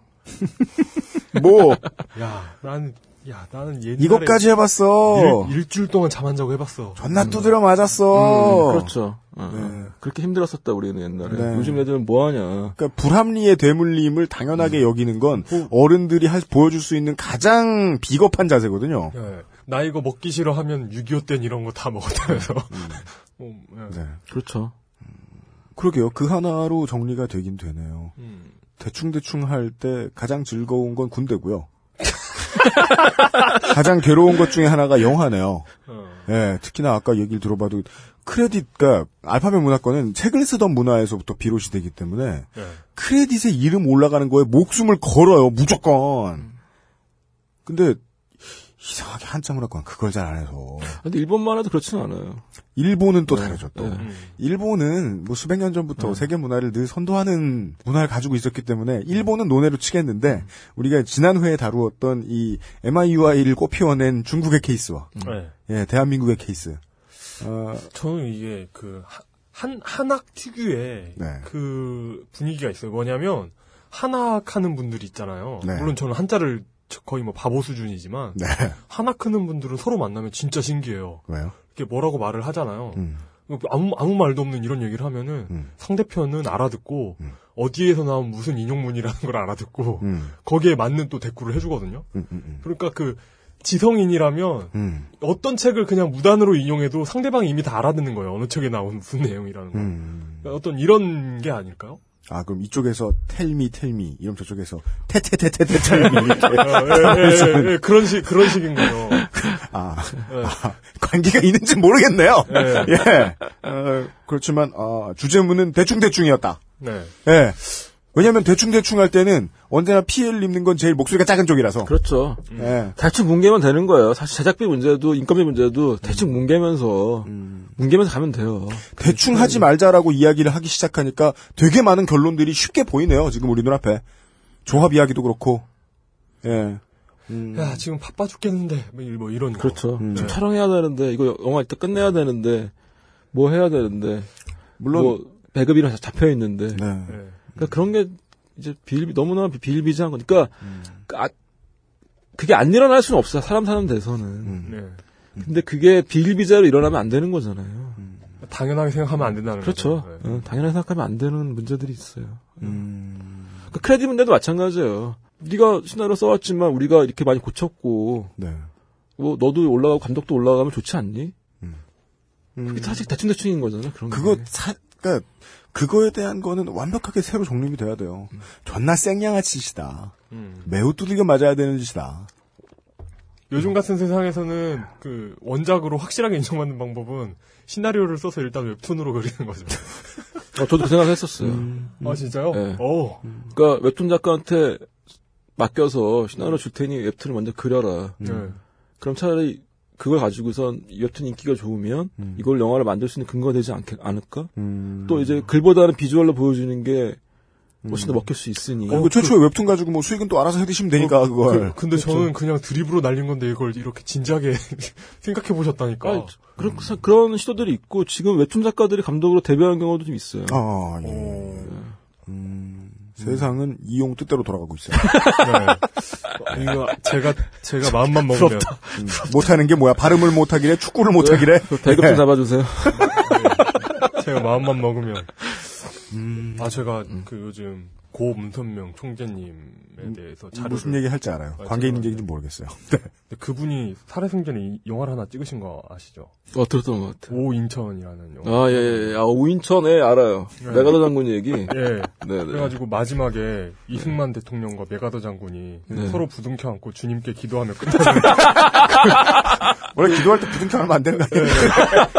뭐? 야, 나는 야, 나는 옛날에 이것까지 해봤어. 일, 일주일 동안 잠 안 자고 해봤어. 존나 두드려 맞았어. 음, 그렇죠. 어. 그렇게 힘들었었다 우리는 옛날에. 네. 요즘 애들은 뭐 하냐. 그러니까 불합리의 되물림을 당연하게 음. 여기는 건 어른들이 할, 보여줄 수 있는 가장 비겁한 자세거든요. 예. 나 이거 먹기 싫어하면 6.25 땐 이런 거 다 먹었다면서. 어, 예. 네. 그렇죠. 그러게요. 그 하나로 정리가 되긴 되네요. 음. 대충대충 할 때 가장 즐거운 건 군대고요. 가장 괴로운 것 중에 하나가 영화네요. 어. 예, 특히나 아까 얘기를 들어봐도 크레딧과 알파벳 문화권은 책을 쓰던 문화에서부터 비롯이 되기 때문에 예. 크레딧에 이름 올라가는 거에 목숨을 걸어요, 무조건. 근데 이상하게 한자 문화권 그걸 잘 안 해서. 근데 일본만 해도 그렇지는 않아요. 일본은 또 네. 다르죠, 또. 네. 일본은 뭐 수백 년 전부터 세계 문화를 늘 선도하는 문화를 가지고 있었기 때문에 일본은 논외로 치겠는데 우리가 지난 회에 다루었던 이 MIUI를 꼽히어낸 중국의 케이스와 네. 예, 대한민국의 케이스. 어, 저는 이게 그 한 한학 특유의 네. 그 분위기가 있어요. 뭐냐면 한학 하는 분들이 있잖아요. 네. 물론 저는 한자를 저- 거의 뭐 바보 수준이지만 네. 한학 하는 분들은 서로 만나면 진짜 신기해요. 왜요? 이렇게 뭐라고 말을 하잖아요. 음. 아무 아무 말도 없는 이런 얘기를 하면은 상대편은 알아듣고 어디에서 나온 무슨 인용문이라는 걸 알아듣고 음. 거기에 맞는 또 대꾸를 해주거든요. 음, 음, 음. 그러니까 그 지성인이라면 음. 어떤 책을 그냥 무단으로 인용해도 상대방이 이미 다 알아듣는 거예요. 어느 책에 나온 무슨 내용이라는 거. 음. 그러니까 어떤 이런 게 아닐까요? 아, 그럼 이쪽에서 텔미 텔미 이러면 저쪽에서 테테테테테 텔미 이렇게. 어, 예, 예, 예, 예, 그런 식 그런 식인 거죠. 아, 예. 아, 관계가 있는지 모르겠네요. 예. 예. 어, 그렇지만 어, 주제문은 대충 대충이었다. 네. 예. 왜냐하면 대충 대충 할 때는 언제나 피해를 입는 건 제일 목소리가 작은 쪽이라서. 그렇죠. 예. 대충 뭉개면 되는 거예요. 사실 제작비 문제도 인건비 문제도 대충 뭉개면서 뭉개면서 가면 돼요. 대충 하지 말자라고 이야기를 하기 시작하니까 되게 많은 결론들이 쉽게 보이네요. 지금 우리 눈앞에. 조합 이야기도 그렇고. 예. 야 지금 바빠 죽겠는데 뭐 이- 뭐 이런 거. 그렇죠. 음. 지금 촬영해야 되는데 이거 영화 이따 끝내야 되는데 뭐 해야 되는데 물론 뭐 배급이랑 잡혀 있는데 네. 그러니까 그런 게 이제 비일 너무나 비일비재한 거니까 음. 그 아, 그게 안 일어날 수는 없어요. 사람 사는 데서는. 음. 네. 근데 그게 비일비재로 일어나면 안 되는 거잖아요. 당연하게 생각하면 안 된다는 그렇죠. 거죠. 네. 어, 당연하게 생각하면 안 되는 문제들이 있어요. 음. 그 크레딧 문제도 마찬가지예요. 네가 시나리오 써왔지만 우리가 이렇게 많이 고쳤고 네. 뭐 너도 올라가고 감독도 올라가면 좋지 않니? 음. 그게 사실 대충대충인 거잖아. 그런 그거 게. 사, 그니까, 그거에 대한 거는 완벽하게 새로 정립이 돼야 돼요. 존나 생양아 짓이다. 음. 매우 두들겨 맞아야 되는 짓이다. 요즘 같은 세상에서는 그 원작으로 확실하게 인정받는 방법은 시나리오를 써서 일단 웹툰으로 그리는 거죠. 어, 저도 그 생각했었어요. 음. 아 진짜요? 네. 오. 그러니까 웹툰 작가한테 맡겨서 시나리오 줄 테니 웹툰을 먼저 그려라. 네. 그럼 차라리 그걸 가지고선 이 웹툰 인기가 좋으면 이걸 영화를 만들 수 있는 근거가 되지 않겠, 않을까? 음. 또 이제 글보다는 비주얼로 보여주는 게 훨씬 더 먹힐 수 있으니. 어, 그 최초에 웹툰 가지고 뭐 수익은 또 알아서 해드시면 되니까, 어, 그걸. 그, 근데 저는 그냥 드립으로 날린 건데 이걸 이렇게 진지하게 생각해 보셨다니까. 아니, 그런, 그런 시도들이 있고, 지금 웹툰 작가들이 감독으로 데뷔하는 경우도 좀 있어요. 아, 예. 음, 세상은 이용 뜻대로 돌아가고 있어요. 네. 이거 제가 제가 마음만 먹으면 부럽다. 음, 못하는 게 뭐야? 발음을 못하기래? 축구를 못하기래? 대급 좀 잡아주세요. 제가 마음만 먹으면. 음. 아 제가 그 요즘 고 문선명 총재님에 대해서 자료를 무슨 얘기 할지 알아요. 아, 관계 있는지 얘기는 모르겠어요. 네. 근데 그분이 살해생전에 이 영화를 하나 찍으신 거 아시죠? 어, 들었던 것 같아요. 오인천이라는 영화. 아, 예, 예. 아, 오인천에 알아요. 네. 메가더 장군 얘기. 예. 네 네. 그래가지고 마지막에 이승만 대통령과 메가더 장군이 네. 서로 부둥켜 안고 주님께 기도하며 끝나는 원래 기도할 때 부둥켜 하면 안 되는 거 아니에요?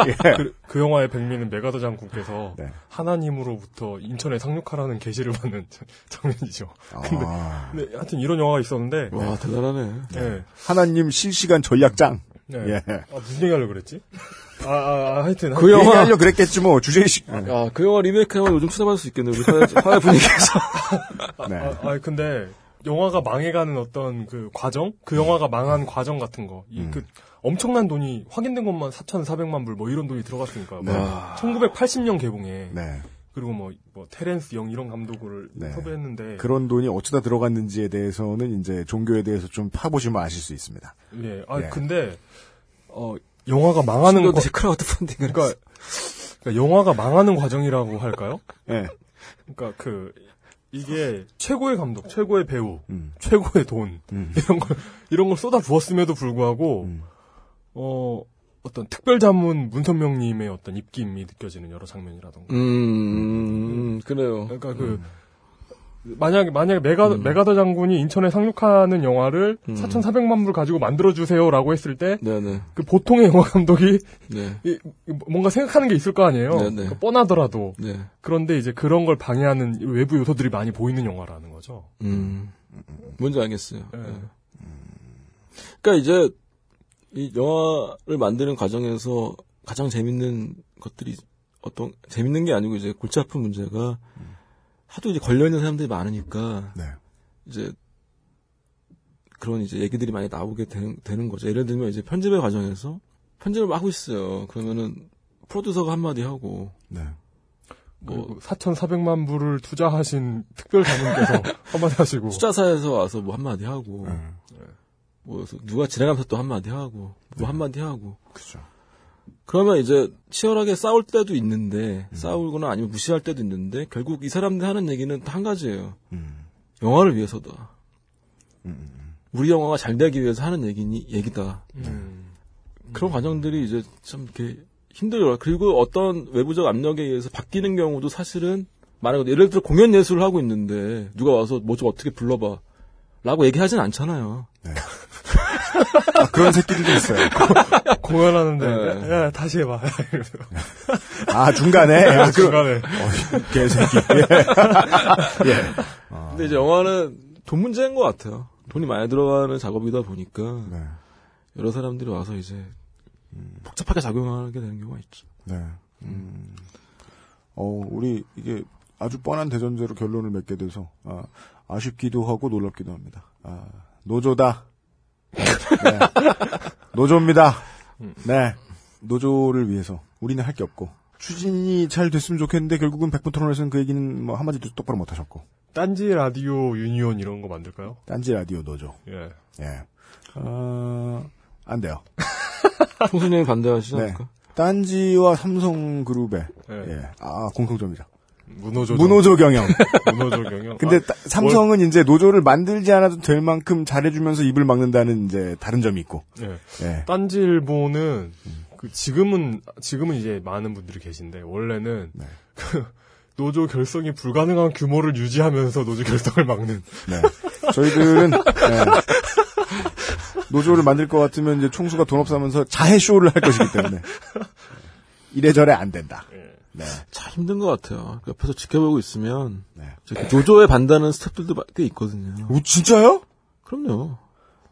예. 그, 그 영화의 백미는 메가더 장군께서 네. 하나님으로부터 인천에 상륙하라는 계시를 받는 장- 장면이죠. 근데, 아. 근데 하여튼 이런 영화가 있었는데 와, 대단하네. 예. 하나님 실시간 전략장. 네. 예. 아, 무슨 얘기 하려고 그랬지? 아, 아, 아, 하여튼. 그 영화- 얘기하려고 그랬겠지 뭐 주제의식. 아, 그 영화 리메이크하면 요즘 찾아볼 수 있겠네요. 우리 사회, 사회 분위기에서. 네. 아, 아, 근데 영화가 망해가는 어떤 그 과정, 그 영화가 망한 과정 같은 거, 이그 엄청난 돈이 확인된 것만 4,400만 불 뭐 이런 돈이 들어갔으니까. 네. 1980년 개봉에. 네. 그리고 뭐, 뭐 테렌스 영 이런 감독을 네. 섭외했는데. 그런 돈이 어쩌다 들어갔는지에 대해서는 이제 종교에 대해서 좀 파보시면 아실 수 있습니다. 예. 아 예. 근데 어 영화가 망하는 과- 크라우드 펀딩을 그러니까, 그러니까 영화가 망하는 과정이라고 할까요? 예. 그러니까 그 이게 최고의 감독, 최고의 배우, 음. 최고의 돈 이런 걸 이런 걸 쏟아 부었음에도 불구하고 음. 어 어떤 특별 자문 문선명님의 어떤 입김이 느껴지는 여러 장면이라던가. 음, 그래요. 그러니까 그 만약에 만약에 맥아 맥아더 장군이 인천에 상륙하는 영화를 4,400만 불 가지고 만들어 주세요라고 했을 때그 네네. 보통의 영화 감독이 네. 이- 이 뭔가 생각하는 게 있을 거 아니에요. 네네. 그러니까 뻔하더라도. 네. 그런데 이제 그런 걸 방해하는 외부 요소들이 많이 보이는 영화라는 거죠. 음. 뭔지 알겠어요. 예. 예. 그러니까 이제 이 영화를 만드는 과정에서 가장 재밌는 것들이 어떤 재밌는 게 아니고 이제 골치 아픈 문제가 하도 이제 걸려 있는 사람들이 많으니까 네. 이제 그런 이제 얘기들이 많이 나오게 되는, 되는 거죠. 예를 들면 이제 편집의 과정에서 편집을 막 하고 있어요. 그러면은 프로듀서가 한마디 하고 네. 뭐 4,400만 불을 투자하신 특별 자문께서 한마디 하시고 투자사에서 와서 뭐 한마디 하고 네. 뭐 누가 진행하면서 또 한마디 하고 네. 뭐 한마디 하고 그죠. 그러면 이제 치열하게 싸울 때도 있는데 음. 싸우거나 아니면 무시할 때도 있는데 결국 이 사람들 하는 얘기는 다한 가지예요. 음. 영화를 위해서다. 우리 영화가 잘 되기 위해서 하는 얘기니 얘기다. 음. 그런 과정들이 이제 참 이렇게 힘들어요. 그리고 어떤 외부적 압력에 의해서 바뀌는 경우도 사실은 많아요. 예를 들어 공연 예술을 하고 있는데 누가 와서 뭐 좀 어떻게 불러봐. 라고 얘기하진 않잖아요. 아, 그런 새끼들도 있어요. 공연하는데 네. 야, 야, 다시 해봐. 이러면서. 아 중간에 아, 그- 중간에. 어, 개새끼. 예. 예. 근데 이제 영화는 돈 문제인 것 같아요. 돈이 많이 들어가는 작업이다 보니까 네. 여러 사람들이 와서 이제 복잡하게 작용하게 되는 경우가 있죠. 네. 음. 어, 우리 이게 아주 뻔한 대전제로 결론을 맺게 돼서 아, 아쉽기도 하고 놀랍기도 합니다. 아, 노조다. 네. 노조입니다. 네. 노조를 위해서 우리는 할 게 없고 추진이 잘 됐으면 좋겠는데 결국은 백분 토론에서는 그 얘기는 뭐 한마디도 똑바로 못 하셨고 딴지 라디오 유니온 이런 거 만들까요? 딴지 라디오 노조. 예. 예. 어, 안 돼요. 총수님이 반대하시지 네. 않을까? 딴지와 삼성그룹의 예. 예. 아 공통점이죠. 문호조 문호조 경영. 문호조 경영. 근데 아, 따- 삼성은 이제 노조를 만들지 않아도 될 만큼 잘해주면서 입을 막는다는 이제 다른 점이 있고. 예. 예. 딴지일보는 그 지금은 지금은 이제 많은 분들이 계신데 원래는 네. 그 노조 결성이 불가능한 규모를 유지하면서 노조 결성을 막는. 네. 저희들은 예. 노조를 만들 것 같으면 이제 총수가 돈 없으면서 자해 쇼를 할 것이기 때문에 이래저래 안 된다. 네. 참 힘든 것 같아요. 옆에서 지켜보고 있으면 네. 노조에 반다는 스태프들도 꽤 있거든요. 오, 진짜요? 그럼요.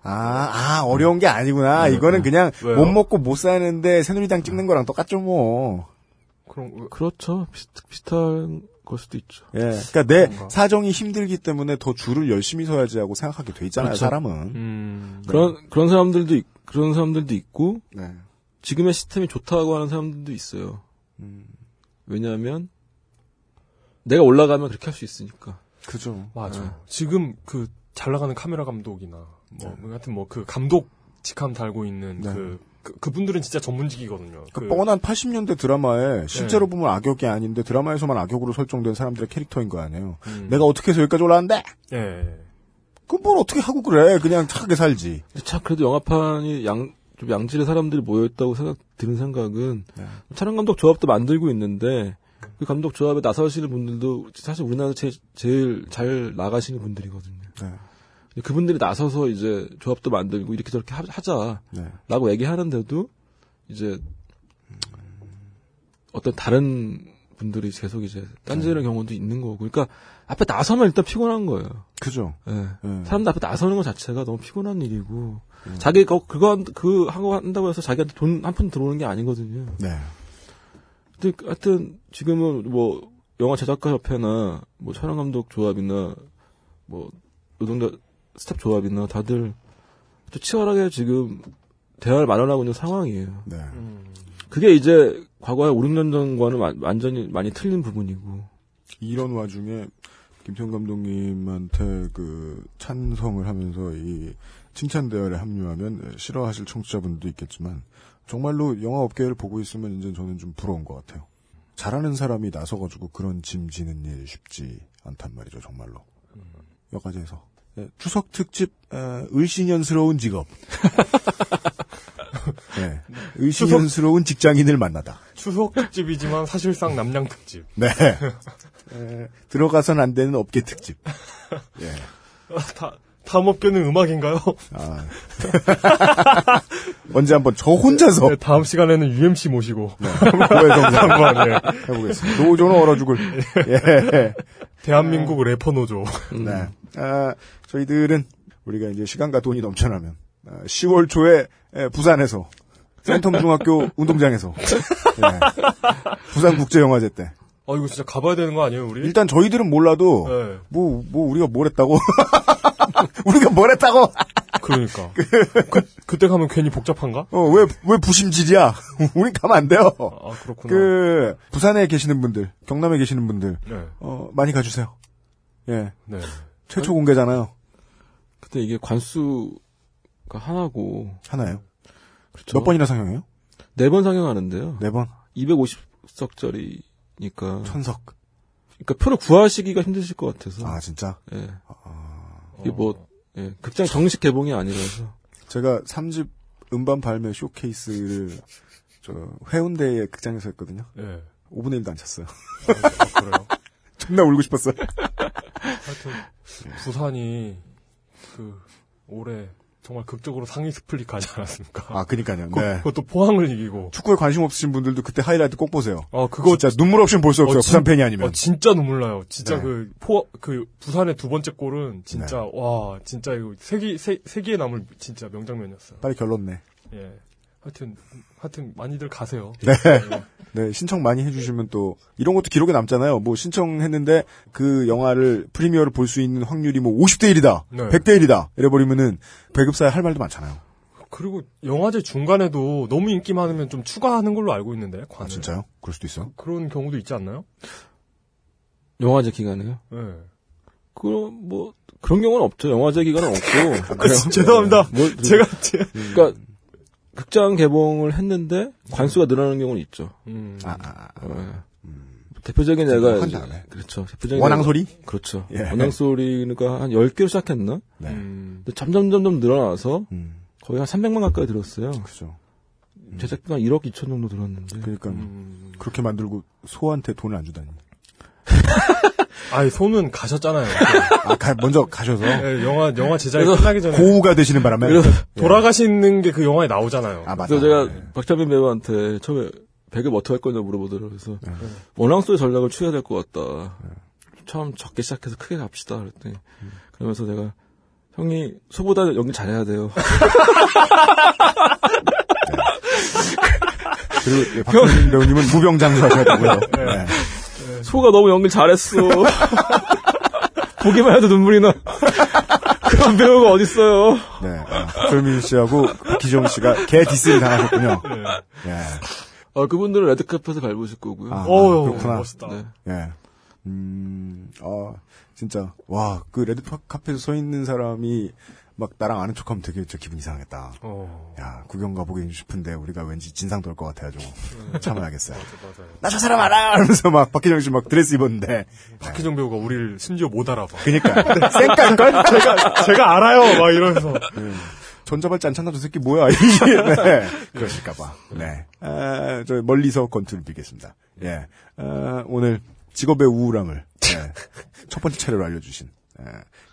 아, 아, 어려운 게 아니구나. 네, 이거는 네. 그냥 왜요? 못 먹고 못 사는데 새누리당 찍는 거랑 똑같죠, 뭐. 그럼 그렇죠. 비슷, 비슷한 걸 수도 있죠. 예. 그러니까 내 그런가. 사정이 힘들기 때문에 더 줄을 열심히 서야지 하고 생각하게 돼 있잖아요, 그렇죠. 사람은. 음. 그런 그런 사람들도 있- 그런 사람들도 있고 네. 지금의 시스템이 좋다고 하는 사람들도 있어요. 음. 왜냐하면 내가 올라가면 그렇게 할 수 있으니까. 그죠. 맞아. 지금 그 잘 나가는 카메라 감독이나 뭐 하여튼 뭐 그 감독 직함 달고 있는 네. 그, 그 그분들은 진짜 전문직이거든요. 그 그 뻔한 80년대 드라마에 실제로 네. 보면 악역이 아닌데 드라마에서만 악역으로 설정된 사람들의 캐릭터인 거 아니에요. 음. 내가 어떻게 해서 여기까지 올라왔는데? 예. 그뭘 어떻게 하고 그래? 그냥 착하게 살지. 참 그래도 영화판이 양, 좀 양질의 사람들이 모여있다고 생각, 드는 생각은 네. 촬영 감독 조합도 만들고 있는데 그 감독 조합에 나서시는 분들도 사실 우리나라에서 제, 제일 잘 나가시는 분들이거든요. 네. 그분들이 나서서 이제 조합도 만들고 이렇게 저렇게 하- 하자라고 네. 얘기하는데도 이제 어떤 다른 분들이 계속 이제 딴지는 경우도 있는 거고. 그러니까 앞에 나서면 일단 피곤한 거예요. 그죠. 예. 예. 사람들 앞에 나서는 것 자체가 너무 피곤한 일이고 자기가 그거 한- 그 한거 한다고 해서 자기한테 돈 한 푼 들어오는 게 아니거든요. 네. 근데 하여튼 지금은 뭐 영화 제작가 협회나 뭐 촬영 감독 조합이나 뭐 노동자 스텝 조합이나 다들 또 치열하게 지금 대화를 마련하고 있는 상황이에요. 네. 그게 이제 과거에 5, 6년 전과는 와- 완전히 많이 틀린 부분이고. 이런 와중에 김태형 감독님한테 그 찬성을 하면서 이 칭찬 대열에 합류하면 싫어하실 청취자분들도 있겠지만 정말로 영화 업계를 보고 있으면 이제 저는 좀 부러운 것 같아요. 잘하는 사람이 나서가지고 그런 짐 지는 일 쉽지 않단 말이죠, 정말로. 여기까지해서 네, 추석 특집 에, 을신연스러운 직업. 네, 을신연스러운 직장인을 만나다. 추석 특집이지만 사실상 남양 특집. 네. 에, 들어가선 안 되는 업계 특집. 예. 아, 다, 다음 업계는 음악인가요? 아. 언제 한번 저 혼자서. 네, 다음 시간에는 UMC 모시고. 네. 한번, 예. 해보겠습니다. 노조는 얼어 죽을. 예. 대한민국 래퍼 노조. 네. 아, 저희들은 우리가 이제 시간과 돈이 넘쳐나면 아, 10월 초에 에, 부산에서 센텀 중학교 운동장에서 예. 부산 국제영화제 때 아, 이거 진짜 가봐야 되는 거 아니에요, 우리? 일단 저희들은 몰라도 네. 뭐 뭐 우리가 뭘 했다고 우리가 뭘 했다고 그러니까. 그, 그때 가면 괜히 복잡한가? 어, 왜, 왜 부심질이야? 우린 가면 안 돼요. 아, 그렇구나. 그, 부산에 계시는 분들, 경남에 계시는 분들, 네. 어, 많이 가주세요. 예. 네. 최초 공개잖아요. 근데 이게 관수가 하나고. 하나요? 그렇죠. 몇 번이나 상영해요? 네 번 상영하는데요. 네 번? 250석짜리 니까. 천석. 그러니까 표를 구하시기가 힘드실 것 같아서. 아, 진짜? 예. 이게 뭐, 예. 극장 정식 개봉이 아니라서. 제가 3집 음반 발매 쇼케이스를, 저, 해운대의 극장에서 했거든요. 예. 5분의 1도 안 찼어요. 아, 그래요? 존나 울고 싶었어요. 하여튼, 부산이, 그, 올해, 정말 극적으로 상위 스플릿 가지 않았습니까? 아, 그니까요. 그- 네. 그것도 포항을 이기고. 축구에 관심 없으신 분들도 그때 하이라이트 꼭 보세요. 어, 그거. 진짜 눈물 없이는 볼 수 없어요. 어, 부산 진- 팬이 아니면. 어, 진짜 눈물 나요. 진짜 네. 그, 포, 그, 부산의 두 번째 골은 진짜, 와, 진짜 이거 세기, 세, 세기에 남을 진짜 명장면이었어요. 빨리 결론 내. 예. 하여튼, 하여튼, 많이들 가세요. 네. 예. 네, 신청 많이 해주시면 또, 이런 것도 기록에 남잖아요. 뭐, 신청했는데, 그 영화를, 프리미어를 볼 수 있는 확률이 뭐, 50대 1이다. 네. 100대 1이다. 이래 버리면은, 배급사에 할 말도 많잖아요. 그리고 영화제 중간에도 너무 인기 많으면 좀 추가하는 걸로 알고 있는데, 관을. 아, 진짜요? 그럴 수도 있어. 그런 경우도 있지 않나요? 영화제 기간에요? 예. 그럼, 뭐, 그런 경우는 없죠. 영화제 기간은 없고. 아, 죄송합니다. 뭐, 제가, 제- 그러니까, 극장 개봉을 했는데, 관수가 늘어나는 경우는 있죠. 음. 아, 아, 아. 어, 대표적인 예가 한 이제- 다음에. 그렇죠. 대표적인 원앙 소리? 그렇죠. 예. 원앙 소리가 한 10개로 시작했나? 네. 음. 근데 점점 점점 늘어나서 음. 거의 한 300만 가까이 들었어요. 그죠. 제작비가 1억 2천 정도 들었는데. 그러니까, 음. 그렇게 만들고, 소한테 돈을 안 주다니. 아니, 손은 가셨잖아요. 아, 가- 먼저 가셔서. 예, 영화, 영화 제작이 끝나기 전에. 고우가 되시는 바람에. 그래서 돌아가시는 게 그 영화에 나오잖아요. 아, 맞다. 그래서 제가 박찬민 배우한테 처음에 배급 어떻게 할 거냐 물어보더라고요. 그래서 네. 원앙 소리 전략을 취해야 될 것 같다. 처음 적게 시작해서 크게 갑시다. 그랬더니 그러면서 내가 형이 소보다 연기 잘해야 돼요. 그리고, 예, 박현민 배우님은 무병장수 하셔야 되고요. 네. 소가 너무 연기 잘했어. 보기만 해도 눈물이 나. 그런 배우가 어딨어요. 네. 아, 박현민 씨하고 박희정 씨가 개 디스를 당하셨군요. 예. 어, 그분들은 레드카펫을 밟으실 거고요. 아, 어우, 그렇구나. 멋있다. 네. 예. 음, 어, 진짜, 와, 그 레드카펫에서 서 있는 사람이 막 나랑 아는 척 하면 되게 저 기분 이상하겠다. 어. 야, 구경 가보기 싶은데 우리가 왠지 진상 될 것 같아가지고 참아야겠어요. 맞아요. 나 저 사람 알아! 하면서 막 박희정 씨 막 드레스 입었는데. 박희정 배우가 우리를 심지어 못 알아봐. 그니까. 쌩깔걸? 제가, 제가 알아요! 막 이러면서. 전자발찌 안 찾나 저 새끼 뭐야? 네. 그러실까봐. 네. 아, 저 멀리서 권투를 빌겠습니다. 예. 아, 오늘 직업의 우울함을, 예. 첫 번째 차례로 알려주신, 예.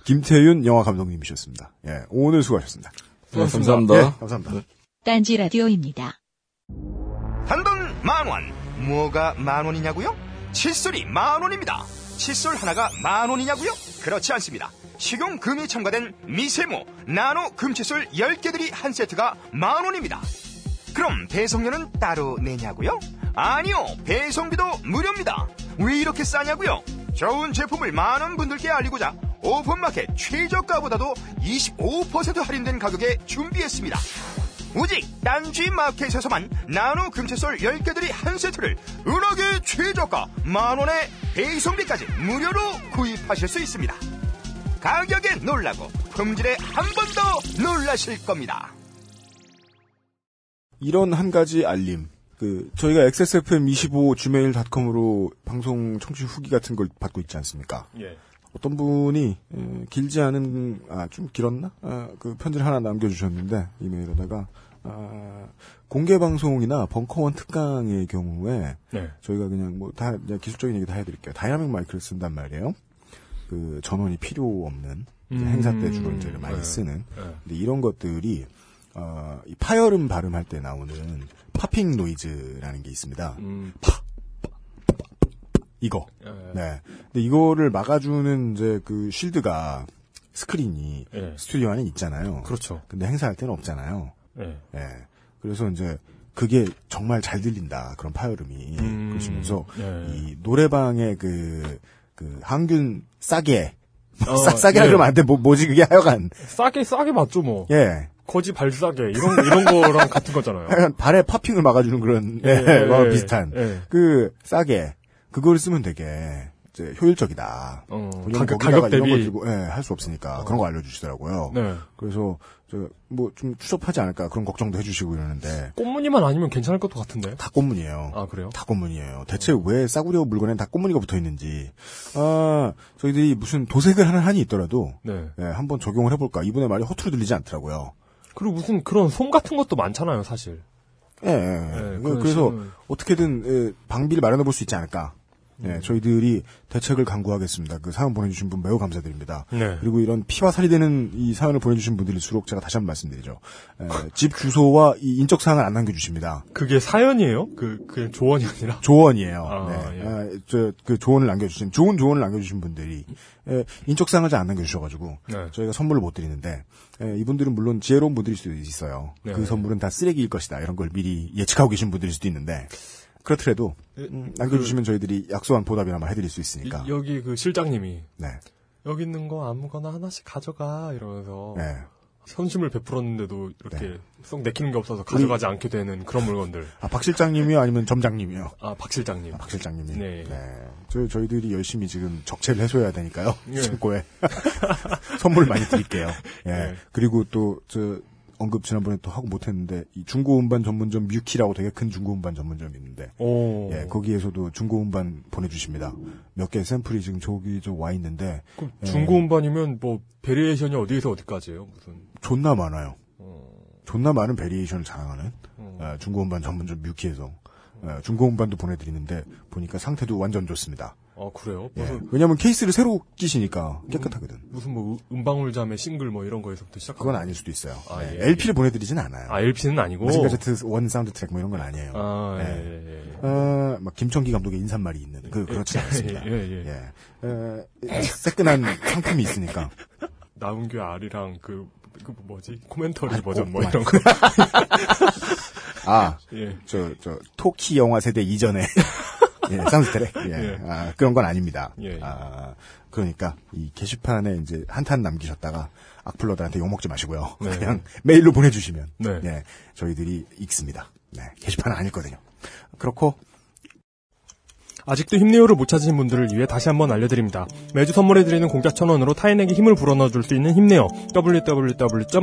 김태윤 영화 감독님이셨습니다. 예. 오늘 수고하셨습니다. 네, 감사합니다. 예, 감사합니다. 딴지 라디오입니다. 단돈 만 원. 뭐가 만 원이냐고요? 칫솔이 만 원입니다. 칫솔 하나가 만 원이냐고요? 그렇지 않습니다. 식용금이 첨가된 미세모 나노 금칫솔 10개들이 한 세트가 만 원입니다. 그럼 배송료는 따로 내냐고요? 아니요, 배송비도 무료입니다. 왜 이렇게 싸냐고요? 좋은 제품을 많은 분들께 알리고자 오픈마켓 최저가보다도 25% 할인된 가격에 준비했습니다. 오직 딴지 마켓에서만 나노 금채솔 10개들이 한 세트를 은하계 최저가 만원에 배송비까지 무료로 구입하실 수 있습니다. 가격에 놀라고 품질에 한 번 더 놀라실 겁니다. 이런 한 가지 알림. 그 저희가 XSFM25 gmail.com으로 방송 청취 후기 같은 걸 받고 있지 않습니까? 예. 어떤 분이 에, 길지 않은 아 좀 길었나? 아, 그 편지를 하나 남겨주셨는데 이메일에다가 아, 공개 방송이나 벙커원 특강의 경우에 네. 저희가 그냥 뭐 다 기술적인 얘기 다 해드릴게요. 다이나믹 마이크를 쓴단 말이에요. 그 전원이 필요 없는 음. 행사 때 주로 이제 많이 네. 쓰는. 네. 근데 이런 것들이 어, 이 파열음 발음할 때 나오는 popping noise라는 게 있습니다. 음. 이거. 예. 네. 근데 이거를 막아주는 이제 그 shield가 스크린이 예. 스튜디오 안에 있잖아요. 그렇죠. 근데 행사할 때는 없잖아요. 예. 예. 그래서 이제 그게 정말 잘 들린다. 그런 파열음이. 음. 그러시면서 예. 이 노래방의 그, 그 항균 싸게. 어, 싸, 싸게라 예. 그러면 안 돼. 뭐, 뭐지 그게 하여간. 싸게 싸게 맞죠 뭐. 예. 거지 발싸게 이런 이런 거랑 같은 거잖아요. 발에 파핑을 막아주는 그런 예, 예, 예, 뭐 예. 비슷한 예. 그 싸게 그걸 쓰면 되게 이제 효율적이다. 어, 가격- 가격 대비. 예, 할 수 없으니까 그런 거 알려주시더라고요. 네. 그래서 저뭐좀 추접하지 않을까 그런 걱정도 해주시고 이러는데 꽃무늬만 아니면 괜찮을 것도 같은데. 다 꽃무늬예요. 아 그래요? 다 꽃무늬예요. 대체 왜 싸구려 물건엔 다 꽃무늬가 붙어 있는지. 아 저희들이 무슨 도색을 하는 한이 있더라도 네. 예, 한번 적용을 해볼까. 이분의 말이 허투루 들리지 않더라고요. 그리고 무슨 그런 솜 같은 것도 많잖아요, 사실. 예, 예. 그- 그런 그래서. 어떻게든 예, 방비를 마련해 볼 수 있지 않을까. 음. 예, 저희들이 대책을 강구하겠습니다. 그 사연 보내주신 분 매우 감사드립니다. 네. 그리고 이런 피와 살이 되는 이 사연을 보내주신 분들일수록 제가 다시 한 번 말씀드리죠. 예, 집 주소와 이 인적 사항을 안 남겨주십니다. 그게 사연이에요? 그, 그 조언이 아니라? 조언이에요. 아, 네. 예. 아, 저, 그 조언을 남겨주신, 좋은 조언을 남겨주신 분들이, 예, 인적 사항을 잘 안 남겨주셔가지고, 네. 저희가 선물을 못 드리는데, 예, 이분들은 물론 지혜로운 분들일 수도 있어요. 네. 그 선물은 다 쓰레기일 것이다. 이런 걸 미리 예측하고 계신 분들일 수도 있는데, 그렇더라도, 음, 남겨주시면 저희들이 약소한 보답이나마 해드릴 수 있으니까. 이- 여기 그 실장님이 네. 여기 있는 거 아무거나 하나씩 가져가 이러면서 네. 선심을 베풀었는데도 이렇게 쏙 내키는 게 없어서 가져가지 않게 되는 그런 물건들. 아, 박 실장님이요? 아니면 점장님이요? 아, 박 실장님. 박 실장님이. 네. 저, 저희들이 열심히 지금 적체를 해소해야 되니까요. 예. 창고에. 선물 많이 드릴게요. 예. 네. 그리고 또, 저, 언급 지난번에 또 하고 못했는데, 이 중고음반 전문점 뮤키라고 되게 큰 중고음반 전문점이 있는데, 오. 예, 거기에서도 중고음반 보내주십니다. 몇 개 샘플이 지금 저기 저 와 있는데, 그럼 예, 중고음반이면 뭐 variation이 어디에서 어디까지예요? 무슨 존나 많아요. 어. 존나 많은 variation을 자랑하는 예, 중고음반 전문점 뮤키에서 예, 중고음반도 보내드리는데 보니까 상태도 완전 좋습니다. 아 그래요? 예, 무슨 왜냐하면 케이스를 새로 끼시니까 깨끗하거든. 무슨 뭐 음- 은방울자매 싱글 뭐 이런 거에서부터 시작. 그건 아닐 수도 있어요. 아, 예, 예, LP를 보내드리진 않아요. 아 LP는 아니고. 마징가 제트 원 사운드 트랙 뭐 이런 건 아니에요. 아, 예, 예. 예, 예. 어, 막 김청기 감독의 인사말이 있는 그 그렇지 예, 않습니다. 예, 예. 예. 어, 새끈한 상품이 있으니까. 나운규 아리랑 그, 그 뭐지 commentary 아니, 버전 어, 뭐 어. 이런 거. 아, 예. 저, 저, 토키 영화 세대 이전에. 예, 사운드 트랙. 예. 예. 아, 그런 건 아닙니다. 예. 아, 그러니까, 이 게시판에 이제 한탄 남기셨다가 악플러들한테 욕먹지 마시고요. 네. 그냥 메일로 보내주시면. 네. 예, 저희들이 읽습니다. 네, 게시판은 안 읽거든요. 그렇고, 아직도 힘내요를 못 찾으신 분들을 위해 다시 한번 알려드립니다. 매주 선물해드리는 공짜 천원으로 타인에게 힘을 불어넣어줄 수 있는 힘내요. www.himneyo.com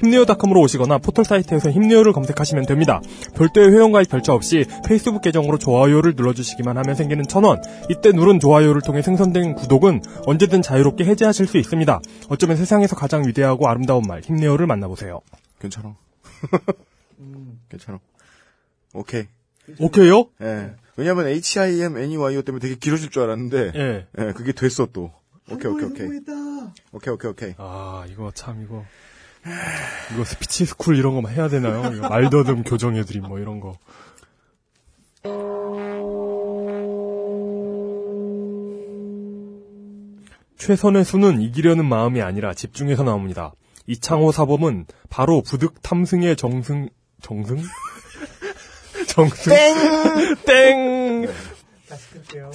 힘내요.com으로 오시거나 포털 사이트에서 힘내요를 검색하시면 됩니다. 별도의 회원가입 결제 없이 페이스북 계정으로 좋아요를 눌러주시기만 하면 생기는 천원. 이때 누른 좋아요를 통해 생성된 구독은 언제든 자유롭게 해제하실 수 있습니다. 어쩌면 세상에서 가장 위대하고 아름다운 말 힘내요를 만나보세요. 괜찮아. 괜찮아. 오케이. 오케이요? 예. 왜냐면 HIM NEYO 때문에 되게 길어질 줄 알았는데 예. 예 그게 됐어 또. 오케이 오케이 오케이. 오케이 오케이 오케이. 아 이거 참 이거 이거 스피치 school 이런 거만 해야 되나요? 말더듬 교정해드림 뭐 이런 거. 최선의 수는 이기려는 마음이 아니라 집중해서 나옵니다. 이창호 사범은 바로 부득 탐승의 정승 정승 정승 땡! 땡! 다시 끌게요.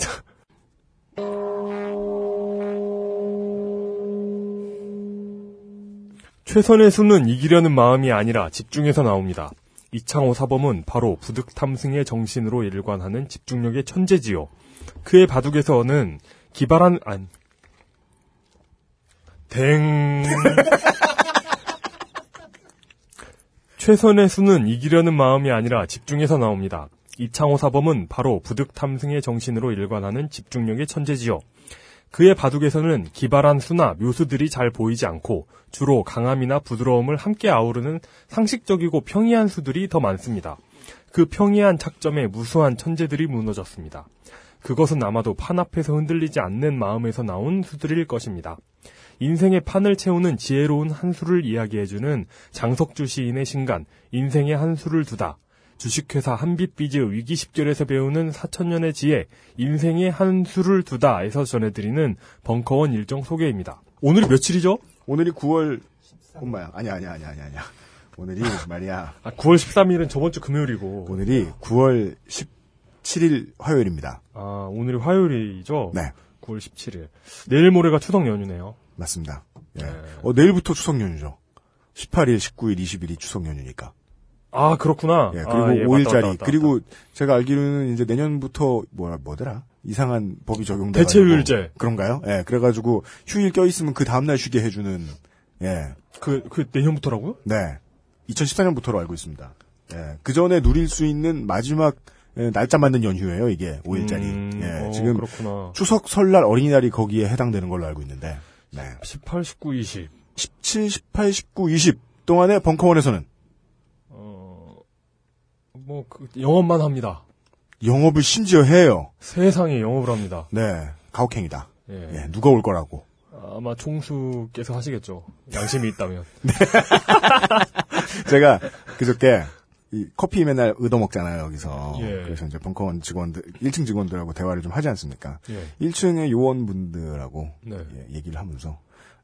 최선의 수는 이기려는 마음이 아니라 집중해서 나옵니다. 이창호 사범은 바로 부득 탐승의 정신으로 일관하는 집중력의 천재지요. 그의 바둑에서는 기발한 안 댕. 최선의 수는 이기려는 마음이 아니라 집중해서 나옵니다. 이창호 사범은 바로 부득 탐승의 정신으로 일관하는 집중력의 천재지요. 그의 바둑에서는 기발한 수나 묘수들이 잘 보이지 않고 주로 강함이나 부드러움을 함께 아우르는 상식적이고 평이한 수들이 더 많습니다. 그 평이한 착점에 무수한 천재들이 무너졌습니다. 그것은 아마도 판 앞에서 흔들리지 않는 마음에서 나온 수들일 것입니다. 인생의 판을 채우는 지혜로운 한 수를 이야기해주는 장석주 시인의 신간 인생의 한 수를 두다. 주식회사 한빛비즈 위기 10절에서 배우는 4천년의 지혜 인생의 한 수를 두다에서 전해드리는 벙커원 일정 소개입니다. 오늘이 며칠이죠? 오늘이 9월 엄마야. 아니야 아니야 아니야 아니야 아니야. 오늘이 말이야. 아, 9월 13일은 저번 주 금요일이고. 오늘이 9월 17일 화요일입니다. 아, 오늘이 화요일이죠? 네. 9월 17일. 내일 모레가 추석 연휴네요. 맞습니다. 예. 어, 내일부터 추석 연휴죠. 18일, 19일, 20일이 추석 연휴니까. 아, 그렇구나. 예, 그리고 아, 예, 5일짜리. 맞다, 맞다, 맞다. 그리고 제가 알기로는 이제 내년부터 뭐라 뭐더라? 이상한 법이 적용돼 대체휴일제. 그런가요? 예. 그래 가지고 휴일 껴 있으면 그 다음 날 쉬게 해 주는 예. 그, 그 내년부터라고요? 네. 2014년부터로 알고 있습니다. 예. 그 전에 누릴 수 있는 마지막 예, 날짜 맞는 연휴예요, 이게 5일짜리. 음, 예. 어, 지금 그렇구나. 추석 설날 어린이날이 거기에 해당되는 걸로 알고 있는데. 네. 18, 19, 20. 17, 18, 19, 20 동안에 벙커원에서는 뭐, 그, 영업만 합니다. 영업을 심지어 해요. 세상에 영업을 합니다. 네. 가혹행위다. 예. 예, 누가 올 거라고. 아마 총수께서 하시겠죠. 양심이 있다면. 제가 그저께 이 커피 맨날 얻어 먹잖아요, 여기서. 예. 그래서 이제 벙커원 직원들, 1층 직원들하고 대화를 좀 하지 않습니까? 예. 1층의 요원분들하고 네. 예, 얘기를 하면서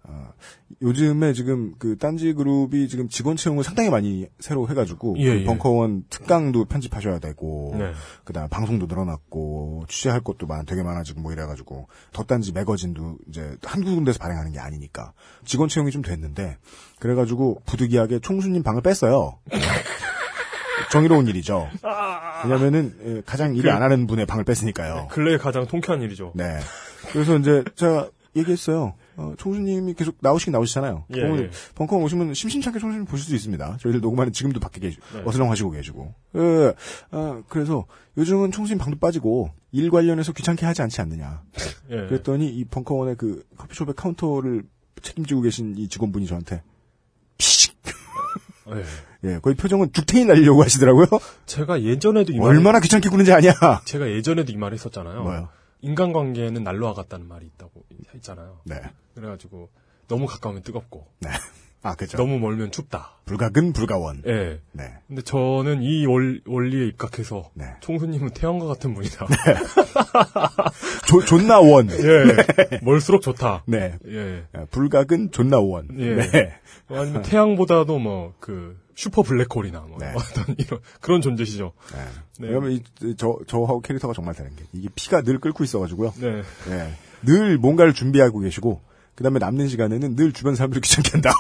어, 요즘에 지금 그 딴지 그룹이 지금 직원 채용을 상당히 많이 새로 해가지고 예, 그 예. 벙커원 특강도 편집하셔야 되고 네. 그다음 에 방송도 늘어났고 취재할 것도 많 되게 많아지고 뭐 이래가지고 더 딴지 매거진도 이제 한두 군데서 발행하는 게 아니니까 직원 채용이 좀 됐는데 그래가지고 부득이하게 총수님 방을 뺐어요. 정의로운 일이죠. 왜냐면은 예, 가장 일을 그- 안 하는 분의 방을 뺐으니까요. 근래에 가장 통쾌한 일이죠. 네. 그래서 이제 제가 얘기했어요. 어, 총수님이 계속 나오시긴 나오시잖아요. 예, 예. 벙커 오시면 심심찮게 총수님 보실 수 있습니다. 저희들 녹음하는 지금도 밖에 계시, 네. 어슬렁 하시고 계시고. 예, 아, 그래서 요즘은 총수님 방도 빠지고 일 관련해서 귀찮게 하지 않지 않느냐. 예. 그랬더니 이 벙커원의 그 커피숍의 카운터를 책임지고 계신 이 직원분이 저한테 예. 예, 거의 표정은 죽탱이 날리려고 하시더라고요. 제가 예전에도 이 얼마나 귀찮게 구는지 아냐. 제가 예전에도 이 말을 했었잖아요. 뭐요? 인간관계는 날로와 같다는 말이 있다고 했잖아요. 네. 그래가지고 너무 가까우면 뜨겁고 네. 아, 그죠. 너무 멀면 춥다. 불가근 불가원. 예. 네. 근데 저는 이 원, 원리에 입각해서 네. 총수님은 태양과 같은 분이다. 조, 존나 원. 예. 멀수록 좋다. 네. 예. 아, 불각은 존나 원. 예. 네. 아니면 태양보다도 뭐 그 슈퍼 블랙홀이나 뭐 네. 어떤 이런 그런 존재시죠. 네. 왜냐면 이, 저, 저하고 캐릭터가 정말 다른 게, 이게 피가 늘 끓고 있어가지고요. 네. 예. 늘 뭔가를 준비하고 계시고, 그 다음에 남는 시간에는 늘 주변 사람들이 귀찮게 한다.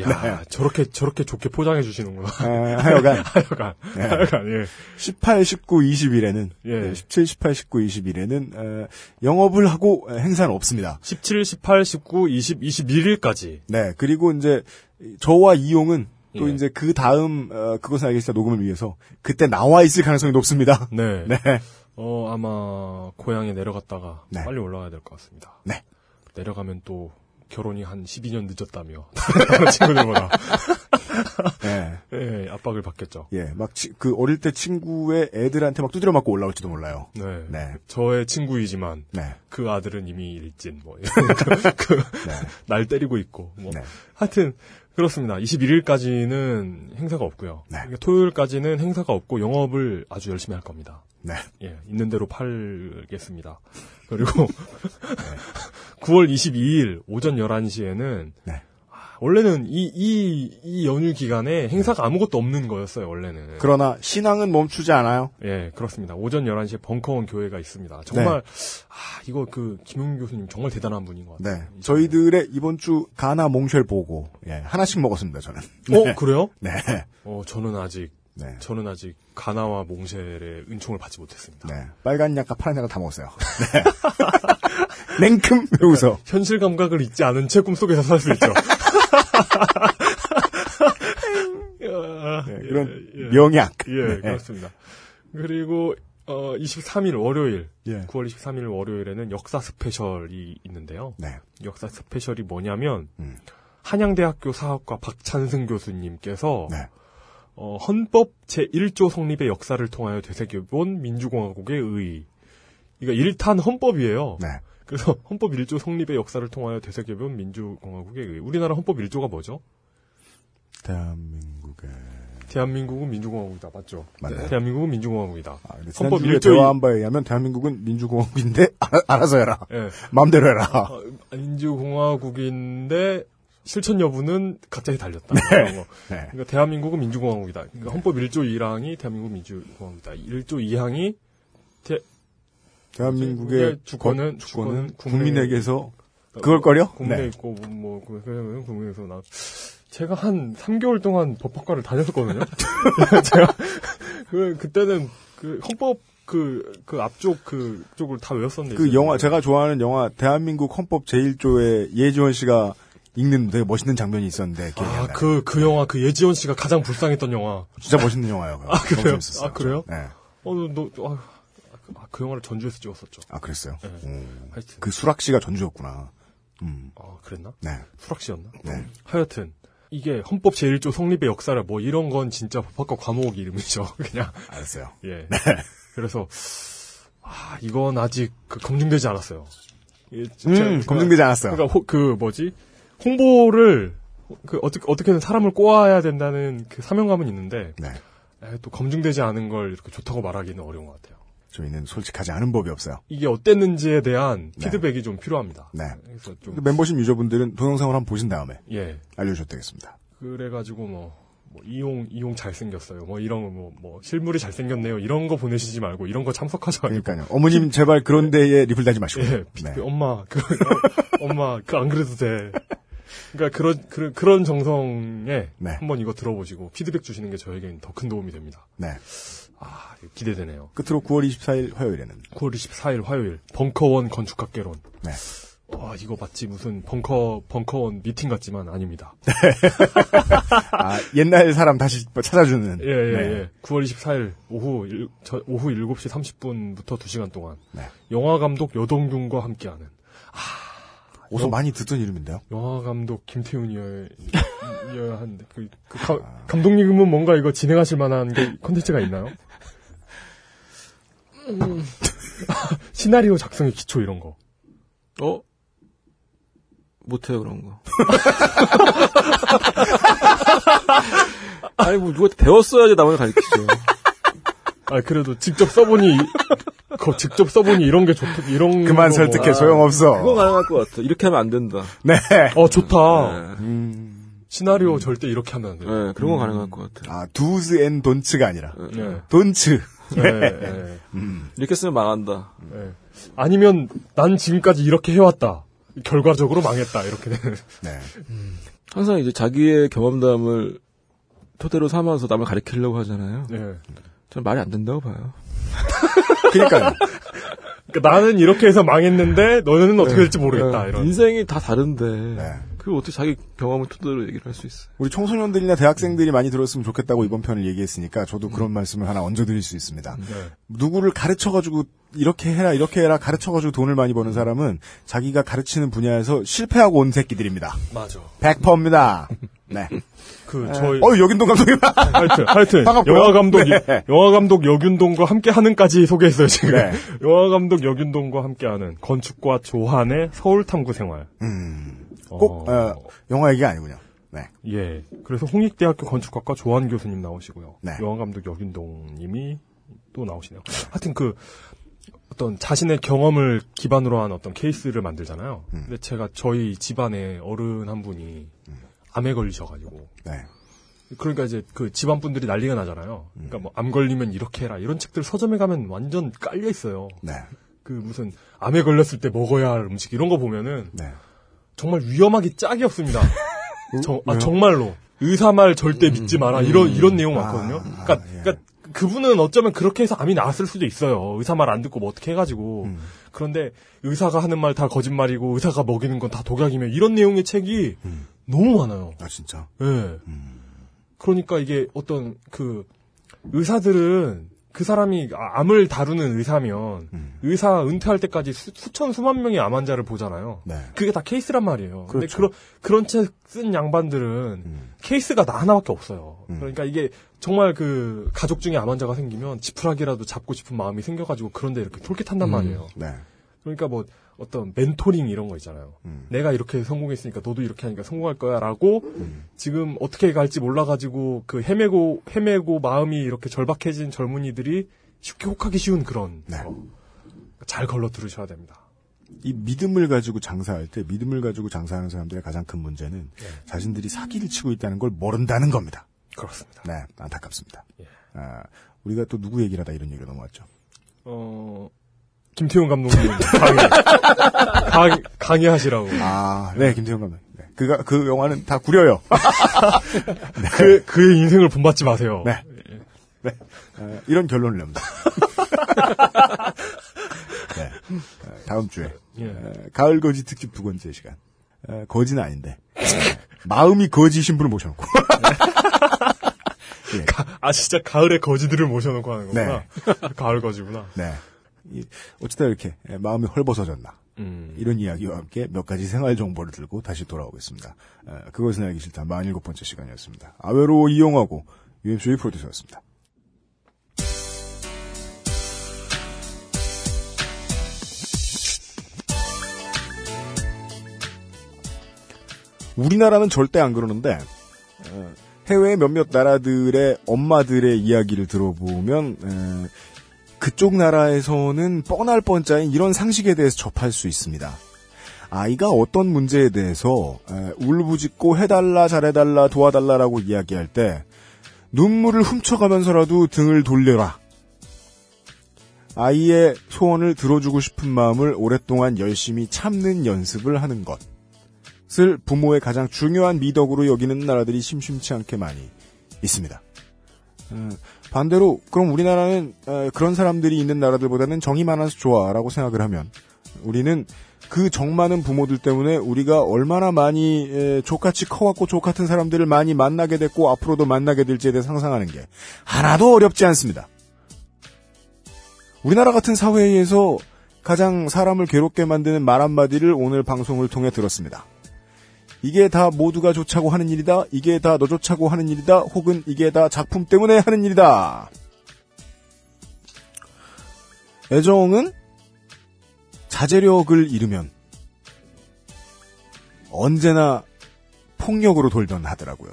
야, 저렇게 저렇게 좋게 포장해 주시는구나. 아, 하여간. 하여간. 네. 하여간. 예. 18, 19, 20일에는, 예. 17, 18, 19, 20일에는, 어, 영업을 하고 행사는 없습니다. 17, 18, 19, 20, 21일까지. 네. 그리고 이제, 저와 이용은 또 예. 이제 그 다음, 어, 그것은 알겠습니다. 녹음을 위해서, 그때 나와 있을 가능성이 높습니다. 네. 네. 어, 아마 고향에 내려갔다가 네. 빨리 올라가야 될 것 같습니다. 네. 내려가면 또 결혼이 한 12년 늦었다며 다른 친구들보다 네. 예, 압박을 받겠죠. 예, 막, 치- 그, 어릴 때 친구의 애들한테 막 두드려 맞고 올라올지도 몰라요. 네. 네. 저의 친구이지만 네. 그 아들은 이미 일진 뭐 그, 날 때리고 있고 뭐 네. 하여튼 그렇습니다. 21일까지는 행사가 없고요. 네. 그러니까 토요일까지는 행사가 없고 영업을 아주 열심히 할 겁니다. 네. 예, 있는 대로 팔겠습니다. 그리고 9월 22일 오전 11시에는 네. 원래는 이, 이, 이 연휴 기간에 행사가 아무것도 없는 거였어요, 원래는. 그러나 신앙은 멈추지 않아요. 예, 그렇습니다. 오전 11시에 벙커원 교회가 있습니다. 정말, 네. 아, 이거 그, 김용규 교수님 정말 대단한 분인 것 같아요. 네. 저희들의 이번 주 가나 몽쉘 보고, 예, 하나씩 먹었습니다, 저는. 어, 그래요? 네. 어, 저는 아직, 네. 저는 아직 가나와 몽쉘의 은총을 받지 못했습니다. 네. 빨간 약과 파란 약과 다 먹었어요. 네. 냉큼 외우서. 현실 감각을 잊지 않은 채 꿈속에서 살 수 있죠. 네, 이런 명약. 예, 네. 그렇습니다. 그리고 어 23일 월요일, 예. 9월 23일 월요일에는 역사 스페셜이 있는데요. 네. 역사 스페셜이 뭐냐면 음. 한양대학교 사학과 박찬승 교수님께서 네. 어, 헌법 제1조 성립의 역사를 통하여 되새겨본 민주공화국의 의. 이거 1탄 헌법이에요. 네. 그래서 헌법 1조 성립의 역사를 통하여 되새겨본 민주공화국의 의. 우리나라 헌법 1조가 뭐죠? 대한민국의 대한민국은 민주공화국이다. 맞죠? 맞네요. 대한민국은 민주공화국이다. 헌법 1조 대화한 바에 의하면 대한민국은 민주공화국인데 알아, 알아서 해라. 예. 마음대로 해라. 아, 민주공화국인데 실천 여부는 각자에 달렸다. 네. 네. 그러니까 대한민국은 민주공화국이다. 그러니까 헌법 1조 1항이 대한민국 민주공화국이다. 1조 2항이 대, 대한민국의 주권은 주권은 국내- 국민에게서 그걸 거려? 국내에 네. 있고 뭐 그- 그- 국내에서 나 제가 한 3개월 동안 법학과를 다녔었거든요. 제가 그 그때는 그 헌법 그, 그 앞쪽 그 쪽을 다 외웠었는데. 그 영화 제가 좋아하는 영화 대한민국 헌법 제1조에 예지원 씨가 읽는 되게 멋있는 장면이 있었는데 아. 그, 그 영화, 그 예지원 씨가 가장 불쌍했던 영화. 진짜 멋있는 영화예요. 아, 그래요? 아, 그래요? 네. 어, 너, 너, 아, 그- 영화를 전주에서 찍었었죠. 아 그랬어요. 네. 오. 하여튼. 그 수락 씨가 전주였구나. 음. 아, 그랬나? 네. 수락 씨였나? 네. 하여튼. 이게 헌법 제1조 성립의 역사를 뭐 이런 건 진짜 법학과 과목 이름이죠. 그냥. 알았어요. 예. 네. 그래서, 아, 이건 아직 그 검증되지 않았어요. 이게 음, 검증되지 않았어요. 그러니까 호- 그 뭐지? 홍보를 그 어떻게 어떻게든 사람을 꼬아야 된다는 그 사명감은 있는데 네. 에, 또 검증되지 않은 걸 이렇게 좋다고 말하기는 어려운 것 같아요. 저희는 솔직하지 않은 법이 없어요. 이게 어땠는지에 대한 네. 피드백이 좀 필요합니다. 네. 그래서 좀 멤버십 유저분들은 동영상을 한번 보신 다음에 예. 알려주셔도 되겠습니다. 그래가지고 뭐, 뭐 이용 이용 잘 생겼어요. 뭐 이런 뭐, 뭐 실물이 잘 생겼네요. 이런 거 보내시지 말고 이런 거 참석하지 말고. 그러니까요. 어머님 제발 그런 데에 리플 달지 마시고. 예, 네. 그 엄마, 그, 어, 엄마, 그 안 그래도 돼. 그러니까 그런 그런 그런 정성에 네. 한번 이거 들어보시고 피드백 주시는 게 저에겐 더큰 도움이 됩니다. 네. 아, 기대되네요. 끝으로 9월 24일 화요일에는 9월 24일 화요일 벙커원 건축학개론. 네. 와, 이거 마치 무슨 벙커 벙커원 미팅 같지만 아닙니다. 아, 옛날 사람 다시 찾아주는. 예, 예, 네. 예. 9월 24일 오후 일, 저, 오후 7시 30분부터 2시간 동안 네. 영화 감독 여동균과 함께하는 어서 많이 듣던 이름인데요. 영화 감독 김태훈이어야 이어야 하는데 그, 그 가- 감독님은 뭔가 이거 진행하실 만한 게 컨텐츠가 있나요? 음. 시나리오 작성의 기초 이런 거. 어? 못해요, 그런 거. 아니, 뭐, 누가 배웠어야지 남을 가르치죠. 아 그래도 직접 써보니 그 직접 써보니 이런 게 좋다 이런 그만 거 설득해, 뭐. 소용없어. 그건 가능할 것 같아. 이렇게 하면 안 된다. 네. 어 좋다. 음. 시나리오 절대 이렇게 하면 안 돼요. 네, 그런 건 가능할 것 같아. 아, dos and don'ts가 아니라. 네. don'ts. 네. 음. 이렇게 쓰면 망한다. 네. 아니면 난 지금까지 이렇게 해왔다. 결과적으로 망했다 이렇게 되는. 네. 항상 이제 자기의 경험담을 토대로 삼아서 남을 가르치려고 하잖아요. 네. 저는 말이 안 된다고 봐요. 그러니까요. 그러니까 나는 이렇게 해서 망했는데 너는 어떻게 네. 될지 모르겠다 네. 이런. 인생이 다 다른데 네. 그걸 어떻게 자기 경험을 토대로 얘기를 할 수 있어요. 우리 청소년들이나 대학생들이 많이 들었으면 좋겠다고 이번 편을 얘기했으니까 저도 그런 말씀을 하나 얹어드릴 수 있습니다. 네. 누구를 가르쳐가지고 이렇게 해라 이렇게 해라 가르쳐가지고 돈을 많이 버는 사람은 자기가 가르치는 분야에서 실패하고 온 새끼들입니다. 맞아. 100%입니다. 네. 그 에, 저희 어 여긴동 감독님. 하여튼 하여튼 반갑고요. 영화 감독 네. 영화 감독 여균동과 함께 하는까지 소개했어요 지금. 네. 영화 감독 여균동과 함께 하는 건축과 조한의 서울 탐구 생활. 음, 꼭 어, 어, 영화 얘기 아니군요. 네. 예. 그래서 홍익대학교 건축학과 조한 교수님 나오시고요. 네. 영화 감독 여균동님이 또 나오시네요. 하여튼 그 어떤 자신의 경험을 기반으로 한 어떤 케이스를 만들잖아요. 음. 근데 제가 저희 집안에 어른 한 분이 암에 걸리셔가지고. 네. 그러니까 이제 그 집안 분들이 난리가 나잖아요. 그러니까 뭐 암 걸리면 이렇게 해라 이런 책들 서점에 가면 완전 깔려 있어요. 네. 그 무슨 암에 걸렸을 때 먹어야 할 음식 이런 거 보면은 네. 정말 위험하기 짝이 없습니다. 정, 아, 왜요? 정말로 의사 말 절대 믿지 마라 이런 이런 내용 아, 많거든요. 그러니까, 그러니까 그분은 어쩌면 그렇게 해서 암이 나았을 수도 있어요. 의사 말 안 듣고 뭐 어떻게 해가지고 그런데 의사가 하는 말 다 거짓말이고 의사가 먹이는 건 다 독약이며 이런 내용의 책이 너무 많아요. 아 진짜. 예. 그러니까 이게 어떤 그 의사들은 그 사람이 아- 암을 다루는 의사면 의사 은퇴할 때까지 수, 천 수만 명의 암 환자를 보잖아요. 네. 그게 다 케이스란 말이에요. 근데 그렇죠. 그런 그런 책 쓴 양반들은 케이스가 나 하나밖에 없어요. 그러니까 이게 정말 그 가족 중에 암 환자가 생기면 지푸라기라도 잡고 싶은 마음이 생겨가지고 그런데 이렇게 솔깃한단 말이에요. 네. 그러니까 뭐 어떤 멘토링 이런 거 있잖아요. 내가 이렇게 성공했으니까 너도 이렇게 하니까 성공할 거야라고 지금 어떻게 갈지 몰라가지고 그 헤매고 헤매고 마음이 이렇게 절박해진 젊은이들이 쉽게 혹하기 쉬운 그런 어, 잘 걸러 들으셔야 됩니다. 이 믿음을 가지고 장사할 때 믿음을 가지고 장사하는 사람들의 가장 큰 문제는 자신들이 사기를 치고 있다는 걸 모른다는 겁니다. 그렇습니다. 네, 안타깝습니다. 아, 우리가 또 누구 얘기를 하다 이런 얘기가 넘어왔죠. 어 김태용 감독님 강의 강, 강의하시라고. 아, 네, 김태형 감독. 네. 그가 그 영화는 다 구려요. 그 그의 인생을 본받지 마세요. 네. 네. 어, 이런 결론을 냅니다. 네. 어, 다음 주에 예. 어, 가을 거지 특집 두 번째 시간. 어, 거지는 아닌데 어, 마음이 거지신 분을 모셔놓고 예. 아 진짜 가을에 거지들을 모셔놓고 하는 거구나. 가을 거지구나. 네. 이, 어쩌다 이렇게 예, 마음이 헐벗어졌나. 음. 이런 이야기와 함께 몇 가지 생활 정보를 들고 다시 돌아오겠습니다. 어, 그것은 알기 싫다. 47번째 시간이었습니다. 아외로 이용하고 UMC의 프로듀서였습니다. 우리나라는 절대 안 그러는데 어, 해외 몇몇 나라들의 엄마들의 이야기를 들어보면 에, 그쪽 나라에서는 뻔할 뻔짜인 이런 상식에 대해서 접할 수 있습니다. 아이가 어떤 문제에 대해서 에, 울부짖고 해달라 잘해달라 도와달라라고 이야기할 때 눈물을 훔쳐가면서라도 등을 돌려라. 아이의 소원을 들어주고 싶은 마음을 오랫동안 열심히 참는 연습을 하는 것을 부모의 가장 중요한 미덕으로 여기는 나라들이 심심치 않게 많이 있습니다. 어, 반대로 그럼 우리나라는 어, 그런 사람들이 있는 나라들보다는 정이 많아서 좋아라고 생각을 하면 우리는 그 정 많은 부모들 때문에 우리가 얼마나 많이 에, 족같이 커왔고 족같은 사람들을 많이 만나게 됐고 앞으로도 만나게 될지에 대해 상상하는 게 하나도 어렵지 않습니다. 우리나라 같은 사회에서 가장 사람을 괴롭게 만드는 말 한마디를 오늘 방송을 통해 들었습니다. 이게 다 모두가 좋자고 하는 일이다. 이게 다 너 좋자고 하는 일이다. 혹은 이게 다 작품 때문에 하는 일이다. 애정은 자제력을 잃으면 언제나 폭력으로 돌변 하더라고요.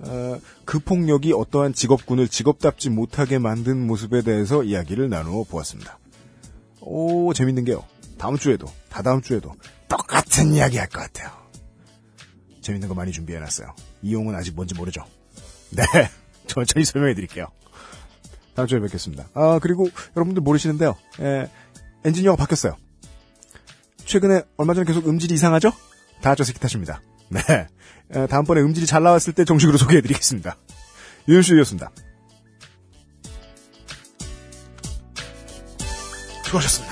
어, 그 폭력이 어떠한 직업군을 직업답지 못하게 만든 모습에 대해서 이야기를 나누어 보았습니다. 오, 재밌는 게요. 다음 주에도, 다다음 주에도 똑같은 이야기 할 것 같아요. 재밌는 거 많이 준비해놨어요. 이용은 아직 뭔지 모르죠. 네. 천천히 설명해 드릴게요. 다음 주에 뵙겠습니다. 아, 그리고 여러분들 모르시는데요. 에, 엔지니어가 바뀌었어요. 최근에 얼마 전에 계속 음질이 이상하죠? 다 저 새끼 탓입니다. 네. 에, 다음번에 음질이 잘 나왔을 때 정식으로 소개해 드리겠습니다. 유현수였습니다. 수고하셨습니다.